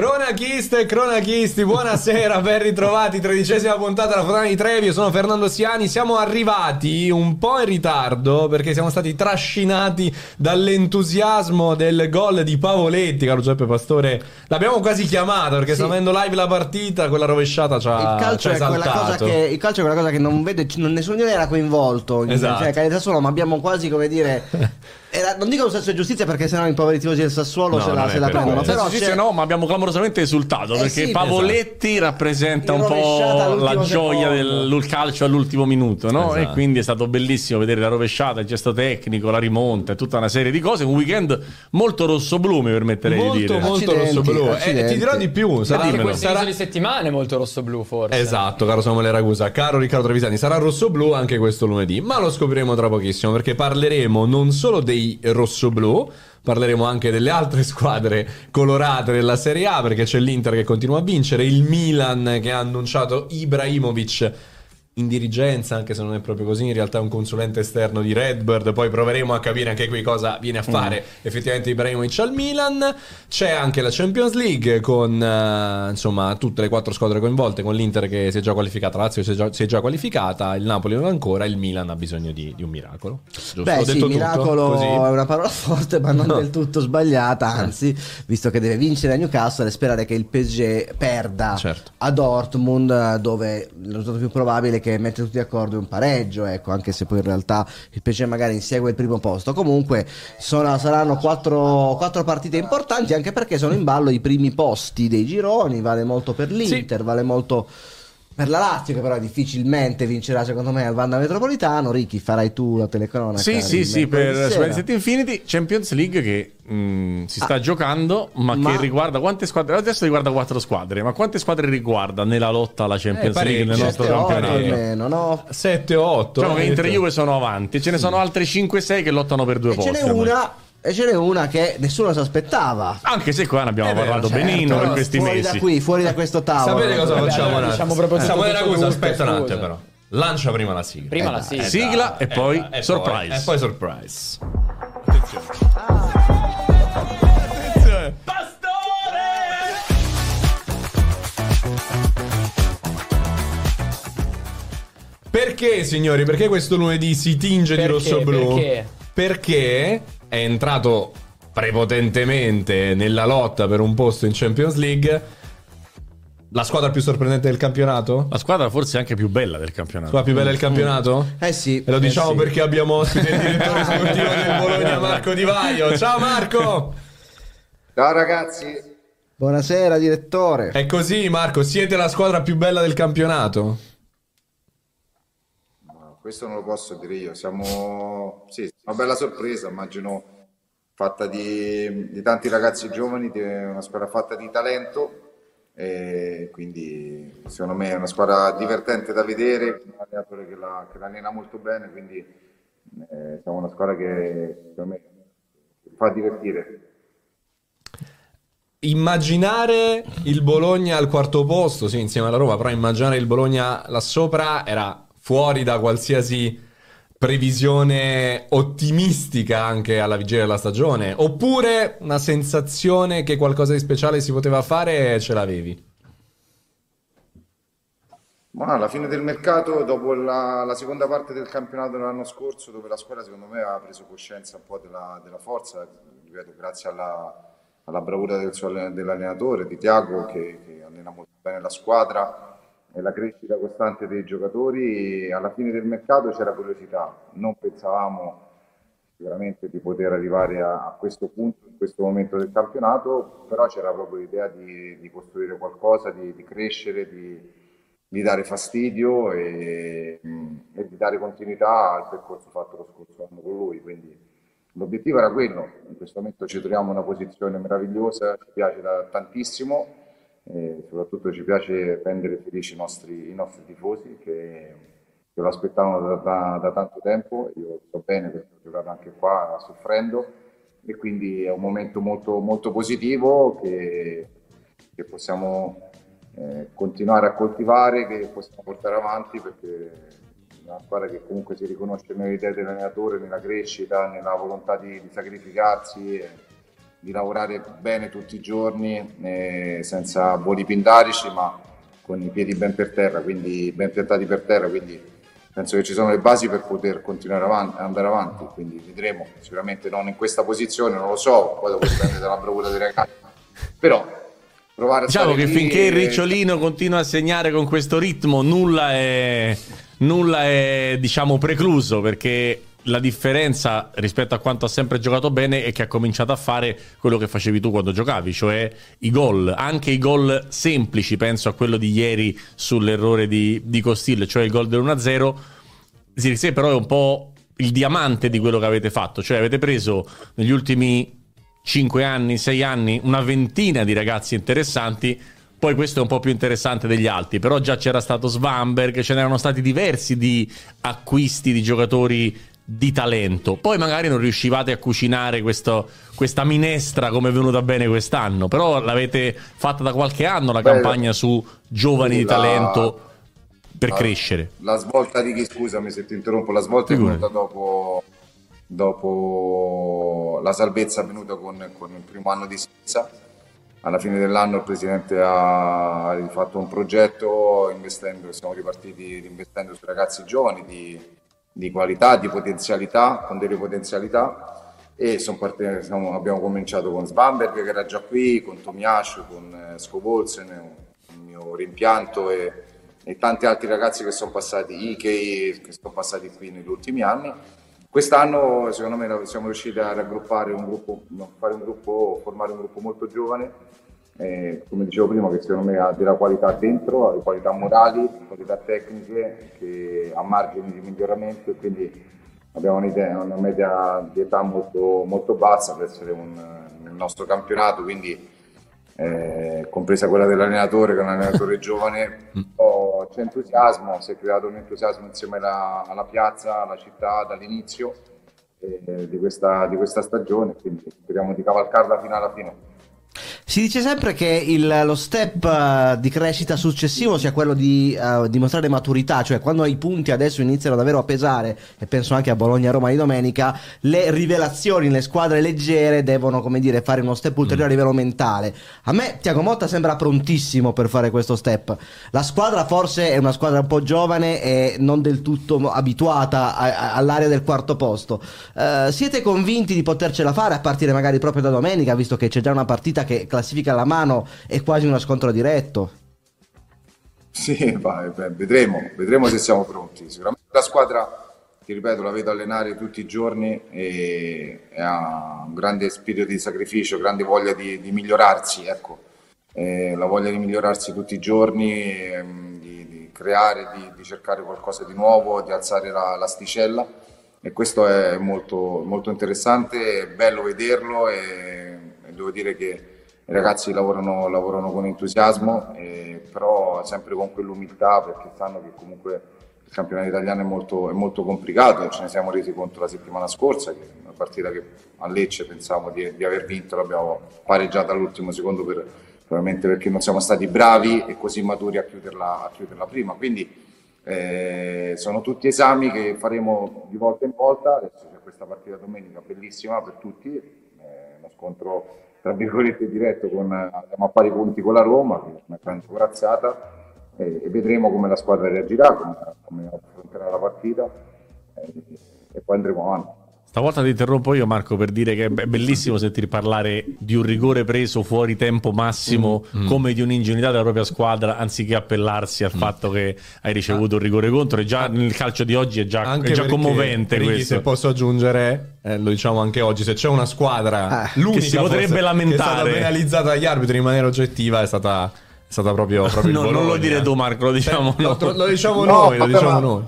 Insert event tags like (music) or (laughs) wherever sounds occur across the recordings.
Cronachiste e cronachisti, buonasera, ben ritrovati, tredicesima puntata della Fotana di Trevi, io sono Fernando Siani, siamo arrivati un po' in ritardo perché siamo stati trascinati dall'entusiasmo del gol di Pavoletti, caro Giuseppe Pastore, l'abbiamo quasi chiamato perché Sì. sta avendo live la partita, quella rovesciata ci ha il, calcio è quella cosa che, il calcio è quella cosa che non vede, non- nessuno era coinvolto. in- Esatto. Cioè, Sassuolo, ma abbiamo quasi come dire. (laughs) era- non dico un senso di giustizia perché sennò i poveri tifosi del Sassuolo No, se la, se la prendono. Però c'è- no, ma abbiamo clamorosamente esultato Eh perché sì, Pavoletti rappresenta un po' la gioia secondo. del calcio all'ultimo minuto, no? Esatto. E quindi è stato bellissimo vedere la rovesciata, il gesto tecnico, la rimonta e tutta una serie di cose. Un weekend molto rosso-blu, mi permetterei Molto, di dire. molto rosso-blu. E accidenti. ti dirò di più, sarà, dimmelo. Questo sarà- di è molto rosso-blu forse. Esatto, caro Samuele Ragusa, caro Riccardo Trevisani, sarà rosso-blu anche questo lunedì, ma lo scopriremo tra pochissimo perché parleremo non solo dei rosso-blu, parleremo anche delle altre (laughs) squadre colorate della Serie A perché c'è l'Inter che continua a vincere, il Milan che ha annunciato Ibrahimovic in dirigenza, anche se non è proprio così, in realtà è un consulente esterno di Redbird, poi proveremo a capire anche qui cosa viene a fare effettivamente Ibrahimovic al Milan. C'è anche la Champions League con eh, insomma tutte le quattro squadre coinvolte, con l'Inter che si è già qualificata, la Lazio si è già, si è già qualificata, il Napoli non ancora, il Milan ha bisogno di, di un miracolo. Giusto? Ho Beh, sì, detto tutto? miracolo Così? è una parola (laughs) forte, ma non No. del tutto sbagliata. Anzi, visto che deve vincere a Newcastle e sperare che il PSG perda Certo. a Dortmund, dove il risultato più probabile è che mette tutti d'accordo è un pareggio, ecco, anche se poi in realtà il PSG magari insegue il primo posto. Comunque sono- saranno quattro, quattro partite importanti, anche perché sono in ballo i primi posti dei gironi, vale molto per l'Inter, vale molto per la Lazio, che però difficilmente vincerà secondo me al Vanda Metropolitano. Ricky, farai tu la telecronaca? Sì, sì, sì, per? Super Infinity Champions League che mh, si sta Ah. giocando, ma, Ma- che riguarda quante squadre? Adesso riguarda quattro squadre, ma quante squadre riguarda nella lotta alla Champions Eh, League nel nostro Sette, otto campionato? no? 7 o 8. Diciamo che Inter e Juve sono avanti, ce ne sono altre 5-6 che lottano per due E ce posti. n'è ormai. una, e ce n'è una che nessuno si aspettava. Anche se qua ne abbiamo vero, parlato certo, benino in questi fuori mesi. da qui, fuori da questo tavolo. Sapete cosa facciamo? allora diciamo proprio tutto, Ragusa, tutto, aspetta un attimo però. Lancia prima la sigla. Prima Eh, la sigla. Sigla e poi e surprise. e poi surprise. Perché, signori? Perché questo lunedì si tinge di Perché? rosso-blu? Perché? Perché è entrato prepotentemente nella lotta per un posto in Champions League la squadra più sorprendente del campionato? La squadra forse anche più bella del La campionato. squadra più bella del campionato? Eh sì. E lo eh diciamo sì. perché abbiamo ospite il direttore (laughs) sportivo del Bologna, Marco Di Vaio. Ciao Marco! Ciao ragazzi, Buonasera, direttore. È così, Marco, siete la squadra più bella del campionato? No, questo non lo posso dire io, siamo sì, una bella sorpresa, immagino fatta di, di tanti ragazzi giovani, una squadra fatta di talento e quindi secondo me è una squadra divertente da vedere, un allenatore che la, che la allena molto bene, quindi eh, siamo una squadra che secondo me fa divertire. Immaginare il Bologna al quarto posto, sì, insieme alla Roma, però immaginare il Bologna là sopra era fuori da qualsiasi previsione ottimistica anche alla vigilia della stagione. Oppure una sensazione che qualcosa di speciale si poteva fare ce l'avevi? Ma alla fine del mercato, dopo la, la seconda parte del campionato dell'anno scorso, dove la squadra secondo me ha preso coscienza un po' della, della forza, ripeto, grazie alla, alla bravura del suo alle- dell'allenatore, di Tiago, che, che allena molto bene la squadra e la crescita costante dei giocatori, alla fine del mercato c'era curiosità, non pensavamo sicuramente di poter arrivare a, a questo punto, in questo momento del campionato, però c'era proprio l'idea di, di costruire qualcosa, di, di crescere, di, di dare fastidio e, e di dare continuità al percorso fatto lo scorso anno con lui. Quindi l'obiettivo era quello, in questo momento ci troviamo in una posizione meravigliosa, ci piace da tantissimo e soprattutto ci piace rendere felici i nostri, i nostri tifosi che, che lo aspettavano da, da- da tanto tempo, io so bene perché ho giocato anche qua soffrendo. E quindi è un momento molto, molto positivo che, che possiamo eh, continuare a coltivare, che possiamo portare avanti perché è una squadra che comunque si riconosce nelle idee dell'allenatore, nella crescita, nella volontà di, di sacrificarsi e, di lavorare bene tutti i giorni, eh, senza voli pindarici, ma con i piedi ben per terra, quindi ben piantati per terra, quindi penso che ci sono le basi per poter continuare avanti, andare avanti, quindi vedremo, sicuramente non in questa posizione, non lo so, poi dopo dipende dalla bravura dei ragazzi, però provare a diciamo che finché il e- Ricciolino continua a segnare con questo ritmo nulla è, nulla è diciamo precluso perché la differenza rispetto a quanto ha sempre giocato bene è che ha cominciato a fare quello che facevi tu quando giocavi, cioè i gol, anche i gol semplici, penso a quello di ieri sull'errore di, di Costil, cioè il gol del 1-0, Zirkzee però è un po' il diamante di quello che avete fatto, cioè avete preso negli ultimi 5 anni, 6 anni, una ventina di ragazzi interessanti. Poi questo è un po' più interessante degli altri, però già c'era stato Svanberg, ce n'erano stati diversi di acquisti di giocatori di talento. Poi magari non riuscivate a cucinare questo- questa minestra come è venuta bene quest'anno, però l'avete fatta da qualche anno la Beh, campagna su giovani di la- talento per la- crescere. La svolta di chi, scusami se ti interrompo, la svolta è Figurati. venuta dopo, dopo la salvezza avvenuta con, con il primo anno di Senza. Alla fine dell'anno il Presidente ha rifatto un progetto investendo, siamo ripartiti investendo sui ragazzi giovani di, di qualità, di potenzialità, con delle potenzialità e son partiti- siamo- abbiamo cominciato con Svanberg che era già qui, con Tomiascio, con eh, Scovolsen, il mio rimpianto e, e tanti altri ragazzi che sono passati, Ikei, che sono passati qui negli ultimi anni. Quest'anno secondo me siamo riusciti a raggruppare un gruppo, fare un gruppo, formare un gruppo molto giovane, eh, come dicevo prima, che secondo me ha della qualità dentro, ha delle qualità morali, qualità tecniche, che ha margini di miglioramento e quindi abbiamo una media di età molto, molto bassa per essere un, nel nostro campionato, quindi eh, compresa quella dell'allenatore che è un allenatore (laughs) giovane, oh, c'è entusiasmo, si è creato un entusiasmo insieme alla, alla piazza, alla città dall'inizio eh, di, questa, di questa stagione, quindi speriamo di cavalcarla fino alla fine. Si dice sempre che il- lo step eh, di crescita successivo sia quello di eh, dimostrare maturità, cioè quando i punti adesso iniziano davvero a pesare, e penso anche a Bologna-Roma di domenica, le rivelazioni, le squadre leggere devono, come dire, fare uno step ulteriore a livello mentale. A me Tiago Motta sembra prontissimo per fare questo step. La squadra forse è una squadra un po' giovane e non del tutto abituata a- a- all'area del quarto posto. Eh, siete convinti di potercela fare a partire magari proprio da domenica, visto che c'è già una partita che classifica alla mano e quasi uno scontro diretto? Sì, va, beh, vedremo, vedremo se siamo pronti. Sicuramente la squadra, ti ripeto, la vedo allenare tutti i giorni e ha un grande spirito di sacrificio, grande voglia di, di migliorarsi, ecco. Eh, la voglia di migliorarsi tutti i giorni, ehm, di, di creare, di, di cercare qualcosa di nuovo, di alzare la- l'asticella e questo è molto, molto interessante, è bello vederlo e, e devo dire che i ragazzi lavorano, lavorano con entusiasmo, eh, però sempre con quell'umiltà perché sanno che comunque il campionato italiano è molto, è molto complicato, ce ne siamo resi conto la settimana scorsa, che una partita che a Lecce pensavamo di, di aver vinto, l'abbiamo pareggiata all'ultimo secondo per- probabilmente perché non siamo stati bravi e così maturi a chiuderla, a chiuderla prima. Quindi eh, sono tutti esami che faremo di volta in volta, adesso c'è questa partita domenica bellissima per tutti, eh, uno scontro tra virgolette diretto con andiamo a pari punti con la Roma, che è una grande corazzata e, e vedremo come la squadra reagirà, come, come affronterà la partita e, e poi andremo avanti. Stavolta ti interrompo io, Marco, per dire che è bellissimo sentire parlare di un rigore preso fuori tempo massimo come di un'ingenuità della propria squadra, anziché appellarsi al fatto che hai ricevuto un rigore contro. E già nel calcio di oggi è già, è Anche già perché, commovente Ricky, questo. se posso aggiungere, eh, lo diciamo anche oggi, se c'è una squadra, Ah, l'unica che si potrebbe forse, Che è lamentare. stata penalizzata dagli arbitri in maniera oggettiva è stata, è stata proprio, proprio il No, non lo dire tu, Marco, lo diciamo Eh, lo, noi. lo diciamo No, noi, lo diciamo noi.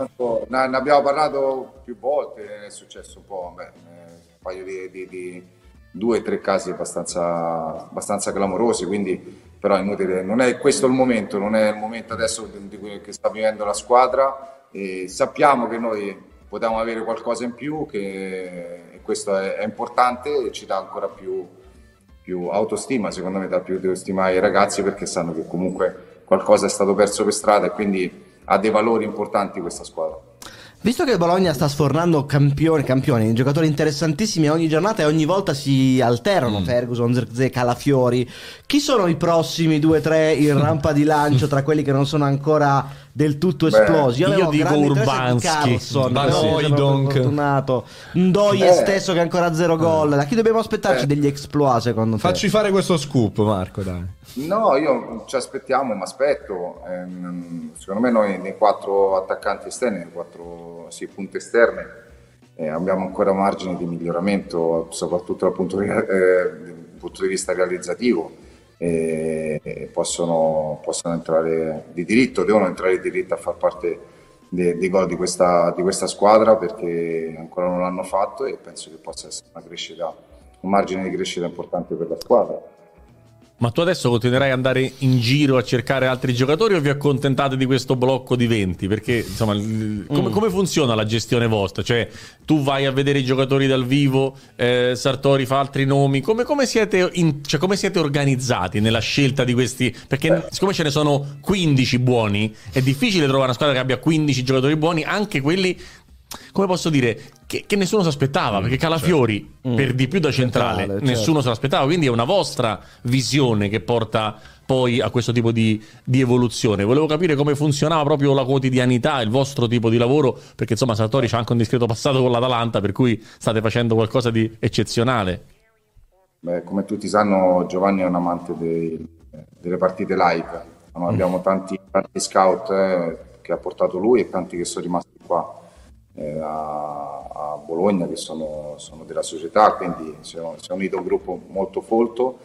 Ne, ne abbiamo parlato più volte, è successo un po', beh, eh, un paio di, di- di- due o tre casi abbastanza, abbastanza clamorosi, quindi però è inutile, non è questo il momento, non è il momento adesso di, di cui- che sta vivendo la squadra e sappiamo che noi potevamo avere qualcosa in più, che e questo è, è importante e ci dà ancora più, più autostima, secondo me dà più autostima ai ragazzi perché sanno che comunque qualcosa è stato perso per strada e quindi ha dei valori importanti questa squadra. Visto che il Bologna sta sfornando campioni, campioni, giocatori interessantissimi ogni giornata e ogni volta si alternano, Mm. Ferguson, Zirkzee, Calafiori, chi sono i prossimi due o tre in (laughs) rampa di lancio tra quelli che non sono ancora del tutto Beh, esplosi? io avevo dico Urbanski. Fortunato. Ndoye Eh. stesso che ha ancora zero gol. Da chi dobbiamo aspettarci Eh. degli exploit secondo te? Facci fare questo scoop, Marco, dai. No, io ci aspettiamo, mi aspetto. Ehm, secondo me noi nei quattro attaccanti esterni, nei quattro sì, punte esterne, eh, abbiamo ancora margini di miglioramento, soprattutto dal punto di, eh, dal punto di vista realizzativo. E, possono, possono entrare di diritto, devono entrare di diritto a far parte dei gol di questa, di questa squadra perché ancora non l'hanno fatto e penso che possa essere una crescita, un margine di crescita importante per la squadra. Ma tu adesso continuerai ad andare in giro a cercare altri giocatori o vi accontentate di questo blocco di 20? Perché insomma, come, come funziona la gestione vostra? Cioè, tu vai a vedere i giocatori dal vivo, eh, Sartori fa altri nomi. Come, come siete in- cioè, come siete organizzati nella scelta di questi? Perché siccome ce ne sono 15 buoni, è difficile trovare una squadra che abbia 15 giocatori buoni, anche quelli. Come posso dire? Che, che nessuno si aspettava, perché Calafiori, per di più da centrale, Centrale, certo. nessuno se l'aspettava. Quindi è una vostra visione che porta poi a questo tipo di, di evoluzione. Volevo capire come funzionava proprio la quotidianità, il vostro tipo di lavoro, perché insomma Sartori c'ha anche un discreto passato con l'Atalanta, per cui state facendo qualcosa di eccezionale. Beh, come tutti sanno, Giovanni è un amante dei- delle partite live. No, Abbiamo tanti, tanti scout eh, che ha portato lui e tanti che sono rimasti qua eh, a, a Bologna, che sono, sono della società, quindi si è, si unito un gruppo molto folto.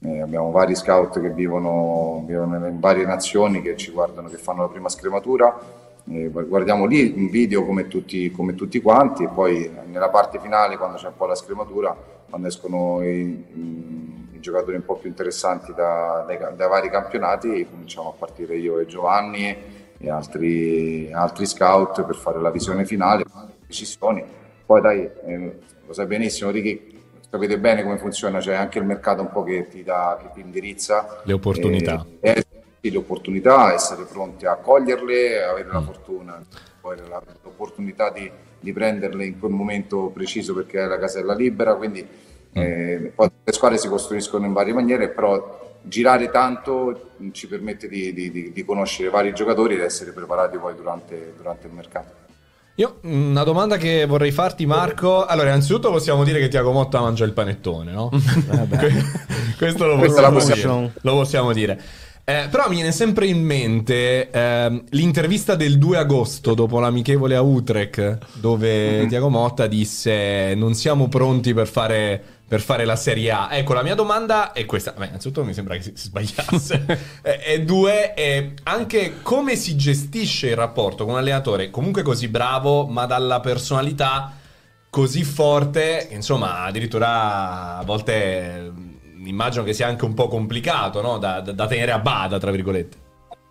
Eh, abbiamo vari scout che vivono, vivono in varie nazioni, che ci guardano, che fanno la prima scrematura. Eh, guardiamo lì un video come tutti, come tutti quanti e poi nella parte finale quando c'è un po' la scrematura quando escono i, i- i giocatori un po' più interessanti da- dai, dai vari campionati cominciamo a partire io e Giovanni e altri, altri scout per fare la visione finale le decisioni. Poi dai eh, lo sai benissimo Ricky sapete bene come funziona c'è anche il mercato un po' che ti, dà, che ti indirizza. Le opportunità. e- e- sì, le opportunità, essere pronti a coglierle, avere la fortuna, poi la- l'opportunità di, di prenderle in quel momento preciso perché è la casella libera, quindi eh, poi le squadre si costruiscono in varie maniere, però girare tanto ci permette di, di- di- di conoscere vari giocatori ed essere preparati poi durante, durante il mercato. Io una domanda che vorrei farti, Marco. Allora, innanzitutto possiamo dire che Tiago Motta mangia il panettone, no? (laughs) Que- (laughs) Questo lo possiamo, possiamo- dire. Lo possiamo dire. Eh, però mi viene sempre in mente ehm, l'intervista del 2 agosto dopo l'amichevole a Utrecht, dove (laughs) Tiago Motta disse: Non siamo pronti per fare, per fare la Serie A. Ecco, la mia domanda è questa. Beh, innanzitutto mi sembra che si, si sbagliasse. (laughs) e, e due, è anche come si gestisce il rapporto con un allenatore comunque così bravo, ma dalla personalità così forte, che, insomma, addirittura a volte mh, immagino che sia anche un po' complicato, no? Da, da- da tenere a bada, tra virgolette.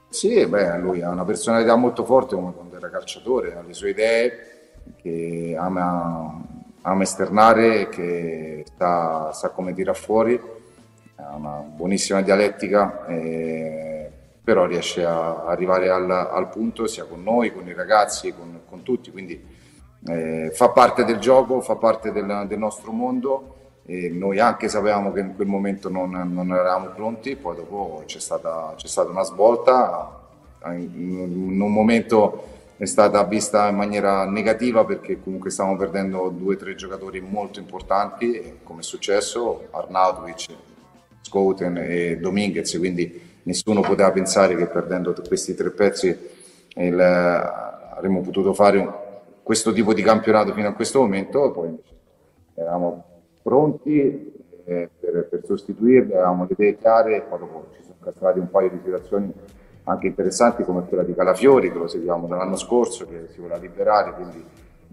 Sì, beh, lui ha una personalità molto forte come quando era calciatore, ha le sue idee che ama, ama esternare, che sa, sa come tirar fuori, ha una buonissima dialettica, eh, però riesce a arrivare al, al punto sia con noi, con i ragazzi, con, con tutti, quindi eh, fa parte del gioco, fa parte del, del nostro mondo. E noi anche sapevamo che in quel momento non, non eravamo pronti, poi dopo c'è stata, c'è stata una svolta, in, in un momento è stata vista in maniera negativa perché comunque stavamo perdendo due o tre giocatori molto importanti, e come è successo, Arnautovic, Scouten e Dominguez, quindi nessuno poteva pensare che perdendo questi tre pezzi il- avremmo potuto fare questo tipo di campionato fino a questo momento, poi eravamo pronti eh, per, per sostituirli, avevamo le idee chiare, poi dopo ci sono castrati un paio di situazioni anche interessanti come quella di Calafiori, che lo seguiamo dall'anno scorso, che si voleva liberare, quindi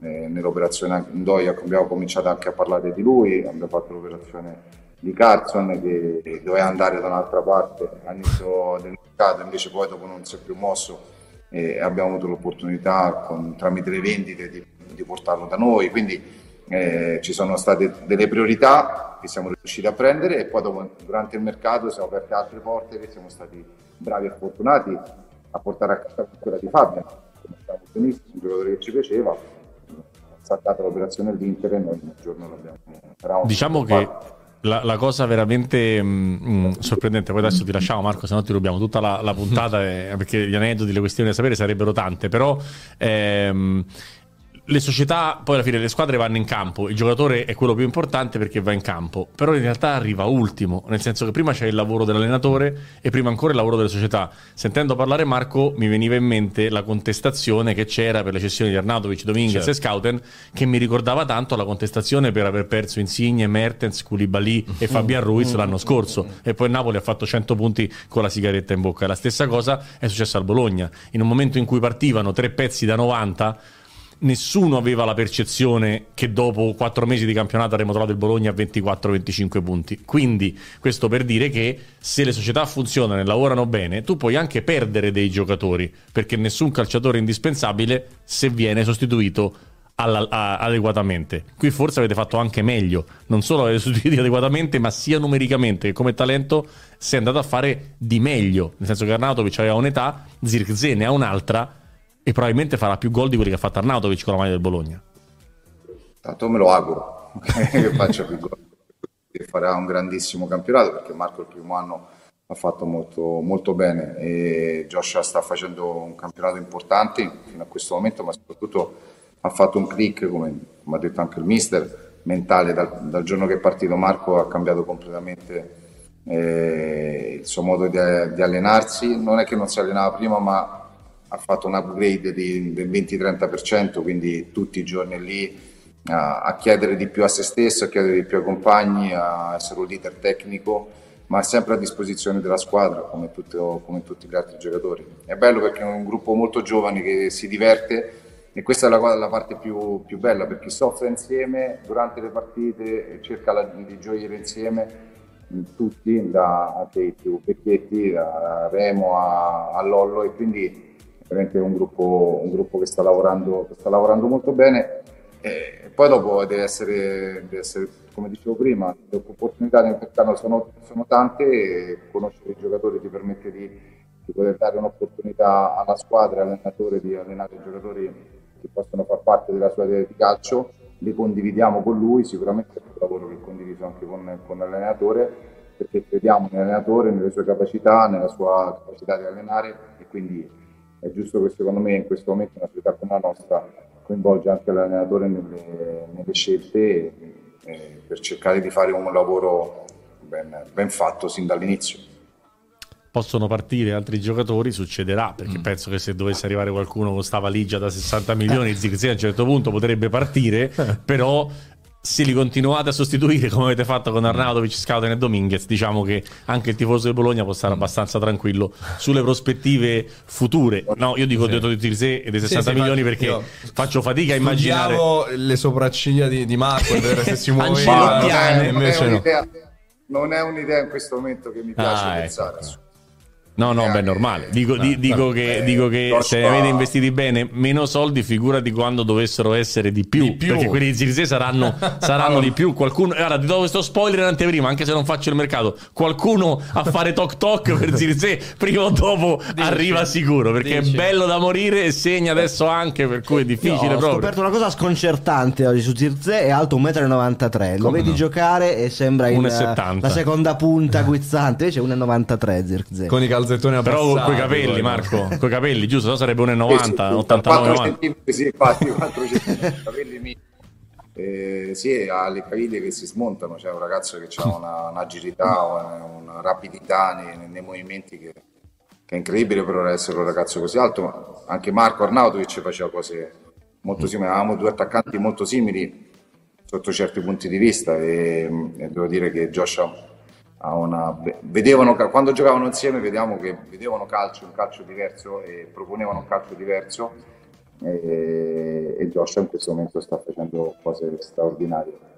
eh, nell'operazione Ndoia abbiamo cominciato anche a parlare di lui, abbiamo fatto l'operazione di Carson che doveva andare da un'altra parte all'inizio del mercato, invece poi dopo non si è più mosso e abbiamo avuto l'opportunità con- tramite le vendite di, di portarlo da noi, quindi eh, ci sono state delle priorità che siamo riusciti a prendere e poi dopo, durante il mercato siamo aperte altre porte che siamo stati bravi e fortunati a portare a casa quella di Fabio, come abbiamo professionista, un giocatore che ci piaceva, ha saltato l'operazione all'Inter e noi un giorno l'abbiamo... Diciamo che la, la, cosa veramente mh, mm, mm, sorprendente, poi adesso ti lasciamo Marco, se no ti rubiamo tutta la, la puntata, eh, perché gli aneddoti, le questioni da sapere sarebbero tante, però ehm, le società, poi alla fine le squadre vanno in campo, il giocatore è quello più importante perché va in campo, però in realtà arriva ultimo, nel senso che prima c'è il lavoro dell'allenatore e prima ancora il lavoro delle società. Sentendo parlare Marco mi veniva in mente la contestazione che c'era per le cessioni di Arnautovic, Dominguez certo. e Scouten, che mi ricordava tanto la contestazione per aver perso Insigne, Mertens, Koulibaly e Fabian Ruiz l'anno scorso e poi Napoli ha fatto 100 punti con la sigaretta in bocca. La stessa cosa è successa al Bologna, in un momento in cui partivano tre pezzi da 90 nessuno aveva la percezione che dopo quattro mesi di campionato avremmo trovato il Bologna a 24-25 punti. Quindi, questo per dire che se le società funzionano e lavorano bene, tu puoi anche perdere dei giocatori, perché nessun calciatore è indispensabile se viene sostituito alla, a, adeguatamente. Qui forse avete fatto anche meglio, non solo avete sostituito adeguatamente, ma sia numericamente che come talento si è andato a fare di meglio. Nel senso che Arnautovic aveva un'età, Zirkzee ne ha un'altra e probabilmente farà più gol di quelli che ha fatto Arnautovic con la maglia del Bologna. Tanto me lo auguro (laughs) che faccia più gol e farà un grandissimo campionato perché Marco il primo anno ha fatto molto, molto bene. E Joshua sta facendo un campionato importante fino a questo momento ma soprattutto ha fatto un click come, come ha detto anche il mister mentale. Dal, dal, giorno che è partito Marco ha cambiato completamente eh, il suo modo di, di allenarsi. Non è che non si allenava prima ma ha fatto un upgrade di, del 20-30%, quindi tutti i giorni lì a, a, chiedere di più a se stesso, a chiedere di più ai compagni, a essere un leader tecnico, ma sempre a disposizione della squadra come, tutto, come tutti gli altri giocatori. È bello perché è un gruppo molto giovane che si diverte e questa è la, la parte più, più, bella perché soffre insieme durante le partite e cerca la, di gioire insieme tutti, da Tetti, Vecchietti, da Remo a, a Lollo e quindi veramente un gruppo, un gruppo che, sta lavorando, che sta lavorando molto bene. E poi dopo deve essere, deve essere, come dicevo prima, le opportunità nel mercato sono, sono tante e conoscere i giocatori ti permette di, di poter dare un'opportunità alla squadra, all'allenatore di allenare i giocatori che possono far parte della sua idea di calcio, li condividiamo con lui, sicuramente è un lavoro che condiviso anche con, con l'allenatore perché crediamo nell'allenatore, nelle sue capacità, nella sua capacità di allenare e quindi è giusto che secondo me in questo momento una società come la nostra coinvolge anche l'allenatore nelle, nelle scelte eh, per cercare di fare un lavoro ben, ben fatto sin dall'inizio possono partire altri giocatori, succederà, perché mm. penso che se dovesse arrivare qualcuno con sta valigia da 60 milioni, Zirkzee a un certo punto potrebbe partire, (laughs) però se li continuate a sostituire come avete fatto con Arnautovic, Scouten e Dominguez, diciamo che anche il tifoso del Bologna può stare abbastanza tranquillo sulle prospettive future. No, io dico sì. di Tirsé e dei 60 sì, milioni perché faccio fatica a immaginare le sopracciglia di, di Marco vedere se si muoveva. Non, è, non, è un'idea, non è un'idea in questo momento che mi piace ah, ecco. pensare. Ecco. No, no, beh, normale. Dico, di, dico che, eh, dico che se avete investiti bene, meno soldi, figurati quando dovessero essere di più. Di più. Perché quelli di Zirise saranno, (laughs) saranno di più. Qualcuno, guarda, ti do questo spoiler in anteprima, anche se non faccio il mercato. Qualcuno a fare toc toc per (laughs) Zirise, prima o dopo Dici. arriva sicuro. Perché Dici. è bello da morire e segna adesso anche, per cui è difficile no, proprio. Ho scoperto una cosa sconcertante oggi su Zirze, è alto 1,93 m. Lo Come vedi no? giocare e sembra in, la seconda punta guizzante, invece 1,93 Zirze. Con i calzettoni abbassati. Però coi capelli, Marco, coi capelli, giusto? No, sarebbe 1,90, sì, 89, 90. Sì, infatti, 4 capelli miei. Eh, sì, ha le caviglie che si smontano, c'è un ragazzo che ha una, un'agilità, una, una rapidità nei, nei movimenti che, che, è incredibile per essere un ragazzo così alto. Anche Marco Arnautovic faceva cose molto simili, avevamo due attaccanti molto simili sotto certi punti di vista e, e devo dire che Joshua una, vedevano, quando giocavano insieme che vedevano calcio, un calcio diverso e proponevano un calcio diverso e, e Joshua in questo momento sta facendo cose straordinarie.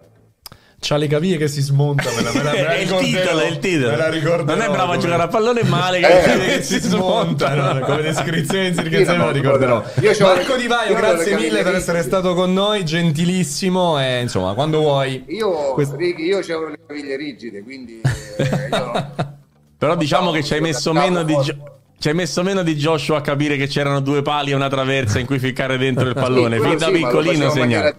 C'ha le caviglie che si smontano. Me la, me la, me la (laughs) è il titolo, è il titolo. Non è bravo a giocare a pallone male che, eh, che si smontano. come descrizione in Sirchezza me lo ricorderò. Marco Di Vaio, grazie mille per essere stato con noi, gentilissimo. E insomma, quando vuoi. Io, Quest... Ricky, io avevo le caviglie rigide, quindi. Eh, io (laughs) Però diciamo che ci hai messo meno di. Gio- Ci hai messo meno di Joshua a capire che c'erano due pali e una traversa in cui ficcare dentro il (laughs) pallone. Sì, fin da piccolino segnava.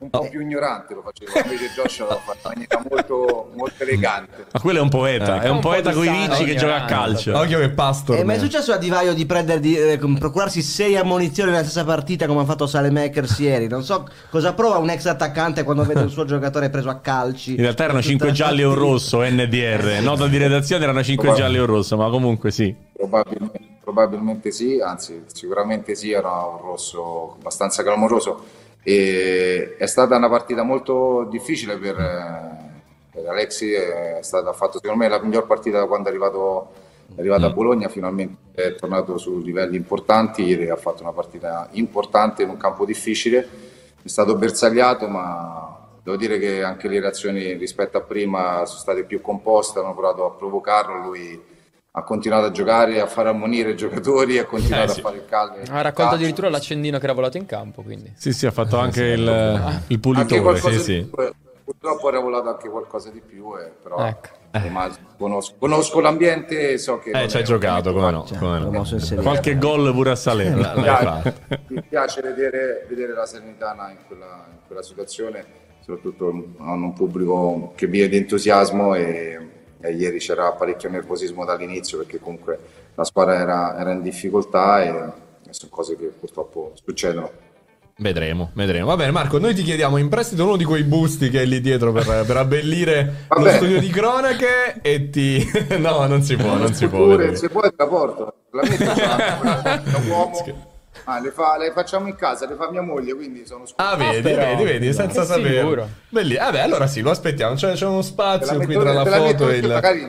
Un po' più ignorante lo facevo, invece Joshua l'ha fatto in maniera molto, molto elegante. Ma quello è un poeta, Ecco. è un Un po' poeta con i ricci che gioca a calcio. Occhio che Pastor. E mi è successo a Divaio di prendere di, eh, procurarsi sei ammonizioni nella stessa partita come ha fatto Salemakers ieri. Non so cosa prova un ex attaccante quando vede il suo giocatore preso a calci. In realtà erano 5 gialli e un rosso, NDR. Nota di redazione erano 5 gialli e un rosso, ma comunque sì. Probabilmente, probabilmente sì, anzi sicuramente sì, era un rosso abbastanza clamoroso. E è stata una partita molto difficile per, eh, per Alexi, è stata ha fatto secondo me la miglior partita da quando è arrivato, è arrivato a Bologna, finalmente è tornato su livelli importanti, ieri ha fatto una partita importante in un campo difficile, è stato bersagliato ma devo dire che anche le reazioni rispetto a prima sono state più composte, hanno provato a provocarlo, lui ha continuato a giocare, a far ammonire i giocatori, ha continuato Eh, sì. a fare il caldo. Ha raccolto addirittura l'accendino che era volato in campo, quindi. Sì, sì, ha fatto anche il, il anche pulitore. qualcosa Sì, di sì. più, eh, purtroppo era volato anche qualcosa di più, eh, però Ecco. ormai conosco, conosco l'ambiente e so che... Eh, ci hai giocato, come no? Cioè, come no. Qualche gol pure a Salerno. Mi piace, mi piace vedere, vedere la Salernitana in quella, in quella situazione, soprattutto hanno un pubblico che vive di entusiasmo e, e ieri c'era parecchio nervosismo dall'inizio perché comunque la squadra era, era in difficoltà e, e sono cose che purtroppo succedono. Vedremo, vedremo. Va bene, Marco, noi ti chiediamo in prestito uno di quei busti che hai lì dietro per, per abbellire (laughs) lo Vabbè. studio di cronache e ti... (laughs) No, non si può, non si può. Pure, se vuoi te la porto, la metto (laughs) da uomo. Ah, le, fa- le facciamo in casa, le fa mia moglie, quindi sono Ah, scusato. vedi, però. vedi, vedi, senza sapere. sicuro. Belli. Eh beh, allora sì, lo aspettiamo. C'è, c'è uno spazio qui tra la foto e il... magari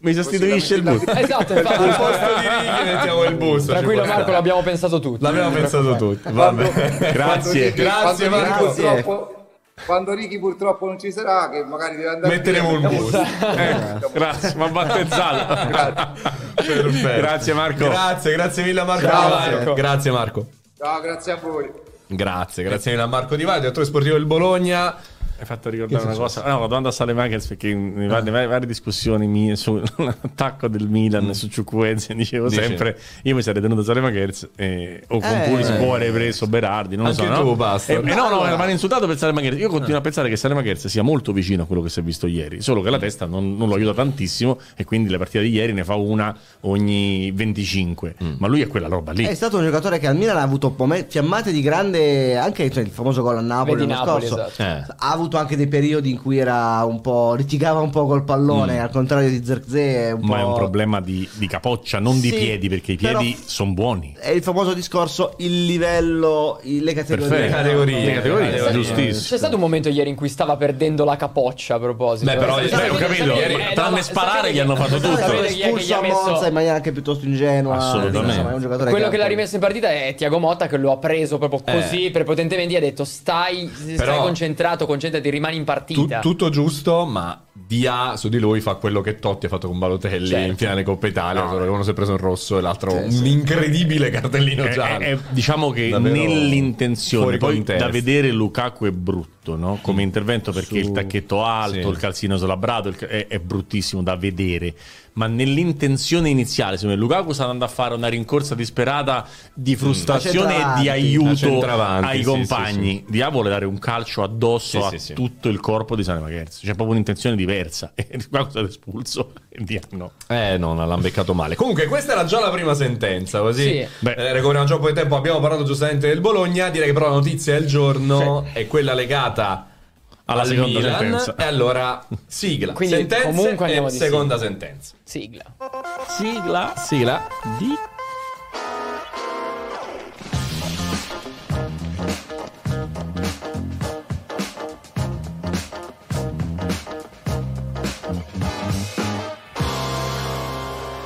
Mi sostituisce il bus. Esatto, Al (laughs) infatti. posto di (laughs) righe mettiamo il busto. Tranquillo Marco, stare. l'abbiamo pensato tutti. L'abbiamo pensato tutti. Va Quando- bene. Grazie. quando Grazie, Marco. purtroppo- Quando Ricky purtroppo non ci sarà, che magari deve andare Metteremo via, il busto. Ecco, grazie, mi ha battezzato. Perfetto. Grazie Marco. Grazie, grazie mille a Marco. Ciao. Marco. Grazie Marco. Ciao, grazie a voi. Grazie, grazie mille a Marco Di Vaio, direttore sportivo del Bologna. Hai fatto ricordare una cosa. No, una domanda a Salemakers perché in in varie, varie- varie discussioni mie sull'attacco (laughs) del Milan su Ciucuenze dicevo Dici? sempre io mi sarei tenuto Salemakers eh, o con Pulis può avrei preso Berardi, non lo Anche so. tu, no? basta. Eh, eh, no, no, Allora. mi hanno insultato per Salemakers. Io continuo a pensare che Salemakers sia molto vicino a quello che si è visto ieri, solo che la testa non, non lo aiuta tantissimo e quindi le partite di ieri ne fa una ogni 25. Ma lui è quella roba lì. È stato un giocatore che al Milan ha avuto fiammate di grande, anche cioè, il famoso gol a Napoli l'anno Napoli, scorso. esatto. Eh. Ha avuto anche dei periodi in cui era un po' litigava un po' col pallone, al contrario di Zerze. Un Mm. Ma è un problema di, di capoccia, non di Sì, piedi, perché i piedi sono buoni. È il famoso discorso, il livello, le categorie. Perfetto. Le categorie. Le categorie, Le categorie. giustissimo. C'è stato un momento ieri in cui stava perdendo la capoccia a proposito. Beh, però- Eh, beh, ho capito, ma eh, tranne ma sparare gli hanno fatto sapete tutto. Espulso a Monza in maniera anche piuttosto ingenua. Assolutamente. Insomma, è un giocatore Quello che, che l'ha ha- rimesso in partita è Tiago Motta che lo ha preso proprio così prepotentemente e ha detto stai, stai Però- concentrato, concentrati, rimani in Tu- partita. tutto giusto, ma Dia su di lui fa quello che Totti ha fatto con Balotelli Certo. in finale Coppa Italia. solo che uno si è preso un rosso e l'altro Sì, un incredibile cartellino È- giallo. è- è- diciamo che Davvero nell'intenzione, poi da vedere Lukaku è brutto no? come intervento perché Su- il tacchetto alto, Sì. il calzino slabbrato il è, è bruttissimo da vedere. Ma nell'intenzione iniziale, secondo me, Lukaku sta andando a fare una rincorsa disperata di frustrazione e di aiuto ai sì, compagni. Dia vuole dare un calcio addosso Sì, a sì, sì. tutto il corpo di Sane Magherzi. C'è proprio un'intenzione diversa. (laughs) E Lukaku è stato espulso (laughs) e Dia no. Eh no, l'hanno beccato male. Comunque, questa era già la prima sentenza, così. Sì. Beh. Eh, recuperiamo già un po' di tempo. Abbiamo parlato giustamente del Bologna. Direi che però la notizia del giorno è quella legata Alla al seconda Milan. sentenza. E allora, sigla. Quindi, sentenze comunque e andiamo di seconda sentenza. Sigla. Sigla Sigla. di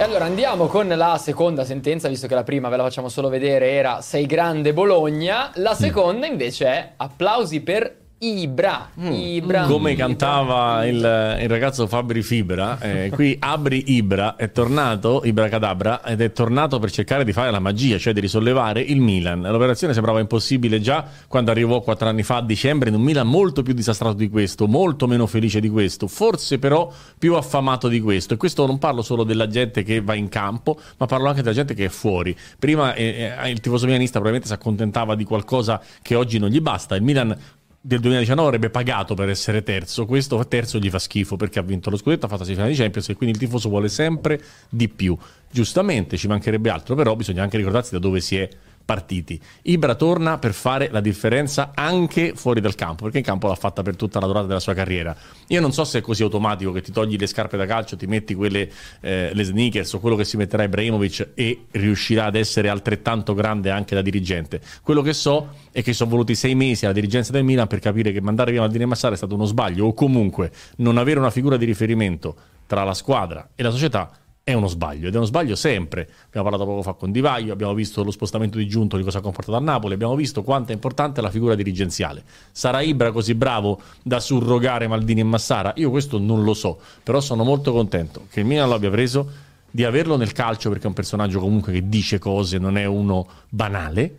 E allora andiamo con la seconda sentenza, visto che la prima ve la facciamo solo vedere, era Sei grande Bologna. La seconda invece è applausi per Ibra, Mm. Ibra. Come Ibra. cantava il, il ragazzo Fabri Fibra, eh, qui Abri Ibra è tornato, Ibra Cadabra, ed è tornato per cercare di fare la magia, cioè di risollevare il Milan. L'operazione sembrava impossibile già quando arrivò quattro anni fa a dicembre in un Milan molto più disastrato di questo, molto meno felice di questo, forse però più affamato di questo. E questo non parlo solo della gente che va in campo, ma parlo anche della gente che è fuori. Prima eh, eh, il tifoso milanista probabilmente si accontentava di qualcosa che oggi non gli basta. Il Milan del 2019 avrebbe pagato per essere terzo. Questo terzo gli fa schifo perché ha vinto lo scudetto, ha fatto la semifinale di Champions e quindi il tifoso vuole sempre di più. Giustamente ci mancherebbe altro, però bisogna anche ricordarsi da dove si è partiti. Ibra torna per fare la differenza anche fuori dal campo, perché in campo l'ha fatta per tutta la durata della sua carriera. Io non so se è così automatico che ti togli le scarpe da calcio, ti metti quelle eh, le sneakers o quello che si metterà Ibrahimovic e riuscirà ad essere altrettanto grande anche da dirigente. Quello che so è che sono voluti sei mesi alla dirigenza del Milan per capire che mandare via Maldini e Massara è stato uno sbaglio o comunque non avere una figura di riferimento tra la squadra e la società è uno sbaglio ed è uno sbaglio sempre. Abbiamo parlato poco fa con Di Vaio, abbiamo visto lo spostamento di Giunto di cosa ha comportato a Napoli, abbiamo visto quanto è importante la figura dirigenziale. Sarà Ibra così bravo da surrogare Maldini e Massara? Io questo non lo so, però sono molto contento che il Milan lo abbia preso, di averlo nel calcio perché è un personaggio comunque che dice cose, non è uno banale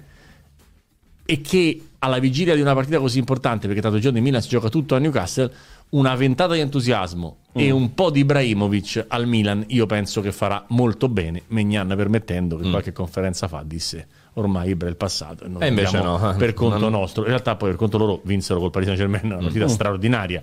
e che alla vigilia di una partita così importante, perché tanto il giorno in Milan si gioca tutto a Newcastle, una ventata di entusiasmo e un po' di Ibrahimovic al Milan, io penso che farà molto bene, Megnan permettendo che qualche conferenza fa disse ormai Ibra è il passato e E invece no. per conto Non- nostro. In realtà poi per conto loro vinsero col Paris Saint-Germain una partita straordinaria.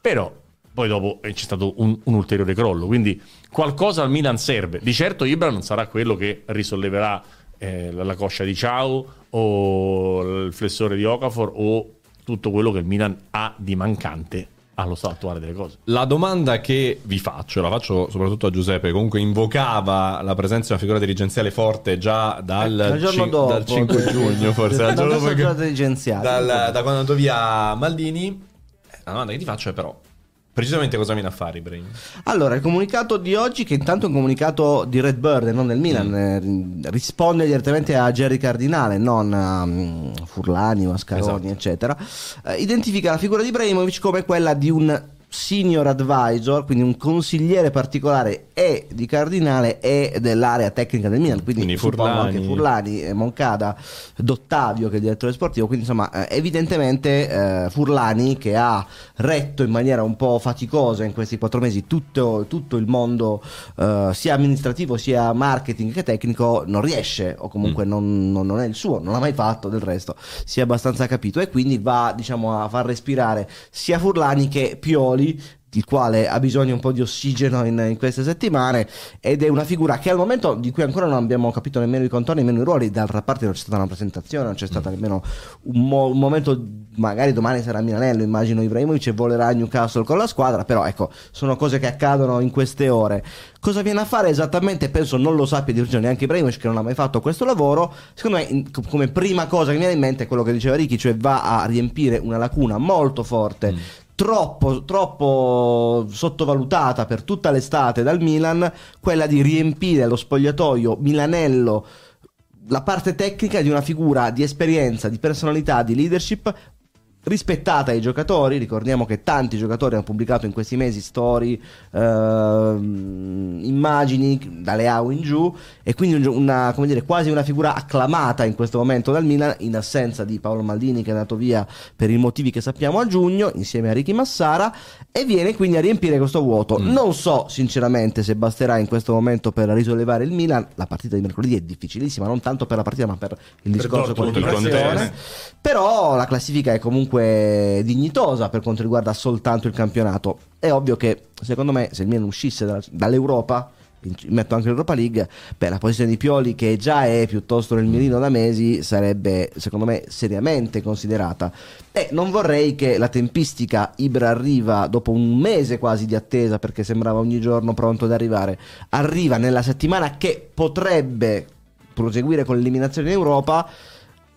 Però poi dopo eh, c'è stato un, un ulteriore crollo, quindi qualcosa al Milan serve. Di certo Ibra non sarà quello che risolleverà eh, la, la coscia di Ciao o il flessore di Okafor o tutto quello che il Milan ha di mancante allo stato attuale delle cose. La domanda che vi faccio, la faccio soprattutto a Giuseppe, comunque invocava la presenza di una figura dirigenziale forte già dal, Eh, cin- dopo, dal 5 del- giugno, forse. dal giorno dopo che- dal- da quando andato via Maldini. La domanda che ti faccio è però, precisamente cosa viene a fare Ibrahim? Allora, il comunicato di oggi, che intanto è un comunicato di Redbird e non del Milan, Mm. eh, ri- risponde direttamente a Jerry Cardinale, non a mm, Furlani, Mascaroni, Esatto. eccetera. eh, identifica la figura di Ibrahimovic come quella di un senior advisor, quindi un consigliere particolare e di Cardinale e dell'area tecnica del Milan, quindi, Quindi Furlani. anche Furlani, Moncada, Dottavio che è il direttore sportivo, quindi insomma eh, evidentemente eh, Furlani che ha retto in maniera un po' faticosa in questi quattro mesi tutto, tutto il mondo eh, sia amministrativo sia marketing che tecnico non riesce o comunque non, non- non è il suo, non l'ha mai fatto del resto, si è abbastanza capito e quindi va diciamo a far respirare sia Furlani che Pioli il quale ha bisogno un po' di ossigeno in, in queste settimane ed è una figura che al momento di cui ancora non abbiamo capito nemmeno i contorni, nemmeno i ruoli, d'altra parte non c'è stata una presentazione, non c'è stata nemmeno un, mo- un momento, magari domani sarà Milanello, immagino Ibrahimovic e volerà a Newcastle con la squadra, però ecco, sono cose che accadono in queste ore. Cosa viene a fare esattamente? Penso non lo sappia di preciso neanche Ibrahimovic che non ha mai fatto questo lavoro. Secondo me, come prima cosa che mi viene in mente è quello che diceva Ricky, cioè va a riempire una lacuna molto forte troppo, troppo sottovalutata per tutta l'estate dal Milan, quella di riempire lo spogliatoio milanello la parte tecnica di una figura di esperienza, di personalità, di leadership rispettata ai giocatori. Ricordiamo che tanti giocatori hanno pubblicato in questi mesi storie, ehm, immagini dalle AU in giù e quindi una, come dire, quasi una figura acclamata in questo momento dal Milan in assenza di Paolo Maldini che è andato via per i motivi che sappiamo a giugno insieme a Ricky Massara e viene quindi a riempire questo vuoto. Non so sinceramente se basterà in questo momento per risollevare il Milan. La partita di mercoledì è difficilissima, non tanto per la partita ma per il discorso il qualificazione. Però la classifica è comunque dignitosa per quanto riguarda soltanto il campionato. È ovvio che secondo me se il Milan uscisse da- dall'Europa, metto anche l'Europa League, beh, la posizione di Pioli che già è piuttosto nel mirino da mesi sarebbe secondo me seriamente considerata. E non vorrei che la tempistica Ibra arriva dopo un mese quasi di attesa perché sembrava ogni giorno pronto ad arrivare, arriva nella settimana che potrebbe proseguire con l'eliminazione in Europa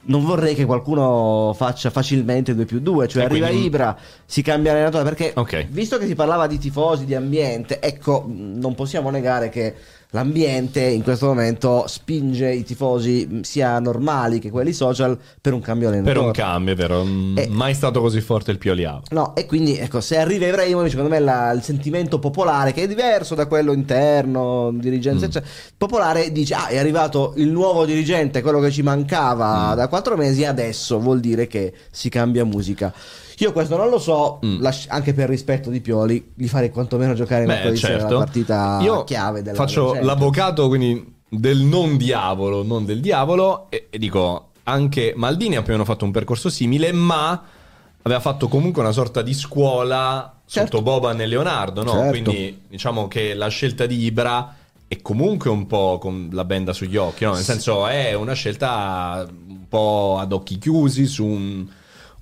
non vorrei che qualcuno faccia facilmente 2 più 2, cioè E arriva quindi- Ibra, si cambia allenatore, perché Ok. visto che si parlava di tifosi, di ambiente, ecco, non possiamo negare che l'ambiente in questo momento spinge i tifosi, mh, sia normali che quelli social, per un cambio allenatore. Per un cambio, è vero. Mm, Eh. Mai stato così forte il Pioliavo. No, e quindi ecco, se arriva Ibrahimovic, secondo me la- il sentimento popolare, che è diverso da quello interno, dirigenza, Mm. eccetera, popolare dice: Ah, è arrivato il nuovo dirigente, quello che ci mancava Mm. da quattro mesi, adesso vuol dire che si cambia musica. Io questo non lo so, Mm. lasci- anche per rispetto di Pioli, gli farei quantomeno giocare Beh, mercoledì sera certo. la partita Io chiave della faccio della l'avvocato quindi del non diavolo, non del diavolo e, e dico anche Maldini ha più o meno fatto un percorso simile, ma aveva fatto comunque una sorta di scuola Certo. sotto Boban e Leonardo, no? Certo. Quindi diciamo che la scelta di Ibra è comunque un po' con la benda sugli occhi, no? Nel senso è una scelta un po' ad occhi chiusi su un,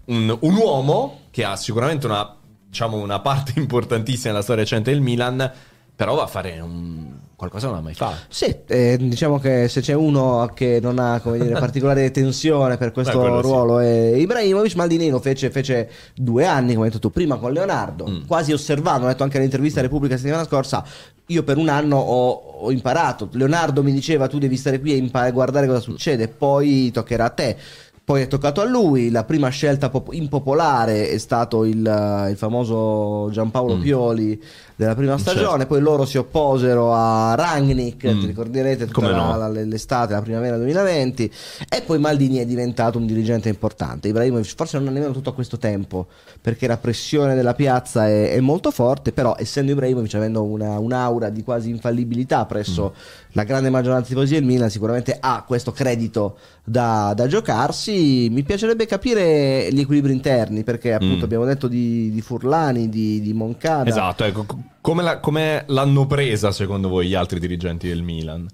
un- un uomo che ha sicuramente una, diciamo, una parte (laughs) importantissima nella storia recente del Milan, però va a fare un- qualcosa non ha mai fatto. Sì, eh, diciamo che se c'è uno che non ha come dire, (laughs) particolare tensione per questo Beh, quello sì. ruolo è Ibrahimovic, Maldini lo fece, fece due anni, come hai detto tu, prima con Leonardo, Mm. quasi osservando, ho detto anche nell'intervista a Repubblica la settimana scorsa, io per un anno ho, ho imparato, Leonardo mi diceva tu devi stare qui e impa- guardare cosa succede, poi toccherà a te. Poi è toccato a lui, la prima scelta pop- impopolare è stato il, eh, il famoso Giampaolo Mm. Pioli della prima Certo. stagione, poi loro si opposero a Rangnick, Mm. ti ricorderete tutta la- no. l'estate, la primavera 2020 e poi Maldini è diventato un dirigente importante. Ibrahimovic forse non ha nemmeno tutto questo tempo perché la pressione della piazza è, è molto forte, però essendo Ibrahimovic avendo una- un'aura di quasi infallibilità presso Mm. la grande maggioranza dei tifosi del Milan sicuramente ha questo credito da, da giocarsi. Mi piacerebbe capire gli equilibri interni perché appunto Mm. abbiamo detto di, di Furlani, di, di Moncada. Esatto, ecco, co- come, la- come l'hanno presa secondo voi gli altri dirigenti del Milan?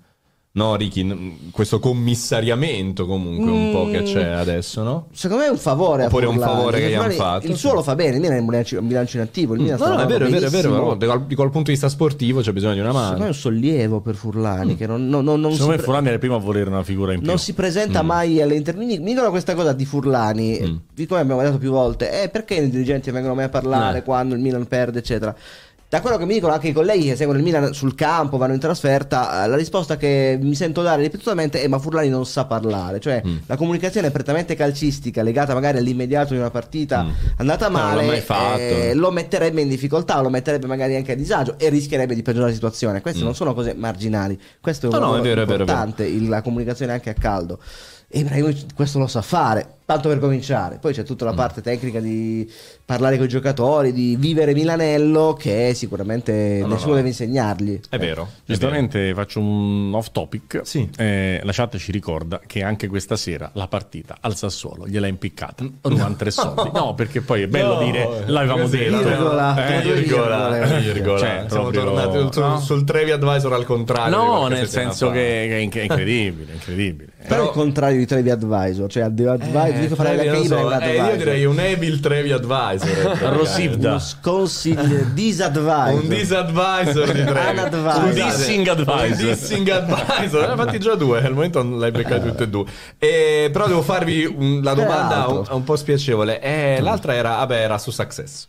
No, Ricky, questo commissariamento comunque un po' che c'è adesso, no? Secondo me è un favore. Oppure è un Furlani, favore che gli hanno Furlani fatto, Il suo lo fa bene, il Milan è un bilancio, inattivo. Il Milan No, sta no, è vero, è vero, è vero, di qual punto di vista sportivo c'è bisogno di una Secondo me è mano. un sollievo per Furlani che non, non- non- non Secondo me pre- Fulani era il primo a volere una figura in più. non si presenta mai alle interviste. Mi, dicono questa cosa di Furlani, Mm. di come abbiamo detto più volte, eh, perché i dirigenti vengono mai a parlare Eh. quando il Milan perde, eccetera. Da quello che mi dicono anche i colleghi che seguono il Milan sul campo, vanno in trasferta, eh, la risposta che mi sento dare ripetutamente è ma Furlani non sa parlare, cioè Mm. la comunicazione è prettamente calcistica, legata magari all'immediato di una partita Mm. andata male, eh, lo metterebbe in difficoltà, lo metterebbe magari anche a disagio e rischierebbe di peggiorare la situazione. Queste Mm. non sono cose marginali, questo è un No, no, è vero, è vero, è vero. importante, la comunicazione anche a caldo. E Ibrahimovic questo lo sa fare, tanto per cominciare. Poi c'è Mm. tutta la parte tecnica di parlare con i giocatori, di vivere Milanello, che sicuramente No, no, nessuno no. deve insegnargli. È vero. è Giustamente faccio un off topic. Sì. Eh, la chat ci ricorda che anche questa sera la partita al Sassuolo gliel'ha impiccata Ruan Tressoldi. No, perché poi è bello No, dire l'avevamo detto. virgola, Eh, virgola, virgola. Cioè, Siamo proprio- tornati sul, no? sul Trevi Advisor al contrario. No, nel senso che, è è incredibile, incredibile. Però Però- è il contrario di Trevi Advisor, cioè ad- Advisor, Eh, Ibra so, un eh, io direi un Evil Trevi Advisor. Arrossibda. uno sconsiglio disadvisor. Un disadvisor di Trevi. Un dissing advisor. Un dissing advisor. Ne ho fatti già due, al momento non l'hai beccati tutte e due. E, però devo farvi un- la domanda un, un po' spiacevole. Eh, l'altra era, vabbè, era su Success.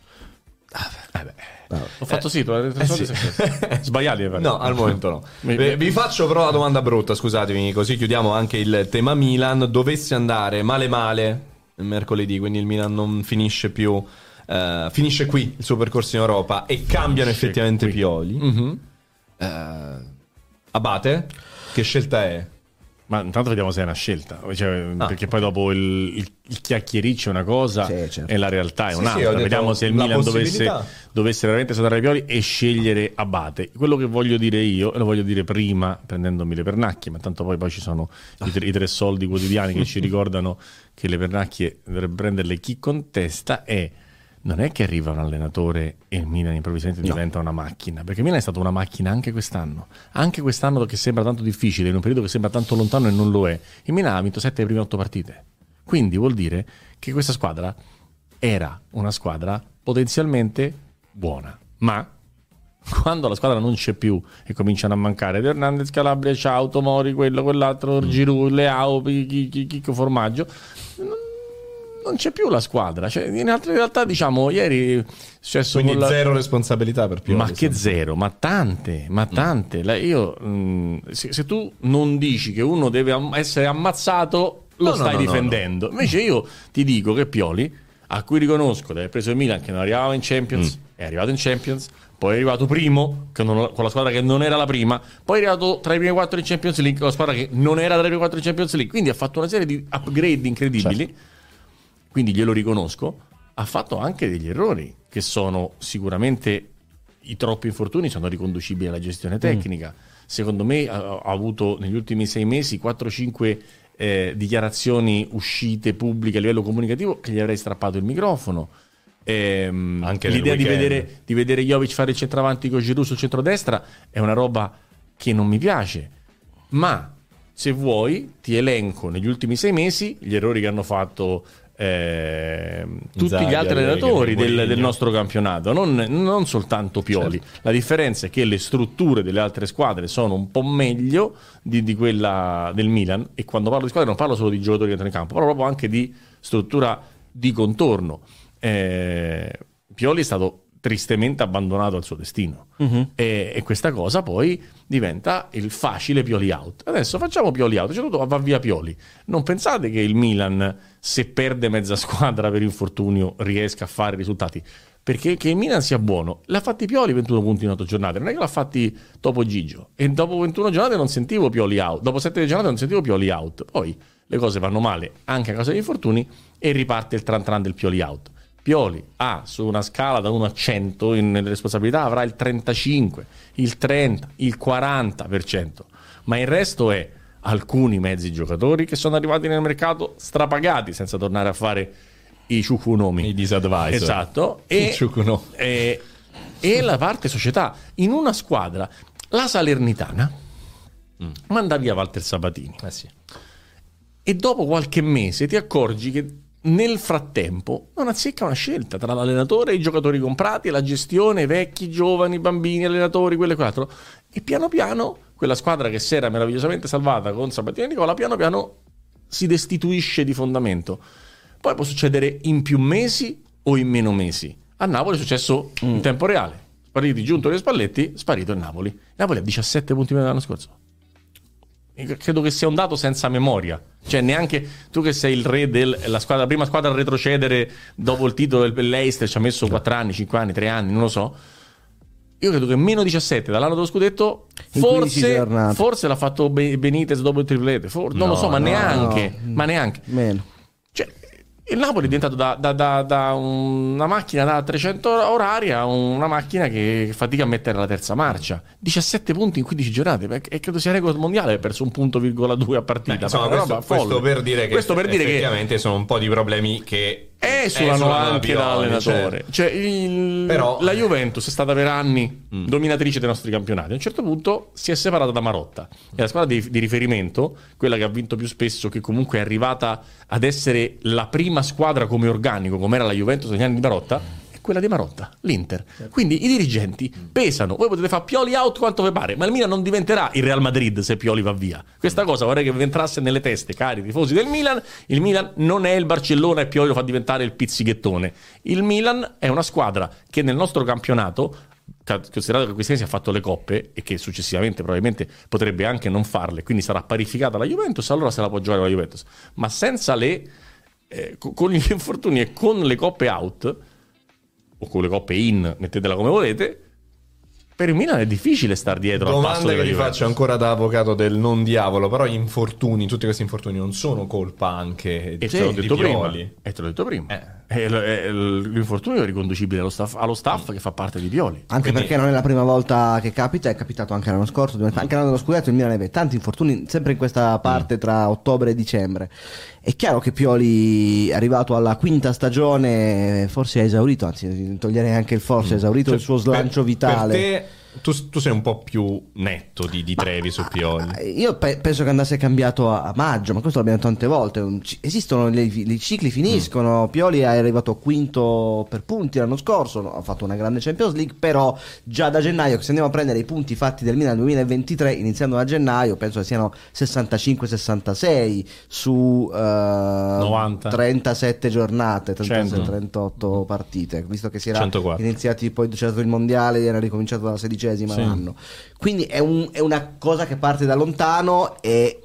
Ho fatto sì, tu hai detto soldi, sì. (laughs) Sbagliati, eh, No, al momento no. Mi- Vi, vi faccio però la domanda brutta, scusatemi, così chiudiamo anche il tema Milan. Dovesse andare male male mercoledì, quindi il Milan non finisce più, eh, finisce qui il suo percorso in Europa e cambiano effettivamente Pioli. Mhm. Eh, Abate, che scelta è? Ma intanto vediamo se è una scelta, cioè, Ah. perché poi dopo il, il, il chiacchiericcio è una cosa Sì, certo. e la realtà è Sì, un'altra. sì, vediamo se il la Milan dovesse, dovesse veramente saltare ai pioli e scegliere Abate. Quello che voglio dire io, e lo voglio dire prima, prendendomi le pernacchie, ma tanto poi, poi ci sono i, tre- i tre soldi quotidiani che ci (laughs) ricordano che le pernacchie dovrebbe prenderle chi contesta è non è che arriva un allenatore e il Milan improvvisamente diventa una macchina, perché il Milan è stata una macchina anche quest'anno, anche quest'anno che sembra tanto difficile, in un periodo che sembra tanto lontano e non lo è. Il Milan ha vinto 7 delle prime 8 partite, quindi vuol dire che questa squadra era una squadra potenzialmente buona, ma quando la squadra non c'è più e cominciano a mancare De Hernandez, Calabria, Ciao, Tomori, quello, quell'altro, Mm. Giroud, Leao, Chi- Chi- Chi- Chicco Formaggio, non, non c'è più la squadra. Cioè, in altre realtà, diciamo, ieri è successo Quindi la- zero responsabilità per Pioli. ma che zero, ma tante, ma tante. La- io, mh, se, se tu non dici che uno deve am- essere ammazzato, lo No, stai no, no, difendendo. Invece io ti dico che Pioli, a cui riconosco di aver preso il Milan che non arrivava in Champions, è arrivato in Champions, poi è arrivato primo non- con la squadra che non era la prima, poi è arrivato tra i primi quattro in Champions League con la squadra che non era tra i primi quattro in Champions League. Quindi ha fatto una serie di upgrade incredibili quindi glielo riconosco, ha fatto anche degli errori che sono sicuramente i troppi infortuni sono riconducibili alla gestione tecnica. Secondo me ha, ha avuto negli ultimi sei mesi 4-5 eh, dichiarazioni uscite pubbliche a livello comunicativo che gli avrei strappato il microfono. Ehm, Anche l'idea di vedere, di vedere Jovic fare il centravanti con Giroud sul centrodestra è una roba che non mi piace. Ma se vuoi, ti elenco negli ultimi sei mesi gli errori che hanno fatto ehm, tutti Inzaghi, gli altri allenatori del, del nostro campionato, non, non soltanto Pioli. La differenza è che le strutture delle altre squadre sono un po' meglio di, di quella del Milan. E quando parlo di squadre, non parlo solo di giocatori che entrano in campo, parlo proprio anche di struttura di contorno. Eh, Pioli è stato tristemente abbandonato al suo destino. E, e questa cosa poi diventa il facile Pioli out. Adesso facciamo Pioli out cioè tutto va via Pioli. Non pensate che il Milan se perde mezza squadra per infortunio riesca a fare risultati. Perché che il Milan sia buono l'ha fatti Pioli 21 punti in 8 giornate non è che l'ha fatti dopo Gigio. E dopo 21 giornate non sentivo Pioli out dopo 7 giornate non sentivo Pioli out. Poi le cose vanno male anche a causa degli infortuni e riparte il tran tran del Pioli out Pioli ha su una scala da 1 a 100 in nelle responsabilità avrà il 35, il 30, il 40%, ma il resto è alcuni mezzi giocatori che sono arrivati nel mercato strapagati senza tornare a fare i ciucunomi. I disadvisor. Esatto. E, e, e la parte società. In una squadra, la Salernitana manda via Walter Sabatini Eh sì. e dopo qualche mese ti accorgi che nel frattempo non azzecca una scelta tra l'allenatore e i giocatori comprati, la gestione, vecchi, giovani, bambini, allenatori, quello e quell'altro. E piano piano quella squadra che si era meravigliosamente salvata con Sabatini e Nicola, piano piano si destituisce di fondamento. Poi può succedere in più mesi o in meno mesi. A Napoli è successo in tempo reale. Spariti Giunto e Spalletti, sparito il Napoli. Napoli ha 17 punti meno dell'anno scorso. Credo che sia un dato senza memoria. Cioè, neanche tu che sei il re della squadra, prima squadra a retrocedere dopo il titolo del Leicester ci ha messo 4 anni, 5 anni, 3 anni, non lo so. Io credo che meno 17 dall'anno dello scudetto, In 15 forse, forse l'ha fatto Be- Benitez dopo il triplete. For- non lo so, ma no, neanche. no. Ma neanche. Meno. Il Napoli è diventato da, da- da- da una macchina da 300 orari a una macchina che fatica a mettere la terza marcia. 17 punti in 15 giornate. E credo sia record mondiale. Ha perso un punto virgola due a partita. Beh, insomma, questo, questo per dire che, Questo per dire che effettivamente sono un po' di problemi che esulano esulano da anche dall'allenatore. cioè. Cioè, il- Però- la Juventus è stata per anni dominatrice dei nostri campionati. A un certo punto si è separata da Marotta. E la squadra di, di riferimento, quella che ha vinto più spesso, che comunque è arrivata ad essere la prima squadra come organico, come era la Juventus negli anni di Marotta, quella di Marotta, l'Inter. Quindi i dirigenti pesano. Voi potete fare Pioli out quanto vi pare, ma il Milan non diventerà il Real Madrid se Pioli va via. Questa cosa vorrei che vi entrasse nelle teste, cari tifosi del Milan. Il Milan non è il Barcellona e Pioli lo fa diventare il pizzighettone. Il Milan è una squadra che nel nostro campionato ca- considerato che quest'anno si è fatto le coppe e che successivamente probabilmente potrebbe anche non farle, quindi sarà parificata la Juventus, allora se la può giocare la Juventus. Ma senza le eh, co- con gli infortuni e con le coppe out o con le coppe in, mettetela come volete, per il Milan è difficile star dietro al passo Domanda che vi Juventus. faccio ancora da avvocato del non diavolo, però gli infortuni, tutti questi infortuni non sono colpa anche E di, te l'ho detto prima. E te l'ho detto prima. Eh. E l- e l- l'infortunio è riconducibile allo staff, allo staff che fa parte di Pioli. Anche Quindi- perché non è la prima volta che capita, è capitato anche l'anno scorso, anche l'anno dello scudetto il Milan aveva tanti infortuni sempre in questa parte tra ottobre e dicembre. È chiaro che Pioli arrivato alla quinta stagione forse ha esaurito, anzi toglierei anche il forse, ha esaurito il suo slancio Per- vitale. Per te tu, tu sei un po' più netto di, di Trevi su Pioli. Io pe- penso che andasse cambiato a, a maggio, ma questo l'abbiamo detto tante volte. Esistono, i cicli finiscono. Pioli è arrivato quinto per punti l'anno scorso, no? ha fatto una grande Champions League, però già da gennaio, se andiamo a prendere i punti fatti del Milan 2023, iniziando da gennaio, penso che siano 65-66 su eh, 90. 37 giornate, 36, 100. 38 partite, visto che si era 104. iniziati poi c'era stato il mondiale era ricominciato dalla sedicesima Sì. anno. Quindi è, un- è una cosa che parte da lontano e,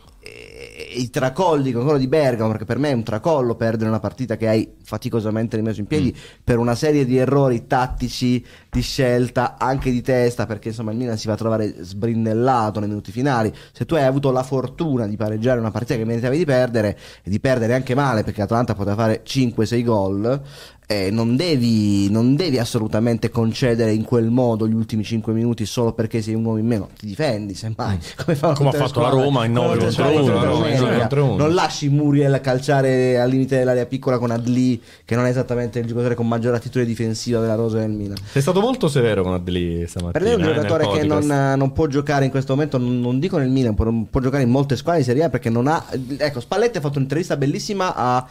i tracolli come quello di Bergamo, perché per me è un tracollo perdere una partita che hai faticosamente rimesso in piedi per una serie di errori tattici, di scelta, anche di testa, perché insomma il Milan si va a trovare sbrindellato nei minuti finali. Se tu hai avuto la fortuna di pareggiare una partita che meritavi di perdere e di perdere anche male, perché l'Atalanta poteva fare 5-6 gol, eh, non, devi, non devi assolutamente concedere in quel modo gli ultimi 5 minuti solo perché sei un uomo in meno. Ti difendi, semmai. Come, fanno Come ha fatto la squadre. Roma in Come nove tutte le contro squadre uno, di no, domenica. in contro uno. Non lasci Muriel calciare al limite dell'area piccola con Adli, che non è esattamente il giocatore con maggiore attitudine difensiva della rosa del Milan. Sei stato molto severo con Adli stamattina. Per me è un eh, giocatore che non, podcast. non può giocare in questo momento, non, non dico nel Milan, può, può giocare in molte squadre di Serie A perché non ha... Ecco, Spalletti ha fatto un'intervista bellissima a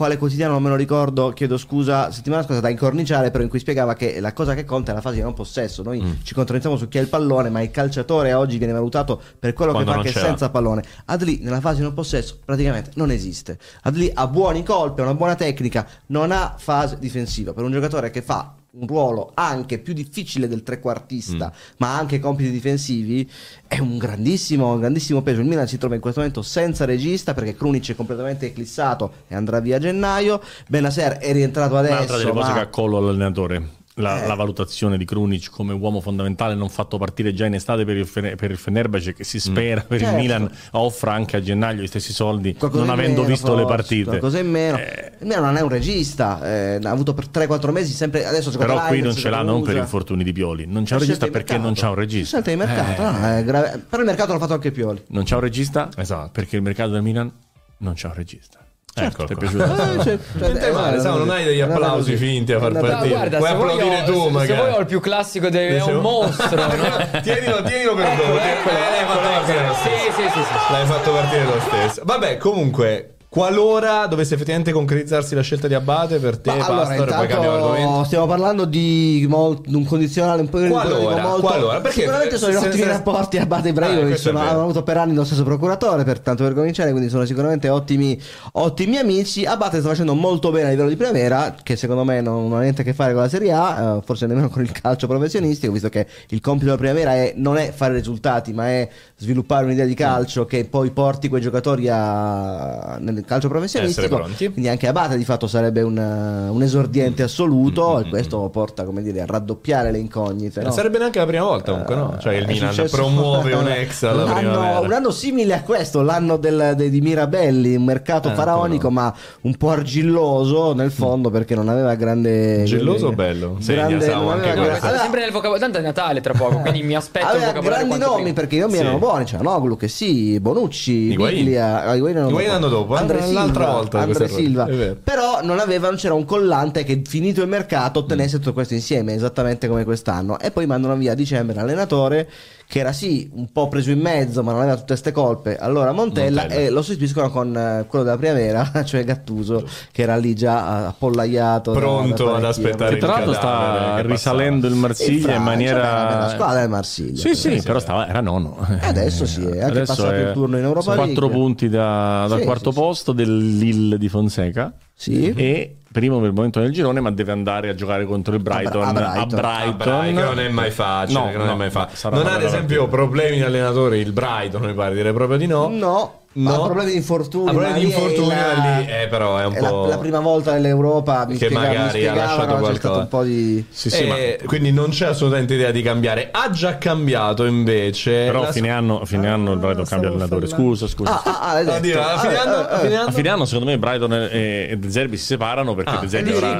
quale quotidiano non me lo ricordo, chiedo scusa, settimana scorsa da incorniciare, però in cui spiegava che la cosa che conta è la fase di non possesso. Noi Mm. ci controlliamo su chi ha il pallone, ma il calciatore oggi viene valutato per quello Quando che fa non anche ce l'ha. senza pallone. Adli nella fase di non possesso praticamente non esiste. Adli ha buoni colpi, ha una buona tecnica, non ha fase difensiva. Per un giocatore che fa un ruolo anche più difficile del trequartista, ma ha anche compiti difensivi, è un grandissimo, un grandissimo peso. Il Milan si trova in questo momento senza regista perché Krunic è completamente eclissato e andrà via a gennaio. Benasser è rientrato adesso. Un'altra delle cose ma- che accollo all'allenatore. La, Eh. la valutazione di Krunic come uomo fondamentale non fatto partire già in estate per il, per il Fenerbahce che si spera per Certo. il Milan offra anche a gennaio gli stessi soldi Qualcosa non avendo meno, visto le forse, partite Qualcosa in meno. Eh, Il Milan non è un regista, eh, ha avuto per 3-4 mesi sempre. Adesso però qui non ce l'ha non per infortuni di Pioli non c'è un regista perché non c'è un regista di mercato, Eh. no, è grave. però il mercato l'ha fatto anche Pioli. non c'è un regista Esatto. perché il mercato del Milan non c'è un regista Ecco ti è qua. piaciuto? Eh, cioè, cioè, Niente eh, male, sai, non hai degli applausi finti a far partire. Guarda, Puoi se vuoi, applaudire ho, tu, se- se magari. vuoi ho il più classico, de- è Se un mostro. no? (laughs) tienilo, tienilo per dopo. Eccolo, tienilo- eccolo, eh, l'hai fatto eccolo, partire lo stesso. Sì, sì, sì, sì. L'hai fatto partire lo stesso. Vabbè, comunque, qualora dovesse effettivamente concretizzarsi la scelta di Abate per te, Ma allora, Pastor, poi cambiamo argomento. stiamo parlando di un condizionale un po' Qualora, molto, qualora, perché sicuramente sono ottimi se- rapporti Abate e Ah, Ibrahimovic è sono, hanno avuto per anni lo stesso procuratore per tanto per cominciare quindi sono sicuramente ottimi, ottimi amici. Abate sta facendo molto bene a livello di primavera che secondo me non, non ha niente a che fare con la Serie A eh, forse nemmeno con il calcio professionistico visto che il compito della primavera è, non è fare risultati ma è sviluppare un'idea di calcio che poi porti quei giocatori a, nel calcio professionistico quindi anche Abate di fatto sarebbe un, uh, un esordiente assoluto e questo porta come dire a raddoppiare le incognite. no? Sarebbe neanche la prima volta, comunque, no? Cioè, il Milan successo- promuove un ex alla un anno, un anno simile a questo, l'anno del- de- di Mirabelli, un mercato Eh, faraonico come ma un po' argilloso nel fondo perché non aveva grande... Gelloso o bello? Segna, Grande, Samu, non anche aveva grande- aveva- Sempre nel vocabolario. Tanto è Natale tra poco, quindi mi aspetto un Aveva vocabolario grandi nomi prima. perché i nomi Sì. erano buoni, c'era Noglu che sì, Bonucci, Higuain. Biglia, ah, Higuain Higuain dopo. eh? Andre L'altra Silva, volta Andre. Silva. Però non aveva, non c'era un collante che finito il mercato ottenesse Mm. tutto questo insieme, esattamente come quest'anno. E poi mandano via a dicembre l'allenatore che era sì un po' preso in mezzo, ma non aveva tutte queste colpe. Allora Montella, Montella. e lo sostituiscono con eh, quello della primavera, (laughs) cioè Gattuso, che era lì già eh, appollaiato. da- Pronto da ad parecchio. aspettare che tra l'altro sta risalendo il Marsiglia in maniera la squadra del Marsiglia. Sì, sì, sì, però stava, era nono. E adesso sì, è anche Adesso passato è il turno in Europa Quattro League. punti da- dal Sì, quarto sì, sì. posto del Lille di Fonseca. Sì. E primo per il momento nel girone, ma deve andare a giocare contro il Brighton. a A Brighton. Brighton. Brighton, che non è mai facile, No, che non no, è mai facile. Non ha ad esempio partita. problemi di allenatore il Brighton, mi pare dire proprio di no. No, No. ha problemi di infortuni. Ha problemi di ma lì è infortuni, la- lì, eh, però è un è po'- la, la prima volta nell'Europa mi Che mi magari ha spiegavano, lasciato c'è qualcosa. stato un po' di Sì, sì, ma- Eh, Quindi non c'è assolutamente idea di cambiare. Ha già cambiato invece. Però la- a fine anno, fine anno il Brighton cambia allenatore. Scusa, scusa. Ah, ah, ah. Oddio, a fine Ah, anno- eh, a fine eh. anno- A fine anno, secondo me, Brighton e, e De Zerbi si separano perché Ah, De Zerbi avrà,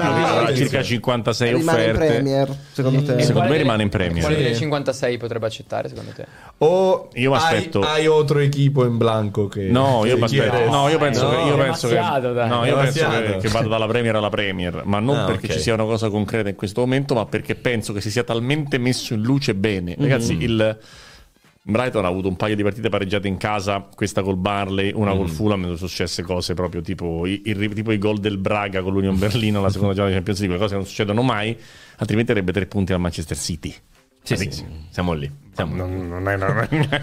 ah, circa sì. 56 Rimane in offerte. Premier, secondo te? E Secondo me rimane in Premier. Quale delle 56 potrebbe accettare secondo te? O Io mi hai, aspetto- hai otro equipo in blanco che che... No, io, che aspetta, chiede- no, io penso No. che, io penso che, no, io penso che, che vada dalla Premier alla Premier, ma non Ah, perché ok. ci sia una cosa concreta in questo momento, ma perché penso che si sia talmente messo in luce bene. Ragazzi, il Brighton ha avuto un paio di partite pareggiate in casa, questa col Barley, una col Fulham, sono successe cose proprio tipo i, il- tipo i gol del Braga con l'Union Berlino la seconda giornata di Champions League, quelle cose che non succedono mai, altrimenti avrebbe tre punti al Manchester City. Sì, sì, sì, siamo lì. Siamo Non, non è, non è-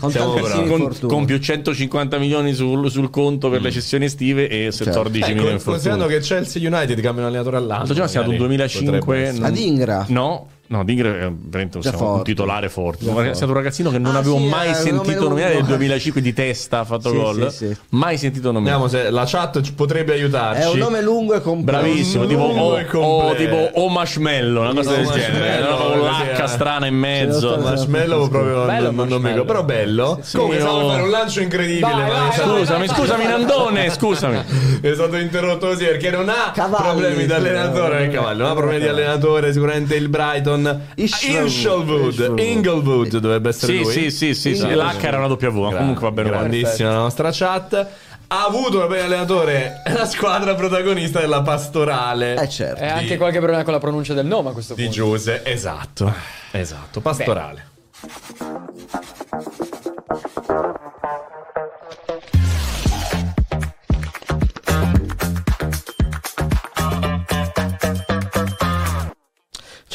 Con con, più 150 milioni sul, sul conto per le cessioni estive e 14 Eh, milioni con- in considerando fortuna. che Chelsea United cambia un allenatore all'anno. L'altro giorno siamo un magari 2005 potrebbe essere. non- Ad Ingra. No, no, Dingra è veramente un forte. titolare forte. Già. È stato un ragazzino che non Ah, avevo sì, mai eh, sentito nome nominare nel 2005 di testa ha fatto Sì, gol. sì, sì. Mai sentito nominare. Vediamo se la chat ci potrebbe aiutarci. È un nome lungo e complesso. Bravissimo, Un tipo o, e o completo. tipo o marshmallow, una cosa del genere, una con l'H eh. strana in mezzo. Marshmallow proprio Bello non, non marshmallow. però bello. Comunque io- stavo fare un lancio incredibile, Vai, ma vai, mi è stato- Scusami, scusami Nandone, scusami. è stato interrotto così perché non ha Cavalli. problemi di allenatore il cavallo, non ha problemi di allenatore, sicuramente il Brighton Ishmael. Inglewood dovrebbe essere Sì, lui. sì, sì, sì, sì. L'H era una W, ma comunque va bene. Grandissima la nostra chat. Ha avuto come allenatore (laughs) la squadra protagonista della pastorale Eh certo. E anche Di- qualche problema con la pronuncia del nome a questo di punto. Giuse. Esatto, esatto, pastorale. Thank you.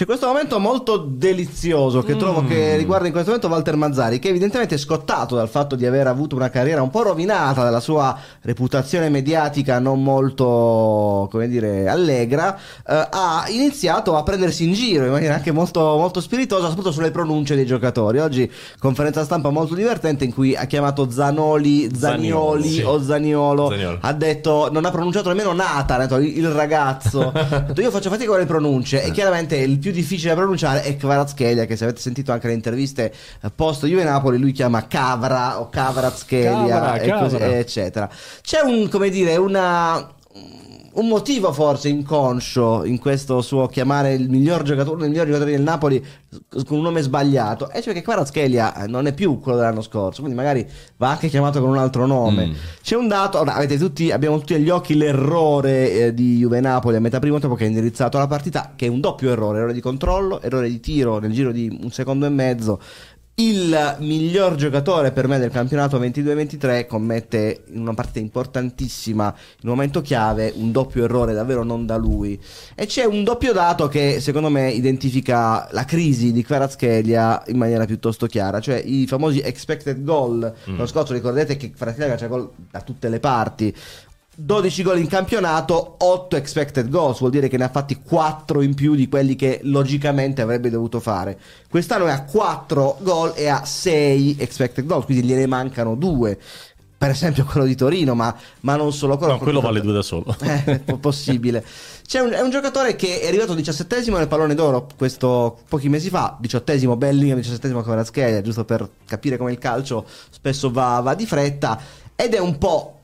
C'è questo momento molto delizioso che trovo Mm. che riguarda in questo momento Walter Mazzari, che evidentemente è scottato dal fatto di aver avuto una carriera un po' rovinata dalla sua reputazione mediatica non molto, come dire, allegra, eh, ha iniziato a prendersi in giro in maniera anche molto, molto spiritosa, soprattutto sulle pronunce dei giocatori. Oggi conferenza stampa molto divertente in cui ha chiamato Zanoli, Zanioli sì. o Zaniolo, Zaniolo. ha detto non ha pronunciato nemmeno Nathan, ha detto il ragazzo. (laughs) Detto, io faccio fatica con le pronunce e chiaramente il più difficile da pronunciare è Kvaratskhelia che se avete sentito anche le interviste eh, post Juve Napoli lui chiama Cavra o Kvaratskhelia Cavra, Cavra. eccetera. C'è un come dire una un motivo forse inconscio in questo suo chiamare il miglior giocatore, uno dei migliori giocatori del Napoli con un nome sbagliato, e cioè che Kvaratskhelia eh, non è più quello dell'anno scorso, quindi magari va anche chiamato con un altro nome. Mm. C'è un dato, ora, avete tutti, abbiamo tutti agli occhi l'errore eh, di Juve Napoli a metà primo tempo che ha indirizzato la partita, che è un doppio errore, errore di controllo, errore di tiro nel giro di un secondo e mezzo. Il miglior giocatore per me del campionato 22-23 commette in una partita importantissima, in un momento chiave, un doppio errore davvero non da lui. E c'è un doppio dato che secondo me identifica la crisi di Kvaratskhelia in maniera piuttosto chiara, cioè i famosi expected goal. Lo scorso ricordate che Kvaratskhelia c'è gol da tutte le parti. 12 gol in campionato, 8 expected goals, vuol dire che ne ha fatti 4 in più di quelli che logicamente avrebbe dovuto fare. Quest'anno è a 4 gol e a 6 expected goals, quindi gliene mancano 2. Per esempio quello di Torino, ma, ma non solo quello. No, quello vale due da solo. (laughs) Eh, possibile. C'è un, è un giocatore che è arrivato diciassettesimo nel pallone d'oro questo pochi mesi fa, diciottesimo Bellingham, diciassettesimo Kvaratskhelia, giusto per capire come il calcio spesso va, va di fretta ed è un po'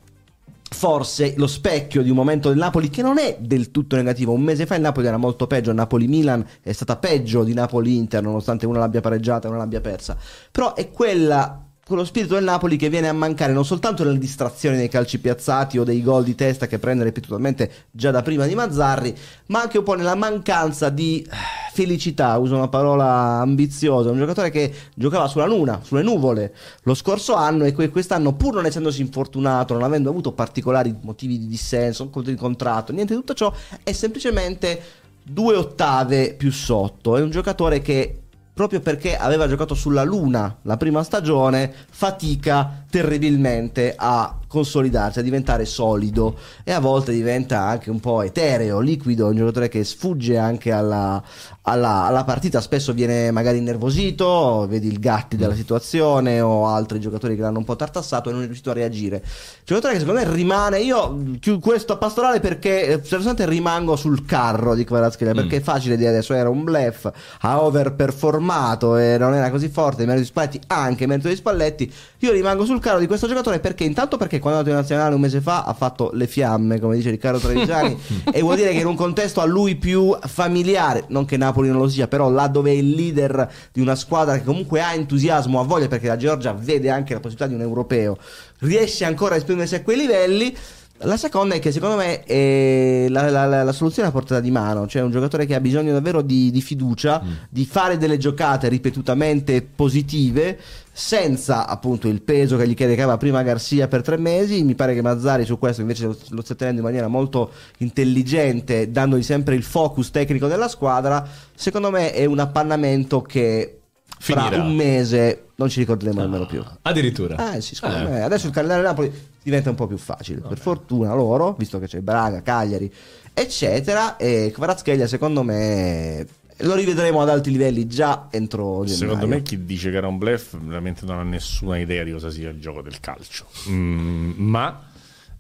forse lo specchio di un momento del Napoli che non è del tutto negativo. Un mese fa il Napoli era molto peggio, il Napoli-Milan è stata peggio di Napoli-Inter, nonostante una l'abbia pareggiata e una l'abbia persa. Però è quella quello spirito del Napoli che viene a mancare non soltanto nelle distrazioni dei calci piazzati o dei gol di testa che prende ripetutamente già da prima di Mazzarri, ma anche un po' nella mancanza di eh, felicità, uso una parola ambiziosa, un giocatore che giocava sulla luna, sulle nuvole lo scorso anno e que- quest'anno pur non essendosi infortunato, non avendo avuto particolari motivi di dissenso, di contratto, niente di tutto ciò, è semplicemente due ottave più sotto, è un giocatore che proprio perché aveva giocato sulla Luna la prima stagione, fatica terribilmente a consolidarsi, a diventare solido e a volte diventa anche un po' etereo, liquido, un giocatore che sfugge anche alla, alla- alla partita, spesso viene magari innervosito, vedi il Gatti della situazione o altri giocatori che l'hanno un po' tartassato e non è riuscito a reagire. Giocatore che secondo me rimane, io chiudo questo a pastorale perché eh, personalmente rimango sul carro di Kvaratskhelia perché è facile dire adesso era un bluff, ha overperformato e non era così forte, merito di Spalletti, anche merito di Spalletti. Io rimango sul carro di questo giocatore perché intanto perché che quando è andato in nazionale un mese fa ha fatto le fiamme, come dice Riccardo Trevisani, (laughs) e vuol dire che in un contesto a lui più familiare, non che Napoli non lo sia, però là dove è il leader di una squadra che comunque ha entusiasmo, ha voglia, perché la Georgia vede anche la possibilità di un europeo, riesce ancora a esprimersi a quei livelli. La seconda è che secondo me eh, la, la- la- la soluzione è a portata di mano, cioè un giocatore che ha bisogno davvero di, di fiducia, di fare delle giocate ripetutamente positive, senza appunto il peso che gli caricava prima Garcia per tre mesi. Mi pare che Mazzari su questo invece lo, lo sta tenendo in maniera molto intelligente, dandogli sempre il focus tecnico della squadra. Secondo me è un appannamento che fra Finirà. un mese non ci ricorderemo nemmeno più. Addirittura. Eh sì, Eh. me. Adesso il calendario Napoli diventa un po' più facile. Per fortuna loro, visto che c'è Braga, Cagliari, eccetera. E Kvaratskhelia, secondo me, lo rivedremo ad alti livelli già entro gennaio. Secondo me chi dice che era un bluff veramente non ha nessuna idea di cosa sia il gioco del calcio. Mm, ma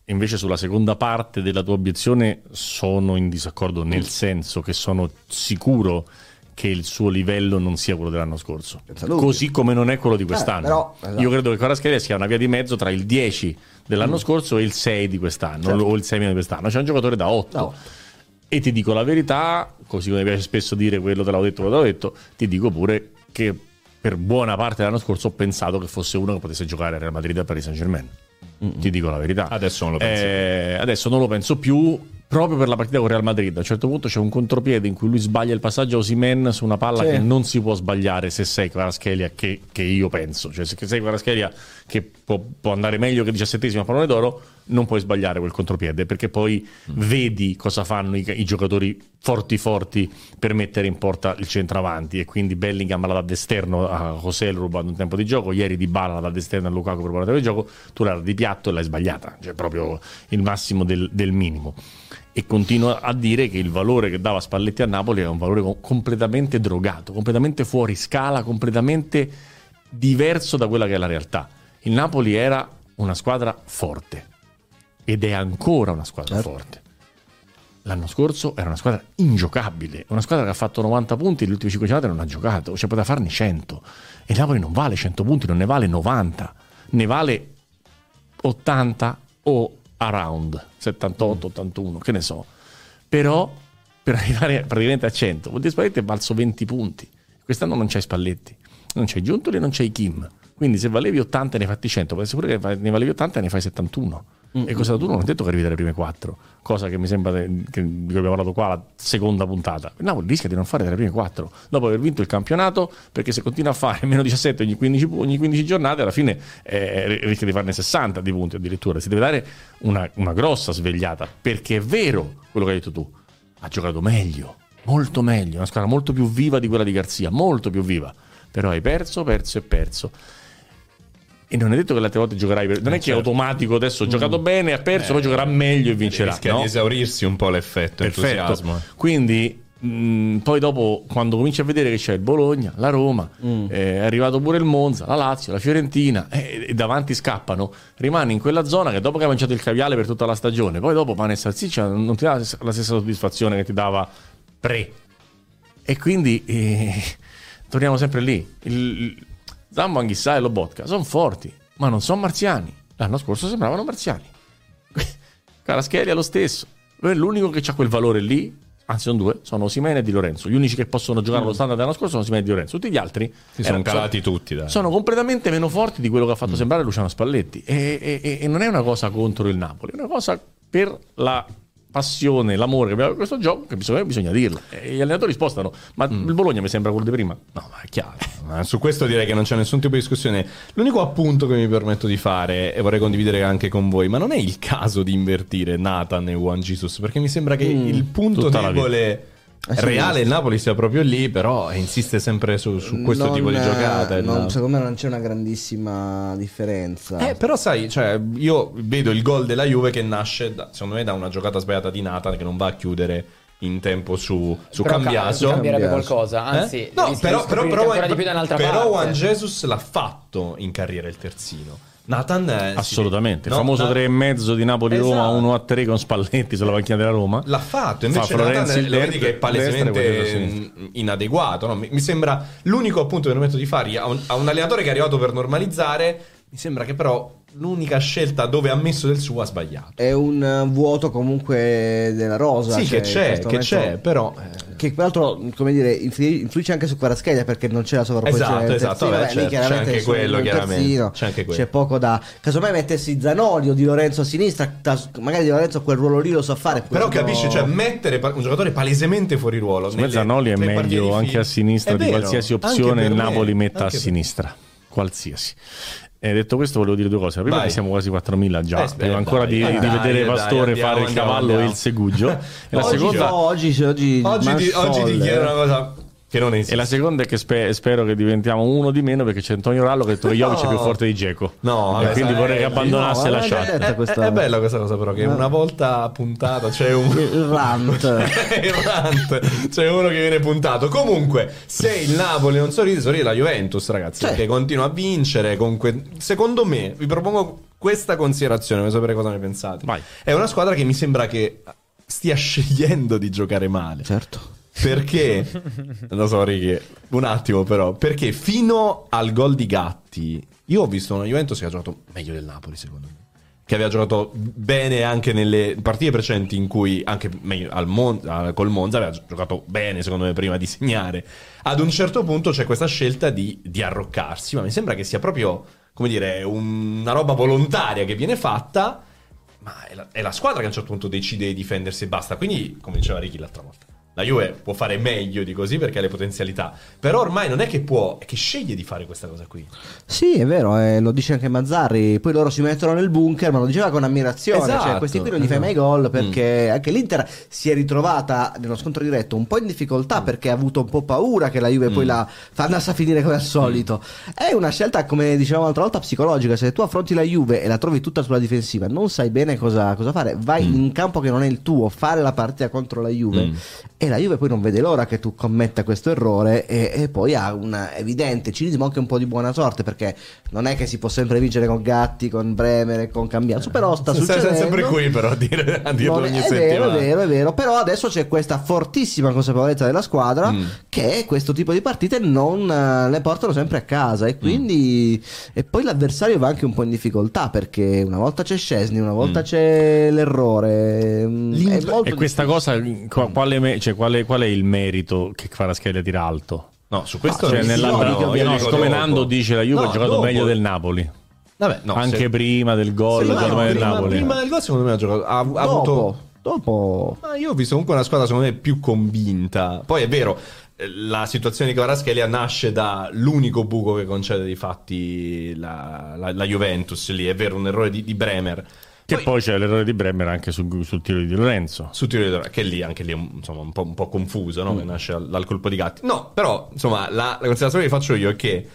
invece sulla seconda parte della tua obiezione sono in disaccordo nel senso che sono sicuro che il suo livello non sia quello dell'anno scorso. Così come non è quello di quest'anno. però, esatto. Io credo che Kvaratskhelia sia una via di mezzo tra il 10 dell'anno scorso e il 6 di quest'anno Certo. o il 6 meno di quest'anno. C'è un giocatore da 8. Da otto. E ti dico la verità, così come mi piace spesso dire quello te l'avevo detto, quello te l'avevo detto, ti dico pure che per buona parte dell'anno scorso ho pensato che fosse uno che potesse giocare a Real Madrid e a Paris Saint Germain. Ti dico la verità. Adesso non lo pensi Eh, adesso non lo penso più. Proprio per la partita con Real Madrid, a un certo punto c'è un contropiede in cui lui sbaglia il passaggio a Osimen su una palla Sì. che non si può sbagliare se sei Kvaratskhelia, che, che io penso. Cioè, se sei Kvaratskhelia che può, può andare meglio che 17 a pallone d'oro, non puoi sbagliare quel contropiede perché poi vedi cosa fanno i, i giocatori forti forti per mettere in porta il centravanti. E quindi Bellingham la dà d'esterno a José rubando un tempo di gioco ieri Di Bala la dà d'esterno a Lukaku per buona di gioco. Tu la di piatto e l'hai sbagliata cioè proprio il massimo del, del minimo. E continuo a dire che il valore che dava Spalletti a Napoli è un valore com- completamente drogato completamente fuori scala completamente diverso da quella che è la realtà. Il Napoli era una squadra forte ed è ancora una squadra Certo. forte. L'anno scorso era una squadra ingiocabile, una squadra che ha fatto 90 punti le ultime 5 giornate non ha giocato, cioè poteva farne 100. E Napoli non vale 100 punti, non ne vale 90, ne vale 80 o around 78, 81, che ne so. Però per arrivare praticamente a 100, vuol dire Spalletti è valso 20 punti. Quest'anno non c'hai Spalletti, non c'hai Giuntoli e non c'hai Kim. Quindi se valevi 80 e ne fatti 100, può essere pure che ne valevi 80 e ne fai 71. E cosa tu non ho detto che arrivi dalle prime 4, cosa che mi sembra che, di cui abbiamo parlato qua la seconda puntata. Il Napoli rischia di non fare dalle prime 4 dopo aver vinto il campionato, perché se continua a fare meno 17 ogni 15, pu- ogni 15 giornate, alla fine eh, rischia di farne 60 di punti addirittura. Si deve dare una, una grossa svegliata, perché è vero quello che hai detto tu, ha giocato meglio, molto meglio, una squadra molto più viva di quella di Garzia, molto più viva. Però hai perso, perso e perso. E non è detto che le altre volte giocherai per... Non è che è automatico adesso ha giocato bene, ha perso, poi giocherà meglio e vincerà. Rischia no? di esaurirsi un po' l'effetto entusiasmo. Perfetto. Quindi mh, poi dopo quando cominci a vedere che c'è il Bologna, la Roma, eh, è arrivato pure il Monza, la Lazio, la Fiorentina eh, e davanti scappano, rimani in quella zona che dopo che hai mangiato il caviale per tutta la stagione, poi dopo pane e salsiccia non ti dà la stessa soddisfazione che ti dava pre. E quindi eh, torniamo sempre lì. Il, il Zambo, Anghissà e Lobotka sono forti, ma non sono marziani. L'anno scorso sembravano marziani. (laughs) Caraschelli è lo stesso. Lui è l'unico che ha quel valore lì. Anzi, sono due, sono Osimene e Di Lorenzo. Gli unici che possono giocare allo standard dell'anno scorso sono Osimene e Di Lorenzo. Tutti gli altri Si sono erano- calati tutti, dai. sono completamente meno forti di quello che ha fatto sembrare Luciano Spalletti. E, e- e- e non è una cosa contro il Napoli, è una cosa per la passione, l'amore che abbiamo per questo gioco che bisogna, bisogna dirla. E gli allenatori spostano. Ma il Bologna mi sembra quello di prima? No, ma è chiaro. Ma su questo direi che non c'è nessun tipo di discussione. L'unico appunto che mi permetto di fare, e vorrei condividere anche con voi, ma non è il caso di invertire Nathan e Juan Jesus, perché mi sembra che il punto tutta debole Eh reale il Napoli sia proprio lì, però insiste sempre su, su questo Non, tipo di eh, giocata. il non- secondo me non c'è una grandissima differenza. Eh, però sai, cioè, io vedo il gol della Juve che nasce, da- secondo me, da una giocata sbagliata di Nathan che non va a chiudere in tempo su, su Però Cambiaso. ca- cambierebbe qualcosa, anzi, Eh? No, però, però, però, ancora di più da un'altra però parte. Juan Jesus l'ha fatto in carriera il terzino. Nathan si- Assolutamente. Il no, famoso Na- 3 e mezzo di Napoli-Roma, Esatto. 1 a 3 con Spalletti sulla panchina della Roma. L'ha fatto, invece Fa Nathan lo vedi che è palesemente mm, inadeguato. no? Mi, mi sembra l'unico appunto che permetto di fare a un, a un allenatore che è arrivato per normalizzare. Mi sembra che però l'unica scelta dove ha messo del suo ha sbagliato. È un eh, vuoto comunque della rosa. Sì, cioè, che c'è, che momento- c'è, però... eh, Che peraltro, come dire, influ- influisce anche su Kvaratskhelia perché non c'è la sovrapposizione Esatto, esatto, terzino. vabbè, Beh, lì certo, chiaramente c'è anche quello, chiaramente, terzino, c'è anche quello. C'è poco da... Casomai mettessi Zanoli o Di Lorenzo a sinistra, magari Di Lorenzo quel ruolo lì lo sa fare. Però capisci, cioè mettere un giocatore palesemente fuori ruolo. Secondo Zanoli è meglio anche a sinistra È di vero, qualsiasi opzione Napoli metta a sinistra. Qualsiasi. E detto questo, volevo dire due cose. La prima, Vai. che siamo quasi 4.000 già. Eh, aspetta, Prima ancora dai, di, dai, di vedere dai, Pastore andiamo, fare il cavallo andiamo. e il segugio. (laughs) E la Oggi, seconda. oggi, oggi, Oggi, ti, oggi ti chiedo una cosa che non esiste. E la seconda è che spe- spero che diventiamo uno di meno perché c'è Antonio Rallo che ha detto che Jovic è No. più forte di Geco. No, e vabbè, quindi sai, vorrei che abbandonasse no, la chat. È, questa- è bella questa cosa, però, che una volta puntata c'è un. Il rant. (laughs) il rant. C'è uno che viene puntato. Comunque, se il Napoli non sorride, sorride la Juventus, ragazzi. Sì. Che continua a vincere. Comunque, secondo me, vi propongo questa considerazione. Voglio sapere cosa ne pensate. Vai. È una squadra che mi sembra che stia scegliendo di giocare male. certo. Perché, (laughs) lo so Ricky, un attimo però, perché fino al gol di Gatti, io ho visto una Juventus che ha giocato meglio del Napoli secondo me. Che aveva giocato bene anche nelle partite precedenti in cui, anche meglio, al Mon- col Monza, aveva giocato bene secondo me prima di (laughs) segnare. Ad un certo punto c'è questa scelta di, di arroccarsi, ma mi sembra che sia proprio, come dire, un- una roba volontaria che viene fatta, ma è la, è la squadra che a un certo punto decide di difendersi e basta. Quindi, come diceva Ricky l'altra volta, la Juve può fare meglio di così perché ha le potenzialità. Però ormai non è che può, è che sceglie di fare questa cosa qui. Sì, è vero, eh, lo dice anche Mazzarri. Poi loro si mettono nel bunker, ma lo diceva con ammirazione. Esatto, cioè, questi qui non gli fai mai gol perché anche l'Inter si è ritrovata nello scontro diretto un po' in difficoltà perché ha avuto un po' paura che la Juve poi la fa andasse a finire come al solito. È una scelta, come dicevamo l'altra volta, psicologica. Se tu affronti la Juve e la trovi tutta sulla difensiva, non sai bene cosa, cosa fare. Vai in un campo che non è il tuo, fare la partita contro la Juve. E la Juve poi non vede l'ora che tu commetta questo errore e, e poi ha un evidente cinismo anche un po' di buona sorte perché non è che si può sempre vincere con Gatti, con Bremer con Cambiaso, però sta succedendo. sempre qui però a, dire, a dirlo Non ogni è settimana. vero, è vero, è vero, però adesso c'è questa fortissima consapevolezza della squadra Mm. che questo tipo di partite non eh, le portano sempre a casa Mm. e quindi e poi l'avversario va anche un po' in difficoltà perché una volta c'è Scesni, una volta c'è l'errore. mm, è molto E questa difficile. cosa, qua- quale, me- cioè, quale, qual è il merito che Kvaratskhelia tira alto? No, su questo Ah, Cioè, sì, nella- no, io no, dopo. Nando dice la Juve No, ha giocato dopo. meglio del Napoli. Vabbè, no, anche se- prima del gol, giocato no, del prima, Napoli. prima del gol secondo me ha giocato ha, ha dopo, avuto dopo Ma io ho visto comunque una squadra secondo me più convinta. Poi è vero, la situazione di Kvaratskhelia nasce dall'unico buco che concede di fatti la, la- la Juventus lì. È vero, un errore di, di Bremer. Che poi, c'è l'errore di Bremer anche sul, sul tiro di Lorenzo. Su tiro di Dora- che lì anche lì è un, insomma, un, po', un po' confuso, no? Che nasce dal, dal colpo di gatti. No, però, insomma, la, la considerazione che faccio io è che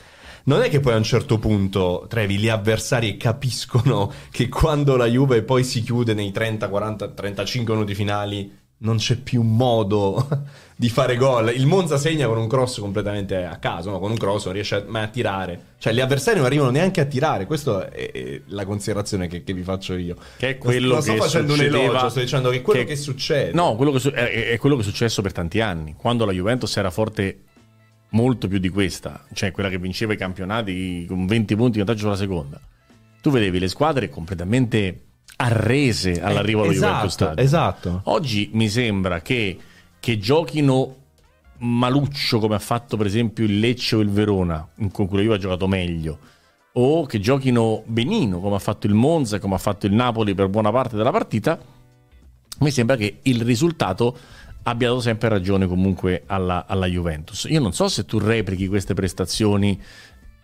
non è che poi a un certo punto, Trevi, gli avversari capiscono (laughs) che quando la Juve poi si chiude nei 30, 40, 35 minuti finali non c'è più modo di fare gol. Il Monza segna con un cross completamente a caso, no? con un cross non riesce mai a tirare. Cioè gli avversari non arrivano neanche a tirare. Questa è, è la considerazione che, che vi faccio io. Che è Non- quello non sto che facendo un elogio, sto dicendo che è quello che, succede. No, quello che è, è quello che è successo per tanti anni. Quando la Juventus era forte molto più di questa, cioè quella che vinceva i campionati con 20 punti di vantaggio sulla seconda. Tu vedevi le squadre completamente arrese all'arrivo alla esatto, Juventus Stadio. Esatto. Oggi mi sembra che, che giochino maluccio come ha fatto per esempio il Lecce o il Verona, con cui Juve ha giocato meglio, o che giochino benino come ha fatto il Monza, come ha fatto il Napoli per buona parte della partita, mi sembra che il risultato abbia dato sempre ragione comunque alla, alla Juventus. Io non so se tu replichi queste prestazioni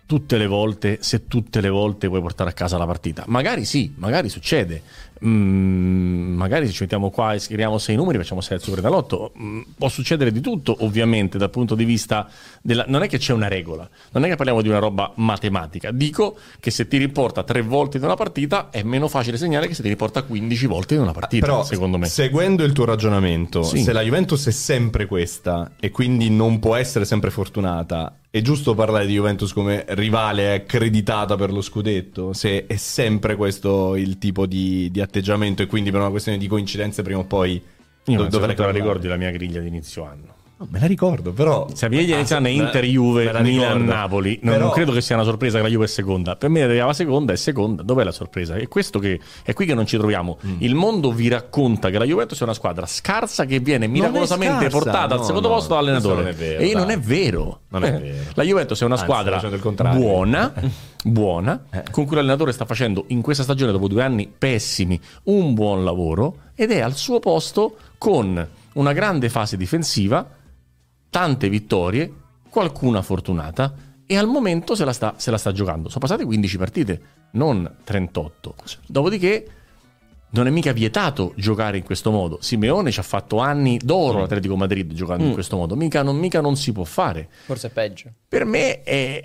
tutte le volte, se tutte le volte puoi portare a casa la partita. Magari sì, magari succede. Mm, magari se ci mettiamo qua e scriviamo sei numeri, facciamo sei al Super Enalotto. Mm, può succedere di tutto, ovviamente, dal punto di vista della... Non è che c'è una regola, non è che parliamo di una roba matematica. Dico che se ti riporta tre volte in una partita è meno facile segnare che se ti riporta 15 volte in una partita, Però, secondo me. seguendo il tuo ragionamento, Sì. se la Juventus è sempre questa e quindi non può essere sempre fortunata, è giusto parlare di Juventus come rivale accreditata per lo scudetto? Se è sempre questo il tipo di, di atteggiamento e quindi per una questione di coincidenze prima o poi Io do- dovrei te la ricordi la mia griglia di inizio anno. Me la ricordo, però. Se a Vieglia Ah, Inter, Juve, la Milan. Napoli. Non, Però- non credo che sia una sorpresa che la Juve è seconda. Per me arrivava seconda e seconda. Dov'è la sorpresa? È questo che è qui che non ci troviamo. Mm. Il mondo vi racconta che la Juventus è una squadra scarsa che viene miracolosamente scarsa, portata al no, secondo no, posto dall'allenatore. non è vero, e non dai. è vero. Non è Eh, vero. La Juventus è una Anzi, squadra buona, buona, Eh. con cui l'allenatore sta facendo in questa stagione, dopo due anni pessimi, un buon lavoro ed è al suo posto con una grande fase difensiva tante vittorie, qualcuna fortunata e al momento se la sta, se la sta giocando. Sono passate 15 partite, non 38. Dopodiché non è mica vietato giocare in questo modo. Simeone ci ha fatto anni d'oro l'Atletico Madrid giocando in questo modo. Mica non, mica non si può fare. Forse è peggio. Per me è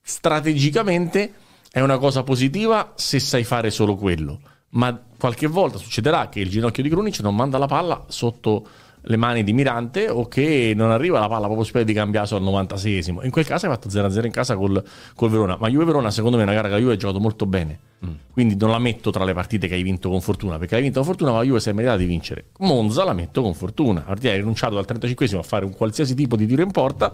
strategicamente è una cosa positiva se sai fare solo quello. Ma qualche volta succederà che il ginocchio di Krunic non manda la palla sotto le mani di Mirante o che non arriva la palla proprio spera di Cambiaso al 96esimo. In quel caso hai fatto 0-0 in casa col, col Verona. Ma Juve Verona, secondo me, è una gara che la Juve ha giocato molto bene. Quindi non la metto tra le partite che hai vinto con fortuna, perché hai vinto con fortuna, ma la Juve si è meritata di vincere. Monza la metto con fortuna. La partita hai rinunciato dal 35esimo a fare un qualsiasi tipo di tiro in porta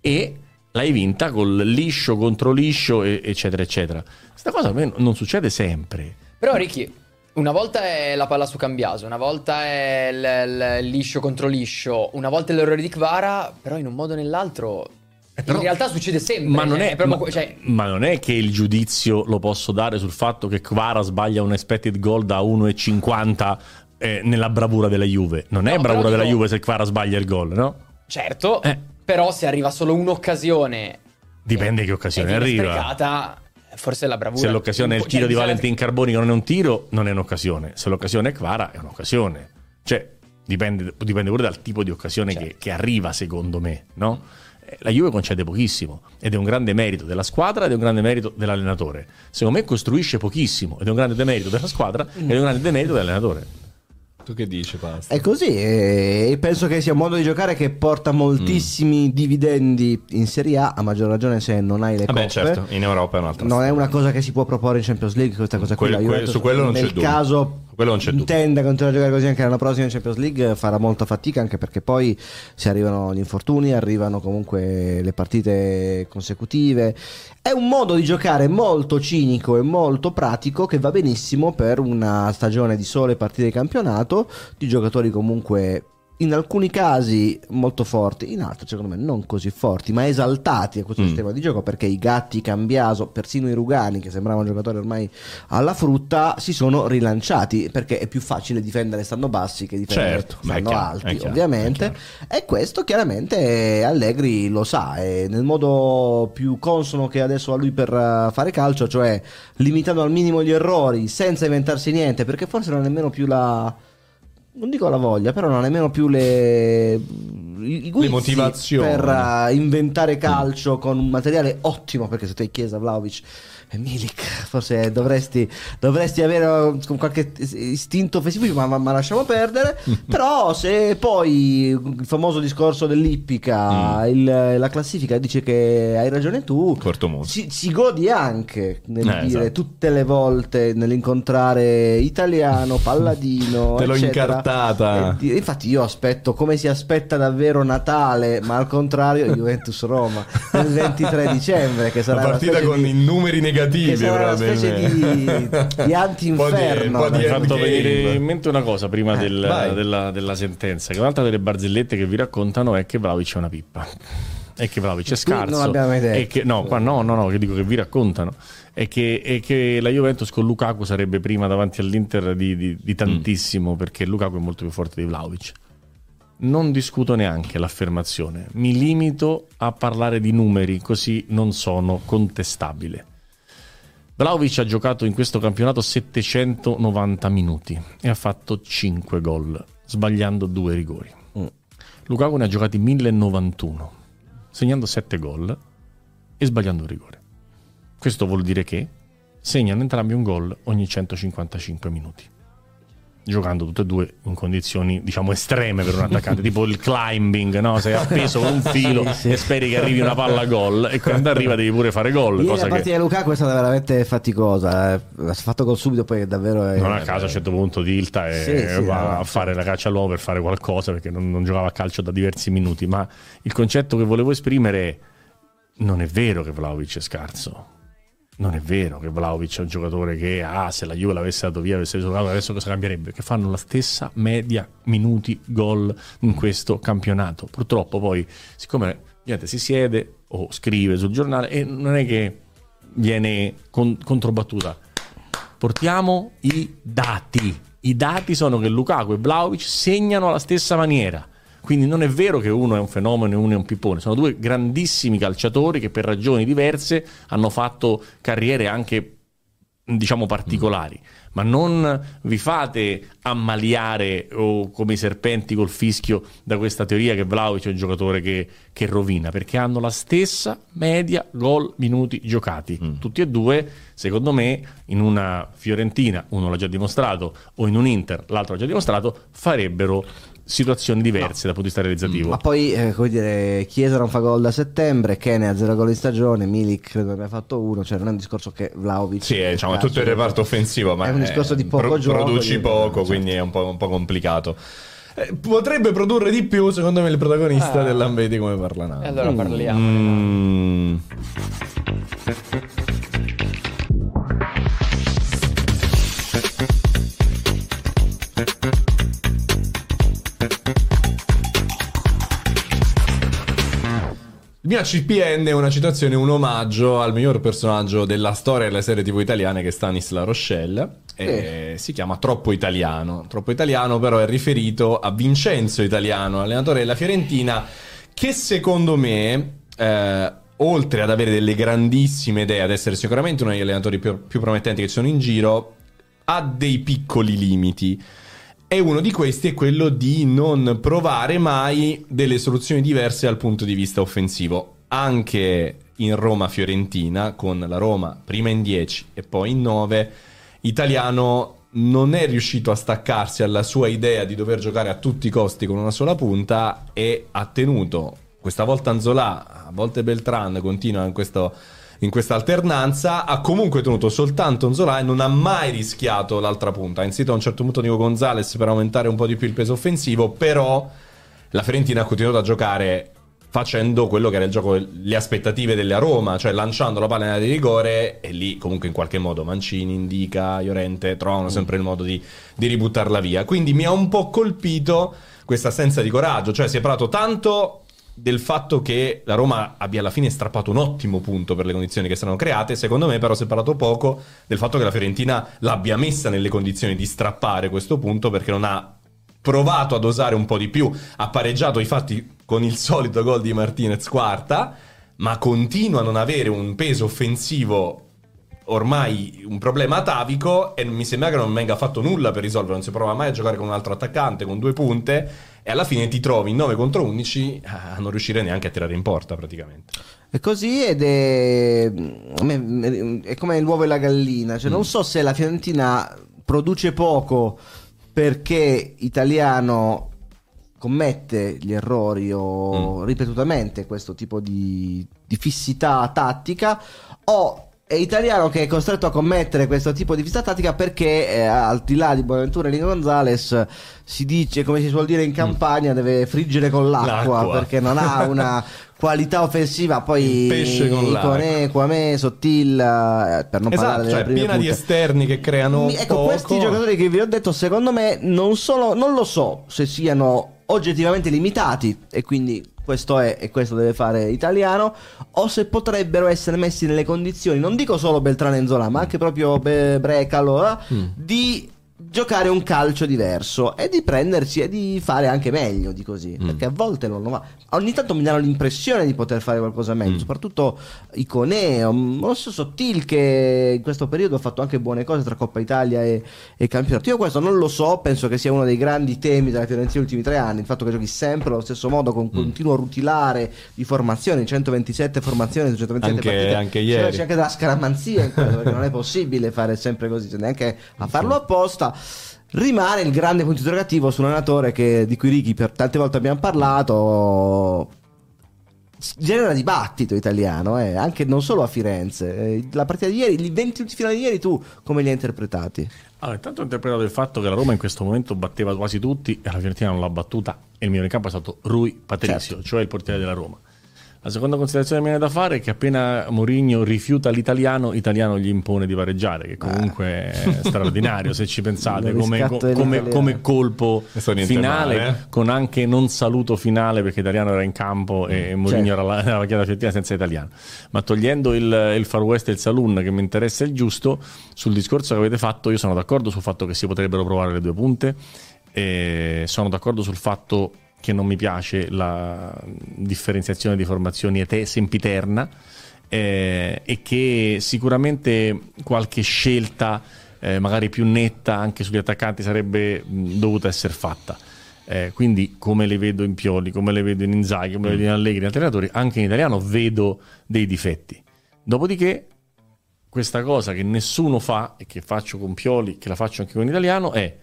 e l'hai vinta col liscio contro liscio, eccetera, eccetera. Questa cosa a me non succede sempre. Però Ricky, una volta è la palla su Cambiaso, una volta è il, il liscio contro liscio, una volta è l'errore di Kvara, però in un modo o nell'altro però- in realtà succede sempre. Ma non, cioè, è, proprio, ma- cioè, ma non è che il giudizio lo posso dare sul fatto che Kvara sbaglia un expected goal da 1,50 eh, nella bravura della Juve. Non è No, bravura della dico- Juve se Kvara sbaglia il gol, no? certo, Eh. però se arriva solo un'occasione Dipende che e occasione arriva. sprecata, forse la bravura. Se l'occasione è il tiro di Valentin Carboni che non è un tiro, non è un'occasione. Se l'occasione è Kvara, è un'occasione. Cioè, dipende, dipende pure dal tipo di occasione che, che arriva, secondo me, no? Eh, La Juve concede pochissimo ed è un grande merito della squadra ed è un grande merito dell'allenatore. Secondo me costruisce pochissimo ed è un grande demerito della squadra ed è un grande demerito dell'allenatore. Tu che dici, Pasta? È così, e penso che sia un modo di giocare che porta moltissimi dividendi in Serie A, a maggior ragione se non hai le Vabbè, coppe. certo, in Europa è un'altra Non è una cosa che si può proporre in Champions League, questa cosa qui. Quel- la que- Juventus, su quello non nel c'è dubbio. caso Su quello non c'è dubbio. continuare a giocare così anche l'anno prossimo in Champions League, farà molta fatica anche perché poi si arrivano gli infortuni, arrivano comunque le partite consecutive. È un modo di giocare molto cinico e molto pratico che va benissimo per una stagione di sole partite di campionato, di giocatori comunque in alcuni casi molto forti, in altri secondo me non così forti, ma esaltati a questo Mm. sistema di gioco perché i gatti Cambiaso, persino i Rugani che sembravano giocatori ormai alla frutta, si sono rilanciati perché è più facile difendere stando bassi che difendere Certo, è stando chiaro, alti, è chiaro, ovviamente. è E questo chiaramente Allegri lo sa, e nel modo più consono che adesso ha lui per eh, fare calcio, cioè limitando al minimo gli errori senza inventarsi niente, perché forse non ha nemmeno più la non dico la voglia, però non ha nemmeno più le, i, guizzi motivazioni. per eh, inventare calcio con un materiale ottimo. Perché se tu hai Chiesa, Vlaovic Milik, forse dovresti, dovresti avere con qualche istinto offensivo, ma, ma- ma lasciamo perdere. (laughs) però se poi il famoso discorso dell'ippica, il- la classifica dice che hai ragione tu, ci, ci godi anche nel Eh, dire esatto. tutte le volte nell'incontrare italiano, palladino, (laughs) Te l'ho eccetera. incartata. E infatti io aspetto come si aspetta davvero Natale, ma al contrario Juventus Roma il (laughs) 23 dicembre che sarà La partita con di, i numeri negativi, che sarà una specie di, (laughs) probabilmente. di anti-inferno. Di- po' Mi hai fatto venire in mente una cosa prima Eh, del- della, della sentenza, che un'altra delle barzellette che vi raccontano è che Vlaovic è una pippa. E che Vlaovic è Qui non scarso. l'abbiamo mai detto. Che, no, qua no, no, no, che dico che vi raccontano. E che, e che la Juventus con Lukaku sarebbe prima davanti all'Inter di, di- di tantissimo, perché Lukaku è molto più forte di Vlaovic. Non discuto neanche l'affermazione, mi limito a parlare di numeri, così non sono contestabile. Vlaovic ha giocato in questo campionato 790 minuti e ha fatto 5 gol, sbagliando due rigori. Lukaku ne ha giocati 1091, segnando 7 gol e sbagliando un rigore. Questo vuol dire che segnano entrambi un gol ogni 155 minuti. Giocando tutte e due in condizioni diciamo estreme per un attaccante tipo il climbing no? sei appeso con un (laughs) filo Sì, sì. e speri che arrivi una palla gol e quando arriva devi pure fare gol Ieri cosa la partita che di Lukaku è stata veramente faticosa. eh. Ha fatto gol subito, poi davvero. È... non a caso a un certo punto tilta e Sì, sì, va no, a fare la caccia all'uomo per fare qualcosa perché non, non giocava a calcio da diversi minuti ma il concetto che volevo esprimere è non è vero che Vlaovic è scarso non è vero che Vlaovic è un giocatore che ah, se la Juve l'avesse dato via avesse giocato adesso cosa cambierebbe? Che fanno la stessa media minuti gol in questo campionato. Purtroppo poi siccome gente si siede o scrive sul giornale e non è che viene con- controbattuta. Portiamo i dati. I dati sono che Lukaku e Vlaovic segnano alla stessa maniera quindi non è vero che uno è un fenomeno e uno è un pippone, sono due grandissimi calciatori che per ragioni diverse hanno fatto carriere anche diciamo particolari, ma non vi fate ammaliare o come i serpenti col fischio da questa teoria che Vlaovic è un giocatore che, che rovina, perché hanno la stessa media gol minuti giocati, tutti e due, secondo me, in una Fiorentina, uno l'ha già dimostrato, o in un Inter, l'altro l'ha già dimostrato, farebbero situazioni diverse dal punto di vista realizzativo. Ma poi, eh, come dire, Chiesa non fa gol da settembre, Kene ha zero gol in stagione, Milik credo ne abbia fatto uno, cioè non è un discorso che Vlaovic... Sì, eh, diciamo, tutto il reparto offensivo, ma È un discorso di poco gioco, Produci poco, esatto. quindi è un po', un po' complicato. Eh, potrebbe produrre di più, secondo me, il protagonista Ah. dell'Ambeti come parla Nando. E allora parliamo. Mm. Il mio CPN è una citazione, un omaggio al miglior personaggio della storia delle serie TV italiane che è Stanis La Rochelle. E Si chiama Troppo Italiano. Troppo Italiano, però, è riferito a Vincenzo Italiano, allenatore della Fiorentina, che secondo me, eh, oltre ad avere delle grandissime idee, ad essere sicuramente uno degli allenatori più, più promettenti che ci sono in giro, ha dei piccoli limiti. E uno di questi è quello di non provare mai delle soluzioni diverse dal punto di vista offensivo. Anche in Roma-Fiorentina, con la Roma prima in 10 e poi in 9, Italiano non è riuscito a staccarsi alla sua idea di dover giocare a tutti i costi con una sola punta e ha tenuto questa volta Anzola, a volte Beltran continua in, questo, in questa alternanza, ha comunque tenuto soltanto Anzola e non ha mai rischiato l'altra punta. Ha iniziato a un certo punto Nico Gonzalez per aumentare un po' di più il peso offensivo, però la Fiorentina ha continuato a giocare facendo quello che era il gioco, le aspettative della Roma, cioè lanciando la palla in area di rigore e lì comunque in qualche modo Mancini, Indica, Llorente trovano sempre il modo di, di ributtarla via. Quindi mi ha un po' colpito questa assenza di coraggio, cioè si è parlato tanto del fatto che la Roma abbia alla fine strappato un ottimo punto per le condizioni che saranno create, secondo me però si è parlato poco del fatto che la Fiorentina l'abbia messa nelle condizioni di strappare questo punto perché non ha provato ad osare un po' di più, ha pareggiato i fatti con il solito gol di Martinez quarta, ma continua a non avere un peso offensivo ormai un problema atavico e mi sembra che non venga fatto nulla per risolvere, non si prova mai a giocare con un altro attaccante con due punte e alla fine ti trovi in 9 contro 11 a non riuscire neanche a tirare in porta praticamente. È così ed è, è come l'uovo e la gallina. Cioè, non so se la Fiorentina produce poco perché Italiano commette gli errori o ripetutamente questo tipo di, di fissità tattica o è Italiano che è costretto a commettere questo tipo di fissità tattica perché eh, al di là di Bonaventura e Lino Gonzales si dice come si suol dire in campagna deve friggere con l'acqua, L'acqua. perché non ha una (laughs) qualità offensiva poi Il pesce con l'acqua. Iconè, Quamè, Sottil eh, per non parlare Esatto, delle cioè prime piena di esterni che creano Ecco, poco. questi giocatori che vi ho detto, secondo me, non sono, non lo so se siano oggettivamente limitati, e quindi questo è e questo deve fare italiano, o se potrebbero essere messi nelle condizioni, non dico solo Beltrano e Zola, ma anche proprio Be- Brecalo, eh, Mm. di giocare un calcio diverso e di prendersi e di fare anche meglio di così Mm. perché a volte non lo va ogni tanto mi danno l'impressione di poter fare qualcosa Mm. meglio soprattutto Iconeo lo stesso Sottil che in questo periodo ha fatto anche buone cose tra Coppa Italia e, e campionato io questo non lo so penso che sia uno dei grandi temi della Fiorentina negli ultimi tre anni il fatto che giochi sempre allo stesso modo Mm. con continuo rutilare di formazioni 127 formazioni su 127 Anche- partite anche ieri. c'è anche della scaramanzia in questo perché non è possibile fare sempre così c'è neanche a (laughs) farlo apposta Rimane il grande punto interrogativo su un allenatore che, di cui Ricky per tante volte abbiamo parlato. Genera dibattito italiano, eh, anche non solo a Firenze. Eh, La partita di ieri, i 20 minuti finali di ieri, tu come li hai interpretati? Allora, intanto ho interpretato il fatto che la Roma in questo momento batteva quasi tutti e la Fiorentina non l'ha battuta e il migliore in campo è stato Rui Patrizio, Certo. cioè il portiere della Roma. La seconda considerazione che mi viene da fare è che appena Mourinho rifiuta l'italiano, l'italiano gli impone di pareggiare, che comunque è straordinario se ci pensate, (laughs) come, come- come colpo finale, male, eh. con anche non saluto finale perché Italiano era in campo e Mourinho Certo. era la, (laughs) era la chiara fiorentina senza Italiano. Ma togliendo il, il Far West e il Saloon che mi interessa il giusto, sul discorso che avete fatto io sono d'accordo sul fatto che si potrebbero provare le due punte, e sono d'accordo sul fatto che non mi piace la differenziazione di formazioni ete- sempiterna eh, e che sicuramente qualche scelta eh, magari più netta anche sugli attaccanti sarebbe mh, dovuta essere fatta. Eh, quindi come le vedo in Pioli, come le vedo in Inzaghi, come le vedo in Allegri, in altri allenatori, anche in italiano vedo dei difetti. Dopodiché questa cosa che nessuno fa e che faccio con Pioli, che la faccio anche con Italiano, è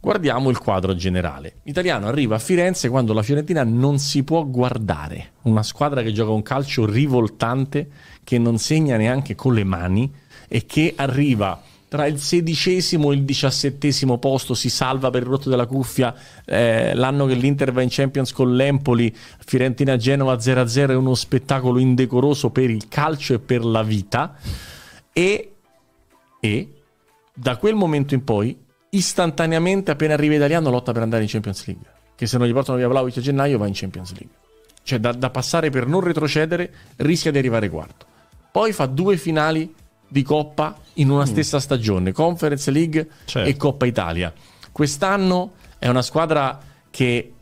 guardiamo il quadro generale. L'italiano arriva a Firenze quando la Fiorentina non si può guardare. Una squadra che gioca un calcio rivoltante, che non segna neanche con le mani e che arriva tra il sedicesimo e il diciassettesimo posto, si salva per il rotto della cuffia eh, l'anno che l'Inter va in Champions con l'Empoli, Fiorentina-Genova 0-0 è uno spettacolo indecoroso per il calcio e per la vita e, e da quel momento in poi istantaneamente appena arriva italiano lotta per andare in Champions League. Che se non gli portano via Vlaovic a gennaio va in Champions League. Cioè da, da passare per non retrocedere rischia di arrivare quarto. Poi fa due finali di Coppa in una stessa stagione Conference League Certo. e Coppa Italia. Quest'anno è una squadra che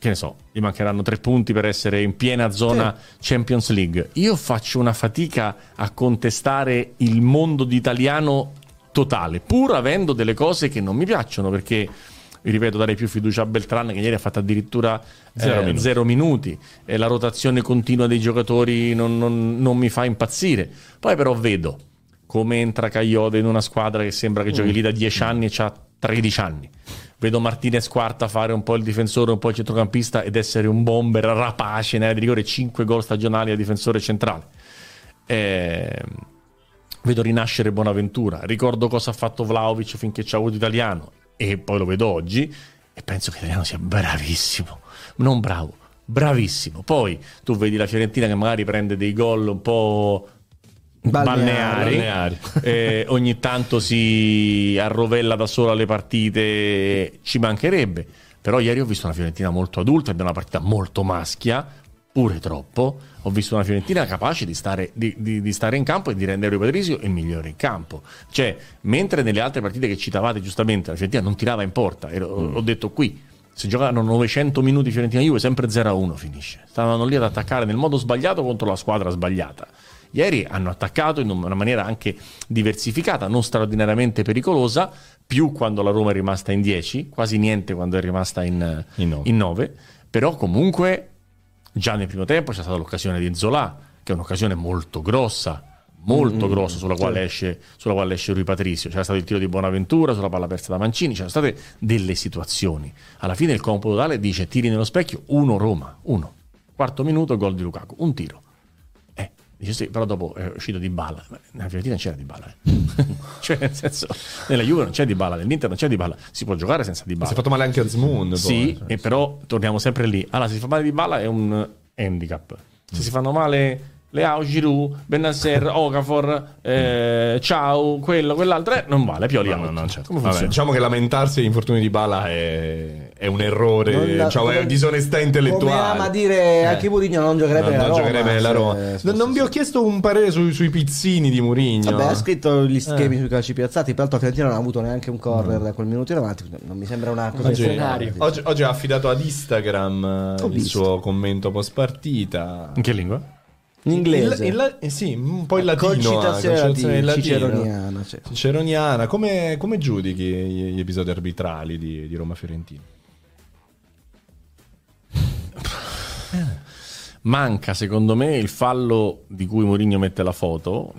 che ne so, gli mancheranno tre punti per essere in piena zona Champions League. Io faccio una fatica a contestare il mondo di italiano totale, pur avendo delle cose che non mi piacciono, perché vi ripeto, dare più fiducia a Beltran, che ieri ha fatto addirittura Zero eh, minuti. zero minuti, e la rotazione continua dei giocatori non, non- non mi fa impazzire. Poi però vedo come entra Caiote in una squadra che sembra che giochi lì da 10 anni e ha 13 anni. Vedo Martinez Quarta fare un po' il difensore, un po' il centrocampista ed essere un bomber rapace in area di rigore, 5 gol stagionali a difensore centrale. Eh, vedo rinascere Bonaventura, ricordo cosa ha fatto Vlaovic finché c'ha avuto italiano e poi lo vedo oggi e penso che italiano sia bravissimo, non bravo, bravissimo. Poi tu vedi la Fiorentina che magari prende dei gol un po' Balneari. balneari, eh, (laughs) ogni tanto si arrovella da sola le partite, ci mancherebbe. Però ieri ho visto una Fiorentina molto adulta ed è una partita molto maschia, pure troppo. Ho visto una Fiorentina capace di stare, di, di- di stare in campo e di rendere Patrizio il migliore in campo. Cioè, mentre nelle altre partite che citavate giustamente, la Fiorentina non tirava in porta, ero- ho detto qui, se giocano 900 minuti Fiorentina-Juve, sempre 0-1 finisce. Stavano lì ad attaccare nel modo sbagliato contro la squadra sbagliata. Ieri hanno attaccato in una maniera anche diversificata, non straordinariamente pericolosa, più quando la Roma è rimasta in 10, quasi niente quando è rimasta in, In nove. in 9, però comunque già nel primo tempo c'è stata l'occasione di Zola, che è un'occasione molto grossa, molto grossa sulla quale, esce, sulla quale esce Rui Patrizio. C'era stato il tiro di Bonaventura sulla palla persa da Mancini, c'erano state delle situazioni. Alla fine il compo totale dice tiri nello specchio, uno Roma, uno. Quarto minuto, gol di Lukaku, un tiro. Eh, dice sì, però dopo è uscito di balla. Nella Fiorentina c'era di balla. (laughs) cioè, nel senso, nella Juve non c'è di balla, nell'Inter non c'è di balla. Si può giocare senza di Si balla. è fatto male anche a Zmoon. Sì, poi. e però torniamo sempre lì. Allora, se si fa male di balla è un handicap. Se si fanno male Leao, Giroud, Benasser, Okafor, eh, Ciao, quello, quell'altro, eh, non vale. Pioli No, no, no, certo. Come Vabbè, diciamo che lamentarsi degli infortuni di Bala è, è un errore, Non- cioè, è come- disonestà intellettuale. Come ama dire anche Mourinho non giocherebbe non Roma. giocherebbe se- Roma. se Non- fosse non vi ho chiesto un parere sui, sui pizzini di Murigno. Vabbè, ha scritto gli Eh. schemi sui calci piazzati. Peraltro, la Fiorentina non ha avuto neanche un corner da quel minuto in avanti. Non mi sembra una cosa Oggi, scenario. oggi- oggi ha affidato ad Instagram eh, Ho il visto. suo commento post partita. In che lingua? In inglese. Il- il- eh, sì, un po' in latino. Concitazione in latino. ciceroniana. sì. Ciceroniana. Come, come giudichi gli gli episodi arbitrali di, di Roma Fiorentina? Manca secondo me il fallo di cui Mourinho mette la foto,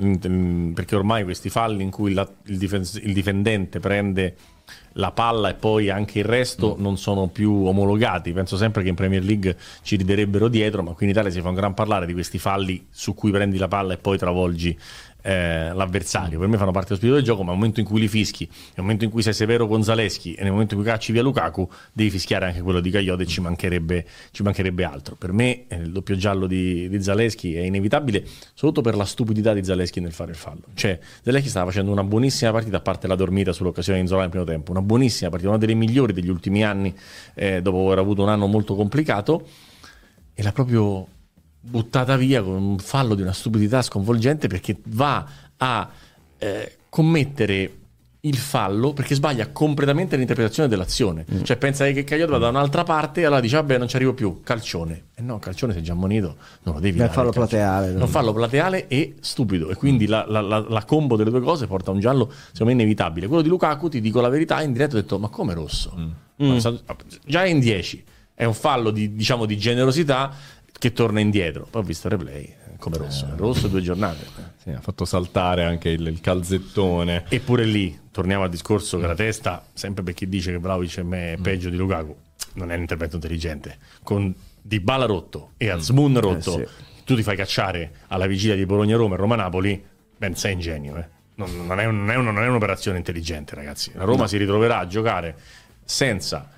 perché ormai questi falli in cui la- il, difen- il difendente prende la palla e poi anche il resto non sono più omologati. Penso sempre che in Premier League ci riderebbero dietro, ma qui in Italia si fa un gran parlare di questi falli su cui prendi la palla e poi travolgi eh, l'avversario. Per me fanno parte dello spirito del gioco, ma nel momento in cui li fischi, nel momento in cui sei severo con Zaleschi e nel momento in cui cacci via Lukaku, devi fischiare anche quello di Caiote e ci mancherebbe, ci mancherebbe altro. Per me eh, il doppio giallo di, di Zaleschi è inevitabile, soprattutto per la stupidità di Zaleschi nel fare il fallo. Cioè, Zaleschi stava facendo una buonissima partita, a parte la dormita sull'occasione di Inzola nel primo tempo, una buonissima partita, una delle migliori degli ultimi anni, eh, dopo aver avuto un anno molto complicato, e l'ha proprio buttata via con un fallo di una stupidità sconvolgente perché va a eh, commettere il fallo perché sbaglia completamente l'interpretazione dell'azione. Cioè pensa che Cagliotto va da un'altra parte e allora dice vabbè non ci arrivo più, calcione. E no, calcione sei già ammonito, non lo devi Beh, dare. fallo plateale. Non fallo plateale e stupido. E quindi la, la- la- la combo delle due cose porta a un giallo secondo me inevitabile. Quello di Lukaku, ti dico la verità, in diretto ho detto ma come rosso? Ma è stato- già è in 10. È un fallo di, diciamo, di generosità che torna indietro. Poi ho visto il replay, eh, come rosso. È rosso due giornate. Sì, ha fatto saltare anche il, il calzettone. Eppure lì, torniamo al discorso che la testa, sempre per chi dice che Vlaovic è me- è peggio di Lukaku, non è un intervento intelligente. Con Dybala rotto e Azmoun rotto, sì. tu ti fai cacciare alla vigilia di Bologna-Roma e Roma-Napoli, ben sei ingenio. eh. Non, non è un- non è un- non è un'operazione intelligente, ragazzi. La Roma si ritroverà a giocare senza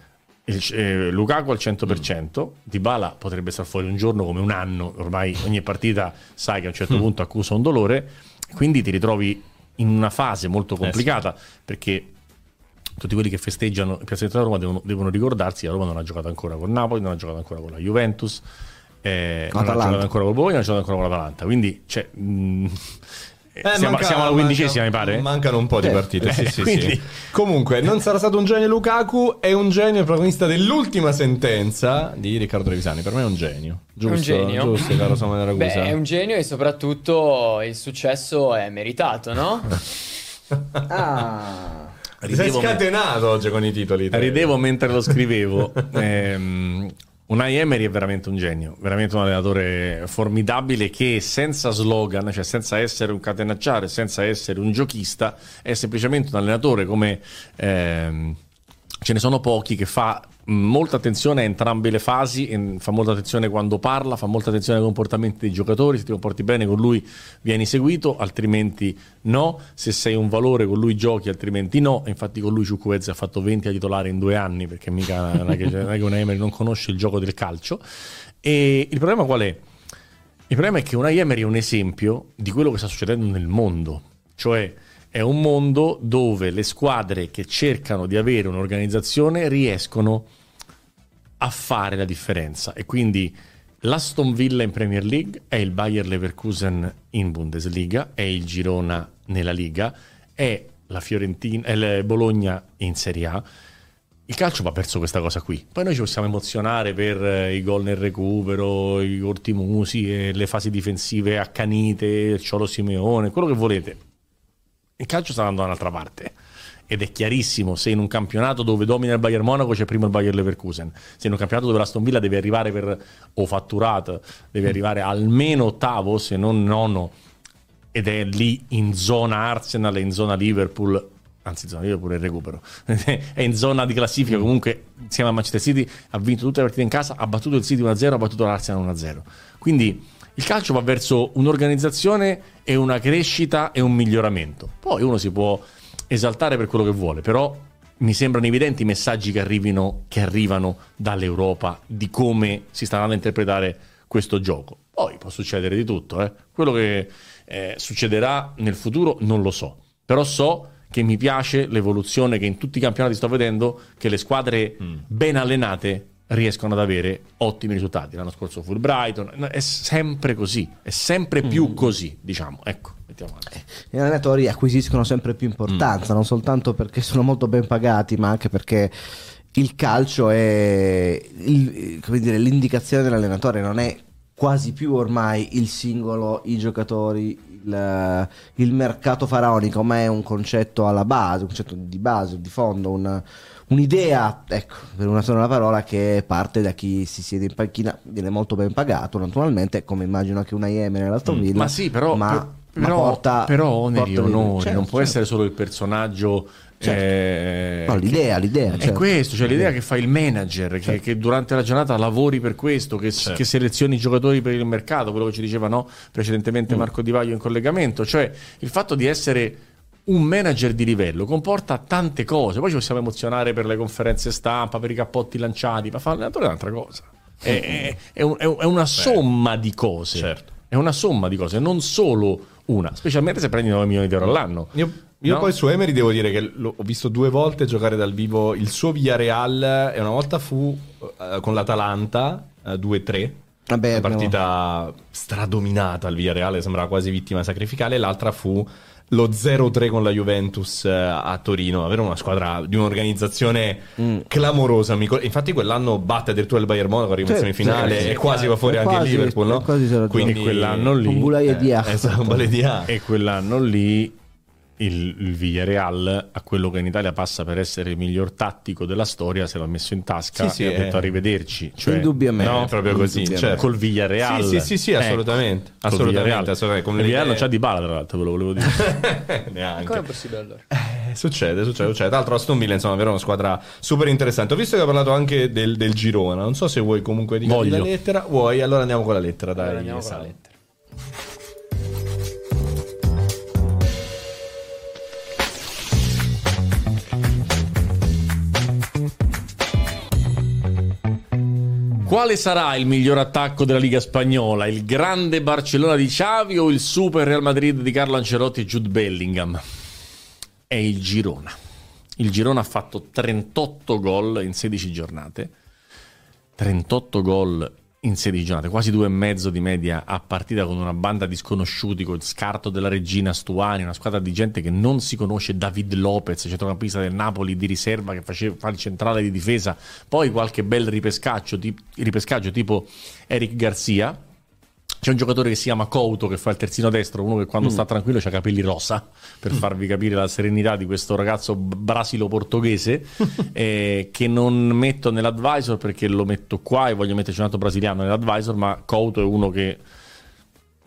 il- eh, Lukaku al 100%, Dybala potrebbe stare fuori un giorno come un anno, ormai ogni partita sai che a un certo punto accusa un dolore, quindi ti ritrovi in una fase molto complicata perché tutti quelli che festeggiano il piazzamento della Roma devono, devono ricordarsi che la Roma non ha giocato ancora con Napoli, non ha giocato ancora con la Juventus, eh, non ha giocato ancora con Bologna, non ha giocato ancora con l'Atalanta, quindi cioè, mh, Eh, siamo, manca- siamo alla quindicesima mi manca- pare? Mancano un po' di Eh, partite. sì, eh, sì, quindi- sì. Comunque, non sarà stato un genio Lukaku, è un genio il protagonista dell'ultima sentenza di Riccardo Trevisani. Per me è un genio. Giusto, un genio. giusto, caro Samuele Ragusa. Beh, è un genio e soprattutto il successo è meritato, no? (laughs) Ah. Ti sei Ridevo me- scatenato oggi con i titoli. te. Ridevo mentre lo scrivevo. (laughs) Ehm, Unai Emery è veramente un genio, veramente un allenatore formidabile che senza slogan, cioè senza essere un catenacciare, senza essere un giochista, è semplicemente un allenatore come ehm, ce ne sono pochi che fa molta attenzione a entrambe le fasi, fa molta attenzione quando parla, fa molta attenzione ai comportamenti dei giocatori, se ti comporti bene con lui vieni seguito, altrimenti no, se sei un valore con lui giochi, altrimenti no, infatti con lui Ciucuvezzi ha fatto 20 a titolare in due anni, perché mica non è che, non è che Emery non conosce il gioco del calcio, e il problema qual è? Il problema è che Unai Emery è un esempio di quello che sta succedendo nel mondo, cioè è un mondo dove le squadre che cercano di avere un'organizzazione riescono a fare la differenza e quindi l'Aston Villa in Premier League è il Bayer Leverkusen in Bundesliga, è il Girona nella Liga, è la Fiorentina, il Bologna in Serie A. Il calcio va verso questa cosa qui. Poi noi ci possiamo emozionare per eh, i gol nel recupero, i corti musi, e le fasi difensive accanite, il Ciolo Simeone, quello che volete. Il calcio sta andando da un'altra parte. Ed è chiarissimo se in un campionato dove domina il Bayern Monaco c'è prima il Bayern Leverkusen, se in un campionato dove l'Aston Villa deve arrivare per o fatturato, deve arrivare almeno ottavo, se non nono, ed è lì in zona Arsenal e in zona Liverpool, anzi zona Liverpool è il recupero, (laughs) è in zona di classifica. Comunque insieme a Manchester City, ha vinto tutte le partite in casa, ha battuto il City 1-0, ha battuto l'Arsenal 1-0. Quindi il calcio va verso un'organizzazione e una crescita e un miglioramento. Poi uno si può esaltare per quello che vuole, però mi sembrano evidenti i messaggi che, arrivino, che arrivano dall'Europa di come si stanno a interpretare questo gioco. Poi può succedere di tutto, eh. quello che eh, succederà nel futuro non lo so, però so che mi piace l'evoluzione che in tutti i campionati sto vedendo, che le squadre ben allenate riescono ad avere ottimi risultati. L'anno scorso fu il Brighton, è sempre così, è sempre più così, diciamo. Ecco, avanti. Gli allenatori acquisiscono sempre più importanza, non soltanto perché sono molto ben pagati, ma anche perché il calcio è il- come dire, l'indicazione dell'allenatore, non è quasi più ormai il singolo, i giocatori, il, il mercato faraonico, ma è un concetto alla base, un concetto di base, di fondo, un- un'idea, ecco, per una sola parola, che parte da chi si siede in panchina, viene molto ben pagato naturalmente, come immagino anche una IM nell'Aston Villa. Mm. Ma sì, però, ma, per- ma però, porta, però oneri porta onori, certo, non può certo. essere solo il personaggio. eh, No, l'idea, l'idea. È certo. questo, cioè l'idea che fa il manager, che, che durante la giornata lavori per questo, che, che selezioni i giocatori per il mercato, quello che ci diceva no, precedentemente Marco Di Vaglio in collegamento, cioè il fatto di essere un manager di livello comporta tante cose, poi ci possiamo emozionare per le conferenze stampa, per i cappotti lanciati, ma fa l'allenatore è un'altra cosa. È, è- è un- è un- è una somma di cose. certo. È una somma di cose, non solo una, specialmente se prendi 9 milioni di euro all'anno. Io, io No? poi su Emery devo dire che l'ho- ho visto due volte giocare dal vivo il suo Villarreal e una volta fu eh, con l'Atalanta eh, 2-3. Vabbè, una partita stradominata al Villarreal, sembrava quasi vittima sacrificale. e L'altra fu lo 0-3 con la Juventus eh, a Torino. Avere una squadra di un'organizzazione Mm. clamorosa. Infatti, quell'anno batte addirittura il Bayern Monaco, arriva in semifinale sì, e quasi va fuori anche quasi- il Liverpool. No? quasi Quindi quell'anno lì- Un Boulaye eh, Dia. esatto, (laughs) un Boulaye Dia. E quell'anno lì il, il Villarreal, a quello che in Italia passa per essere il miglior tattico della storia, se l'ha messo in tasca Sì, sì, e ha detto eh. arrivederci. Cioè, Indubbiamente. no? Proprio così, Indubbiamente. certo. Col Villarreal. Sì, sì, sì, sì, Ecco, assolutamente. col Assolutamente, assolutamente, con Il Villarreal non c'ha di bala, tra l'altro, ve lo volevo dire. (laughs) Neanche. Come è possibile allora? Eh, Succede, succede, succede. Tra l'altro Aston Villa, insomma, è una squadra super interessante. Ho visto che hai parlato anche del, del Girona. Non so se vuoi comunque dire la lettera. Vuoi? Allora andiamo con la lettera, dai. Allora andiamo con la lettera. Quale sarà il miglior attacco della Liga Spagnola? Il grande Barcellona di Xavi o il super Real Madrid di Carlo Ancelotti e Jude Bellingham? È il Girona. Il Girona ha fatto 38 gol in 16 giornate. 38 gol in 16 giornate, quasi due e mezzo di media a partita con una banda di sconosciuti, con il scarto della regina Stuani, una squadra di gente che non si conosce, David Lopez, centrocampista del Napoli di riserva che faceva, fa il centrale di difesa, poi qualche bel ripescaggio, tip- ripescaggio tipo Eric Garcia. C'è un giocatore che si chiama Couto che fa il terzino destro, uno che quando sta tranquillo ha capelli rosa, per farvi capire la serenità di questo ragazzo brasilo-portoghese, (laughs) eh, che non metto nell'advisor perché lo metto qua e voglio metterci un altro brasiliano nell'advisor, ma Couto è uno che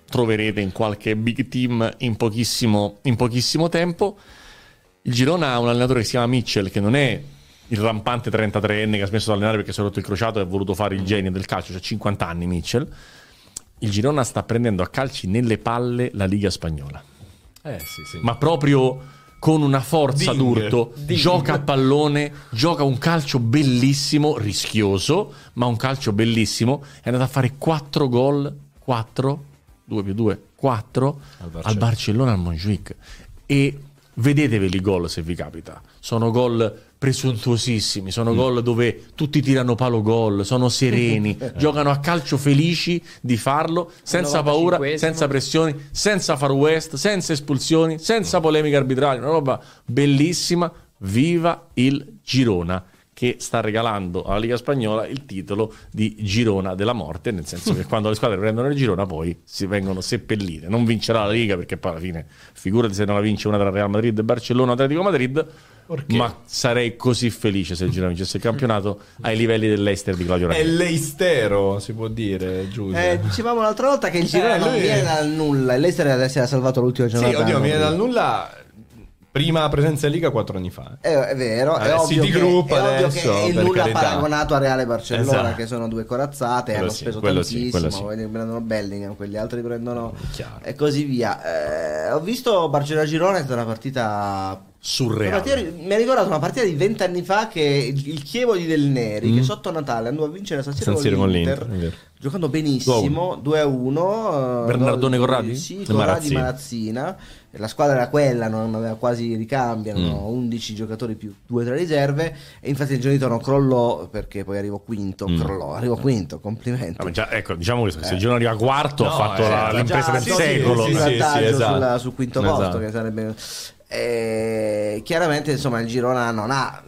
troverete in qualche big team in pochissimo, in pochissimo tempo. Il Girona ha un allenatore che si chiama Mitchell, che non è il rampante 33enne che ha smesso di allenare perché si è rotto il crociato e ha voluto fare il genio del calcio, cioè 50 anni Mitchell. Il Girona sta prendendo a calci nelle palle la Liga spagnola, Eh, sì, sì. ma proprio con una forza Ding. d'urto. Gioca a pallone, gioca un calcio bellissimo, rischioso, ma un calcio bellissimo. È andato a fare 4 gol, 4, 2 più 2, 4 Al al Barcellona. Barcellona al Montjuic. E vedeteveli i gol se vi capita. Sono gol presuntuosissimi, sono Mm. gol dove tutti tirano palo gol, sono sereni, (laughs) giocano a calcio felici di farlo, senza paura, 95esimo. senza pressioni, senza far west, senza espulsioni, senza polemiche arbitrali, una roba bellissima. Viva il Girona che sta regalando alla Liga Spagnola il titolo di Girona della morte, nel senso che (laughs) quando le squadre prendono il Girona poi si vengono seppellite. Non vincerà la Liga perché poi alla fine, figurati se non la vince una tra Real Madrid, Barcellona, Atletico Madrid, ma sarei così felice se il Girona vincesse il campionato ai livelli dell'Ester di Claudio È Ranieri. l'Eistero, si può dire, Giulio. Eh, dicevamo l'altra volta che il Girona Eh, non lui- viene dal nulla e l'Ester si era salvato l'ultima sì, giornata. oddio, mi viene dal nulla. Prima presenza in Liga quattro anni fa. È, è vero, è Eh, ovvio, City che, Group è ovvio adesso, che il nulla carità. paragonato a Reale Barcellona, Esatto. che sono due corazzate, Quello hanno sì, speso quello sì, tantissimo, sì. quelli prendono Bellingham, quegli altri prendono Chiaro. e così via. Eh, ho visto Barcellona-Girona, è stata una partita Surreale. Partita- mi ha ricordato una partita di vent'anni fa che il Chievo di Del Neri, che sotto Natale andò a vincere la San Siro, Mm. Con l'Inter, è giocando benissimo, 2 a 1. Bernardone Corradi? Sì, Corradi Marazzina. Marazzina. La squadra era quella, non aveva quasi ricambi, erano Mm. 11 giocatori più 2 tra riserve e infatti il giorno non crollò perché poi arrivò quinto, Mm. crollò, arrivò quinto, complimenti. Ah, ma già, ecco, diciamo che se il Girona arriva quarto ha No, fatto eh, la- l'impresa Già, del sì, secolo. sì, Sì, sì, sì, esatto. sulla- sul quinto Esatto. posto che sarebbe eh, chiaramente insomma il Girona non ha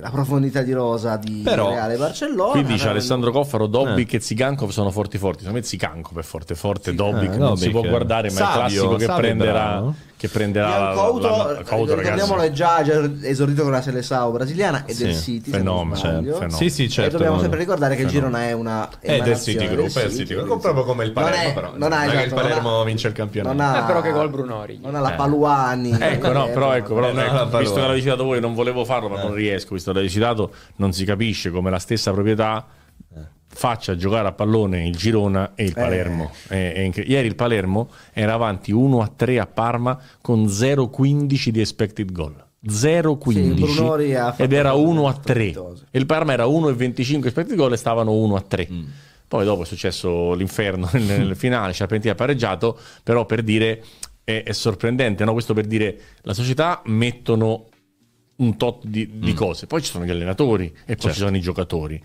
la profondità di rosa di Però- Reale Barcellona. Qui dice Alessandro Coffaro, Dobbik Eh. e Zigankov sono forti forti. Secondo me Zigankov è forte forte, Dobbik eh, non si può guardare, ma è il Savio, classico che Savio prenderà, bravo. Che prenderà Couto, la- la- Couto, ricordiamolo, è già, già esordito con la Seleção brasiliana e Sì, del City. se non fenomeno, certo, fenomeno. Sì, sì, certo. e dobbiamo sempre ricordare che il Girona è una È del emanazione City Group, è il City Group, proprio come il Palermo, non è, però. non ha, Non è che il esatto, Palermo ha- vince il campionato. Non ha, Eh, però che gol Bruno Origi. Non ha la Paluani. Ecco, no, però ecco, però, Eh, no, ecco, la visto che l'avete citato voi, non volevo farlo, ma non riesco. Visto che l'avete citato, non si capisce come la stessa proprietà faccia giocare a pallone il Girona e il Palermo. È- è incre- Ieri il Palermo era avanti 1 a 3 a Parma con 0,15 di expected goal. 0,15 Sì, ed era cose 1 a 3 strepitose. e il Parma era 1,25 expected goal e stavano 1 a 3 poi dopo è successo l'inferno (laughs) nel, nel finale Sciarpenti ha pareggiato però per dire è, è sorprendente no? questo per dire la società mettono un tot di, di cose poi ci sono gli allenatori e poi ci sono i giocatori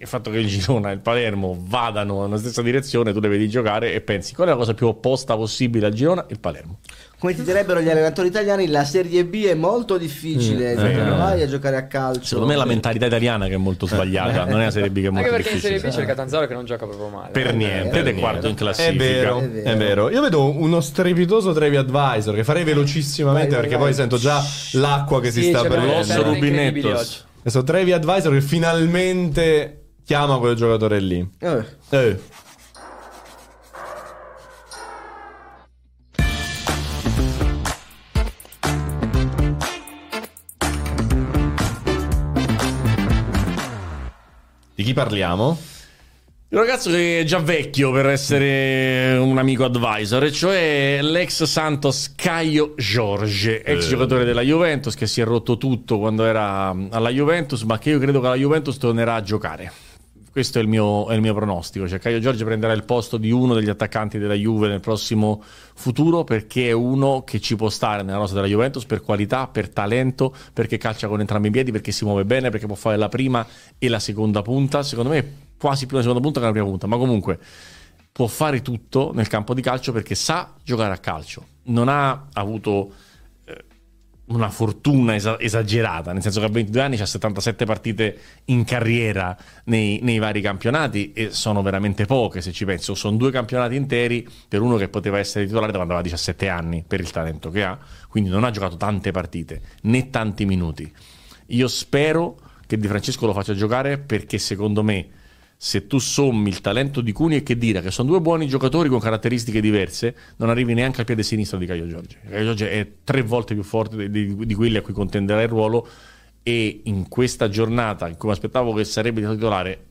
il fatto che il Girona e il Palermo vadano nella stessa direzione tu le vedi giocare e pensi qual è la cosa più opposta possibile al Girona il Palermo Come ti direbbero gli allenatori italiani, la Serie B è molto difficile. Mm, cioè, eh, non eh. vai a giocare a calcio. secondo me è la mentalità italiana che è molto sbagliata non è la Serie B che è molto Anche perché in Serie B difficile c'è il Catanzaro che non gioca proprio male. per niente per ed è quarto in classifica È vero, È è vero. Io vedo uno strepitoso Trevi Advisor che farei velocissimamente Vai, perché vai. poi sento già l'acqua che si Sì, sta c'è per l'osso oggi. Questo Trevi Advisor che finalmente chiama quel giocatore lì. Eh, Eh. Di chi parliamo? Un ragazzo che è già vecchio per essere un amico advisor, e cioè l'ex Santos Caio Jorge, ex Eh. giocatore della Juventus che si è rotto tutto quando era alla Juventus, ma che io credo che la Juventus tornerà a giocare. Questo è il mio, è il mio pronostico. Cioè, Caio Giorgio prenderà il posto di uno degli attaccanti della Juve nel prossimo futuro perché è uno che ci può stare nella rosa della Juventus per qualità, per talento, perché calcia con entrambi i piedi, perché si muove bene, perché può fare la prima e la seconda punta. Secondo me, quasi più la seconda punta che la prima punta, ma comunque può fare tutto nel campo di calcio perché sa giocare a calcio. Non ha avuto una fortuna esa- esagerata, nel senso che a 22 anni ha 77 partite in carriera nei, nei vari campionati e sono veramente poche se ci penso. Sono due campionati interi per uno che poteva essere titolare da quando aveva 17 anni per il talento che ha, quindi non ha giocato tante partite né tanti minuti. Io spero che Di Francesco lo faccia giocare perché secondo me se tu sommi il talento di Cuni e che dire che sono due buoni giocatori con caratteristiche diverse, non arrivi neanche al piede sinistro di Caio Giorgi. Caio Giorgi è tre volte più forte di, di- di quelli a cui contenderà il ruolo e in questa giornata in cui mi aspettavo che sarebbe diventato titolare,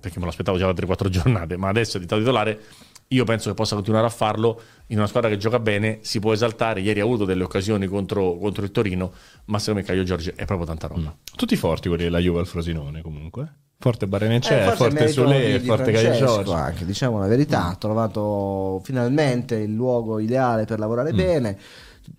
perché me lo aspettavo già da 3-4 (laughs) giornate, ma adesso è diventato titolare, io penso che possa continuare a farlo in una squadra che gioca bene, si può esaltare, ieri ha avuto delle occasioni contro, contro il Torino, ma secondo me Caio Giorgi è proprio tanta roba. Tutti forti quelli della Juve al Frosinone comunque. Forte Barrenecce, Eh, forte di forte Giorgio. anche, diciamo la verità, ha trovato finalmente il luogo ideale per lavorare bene.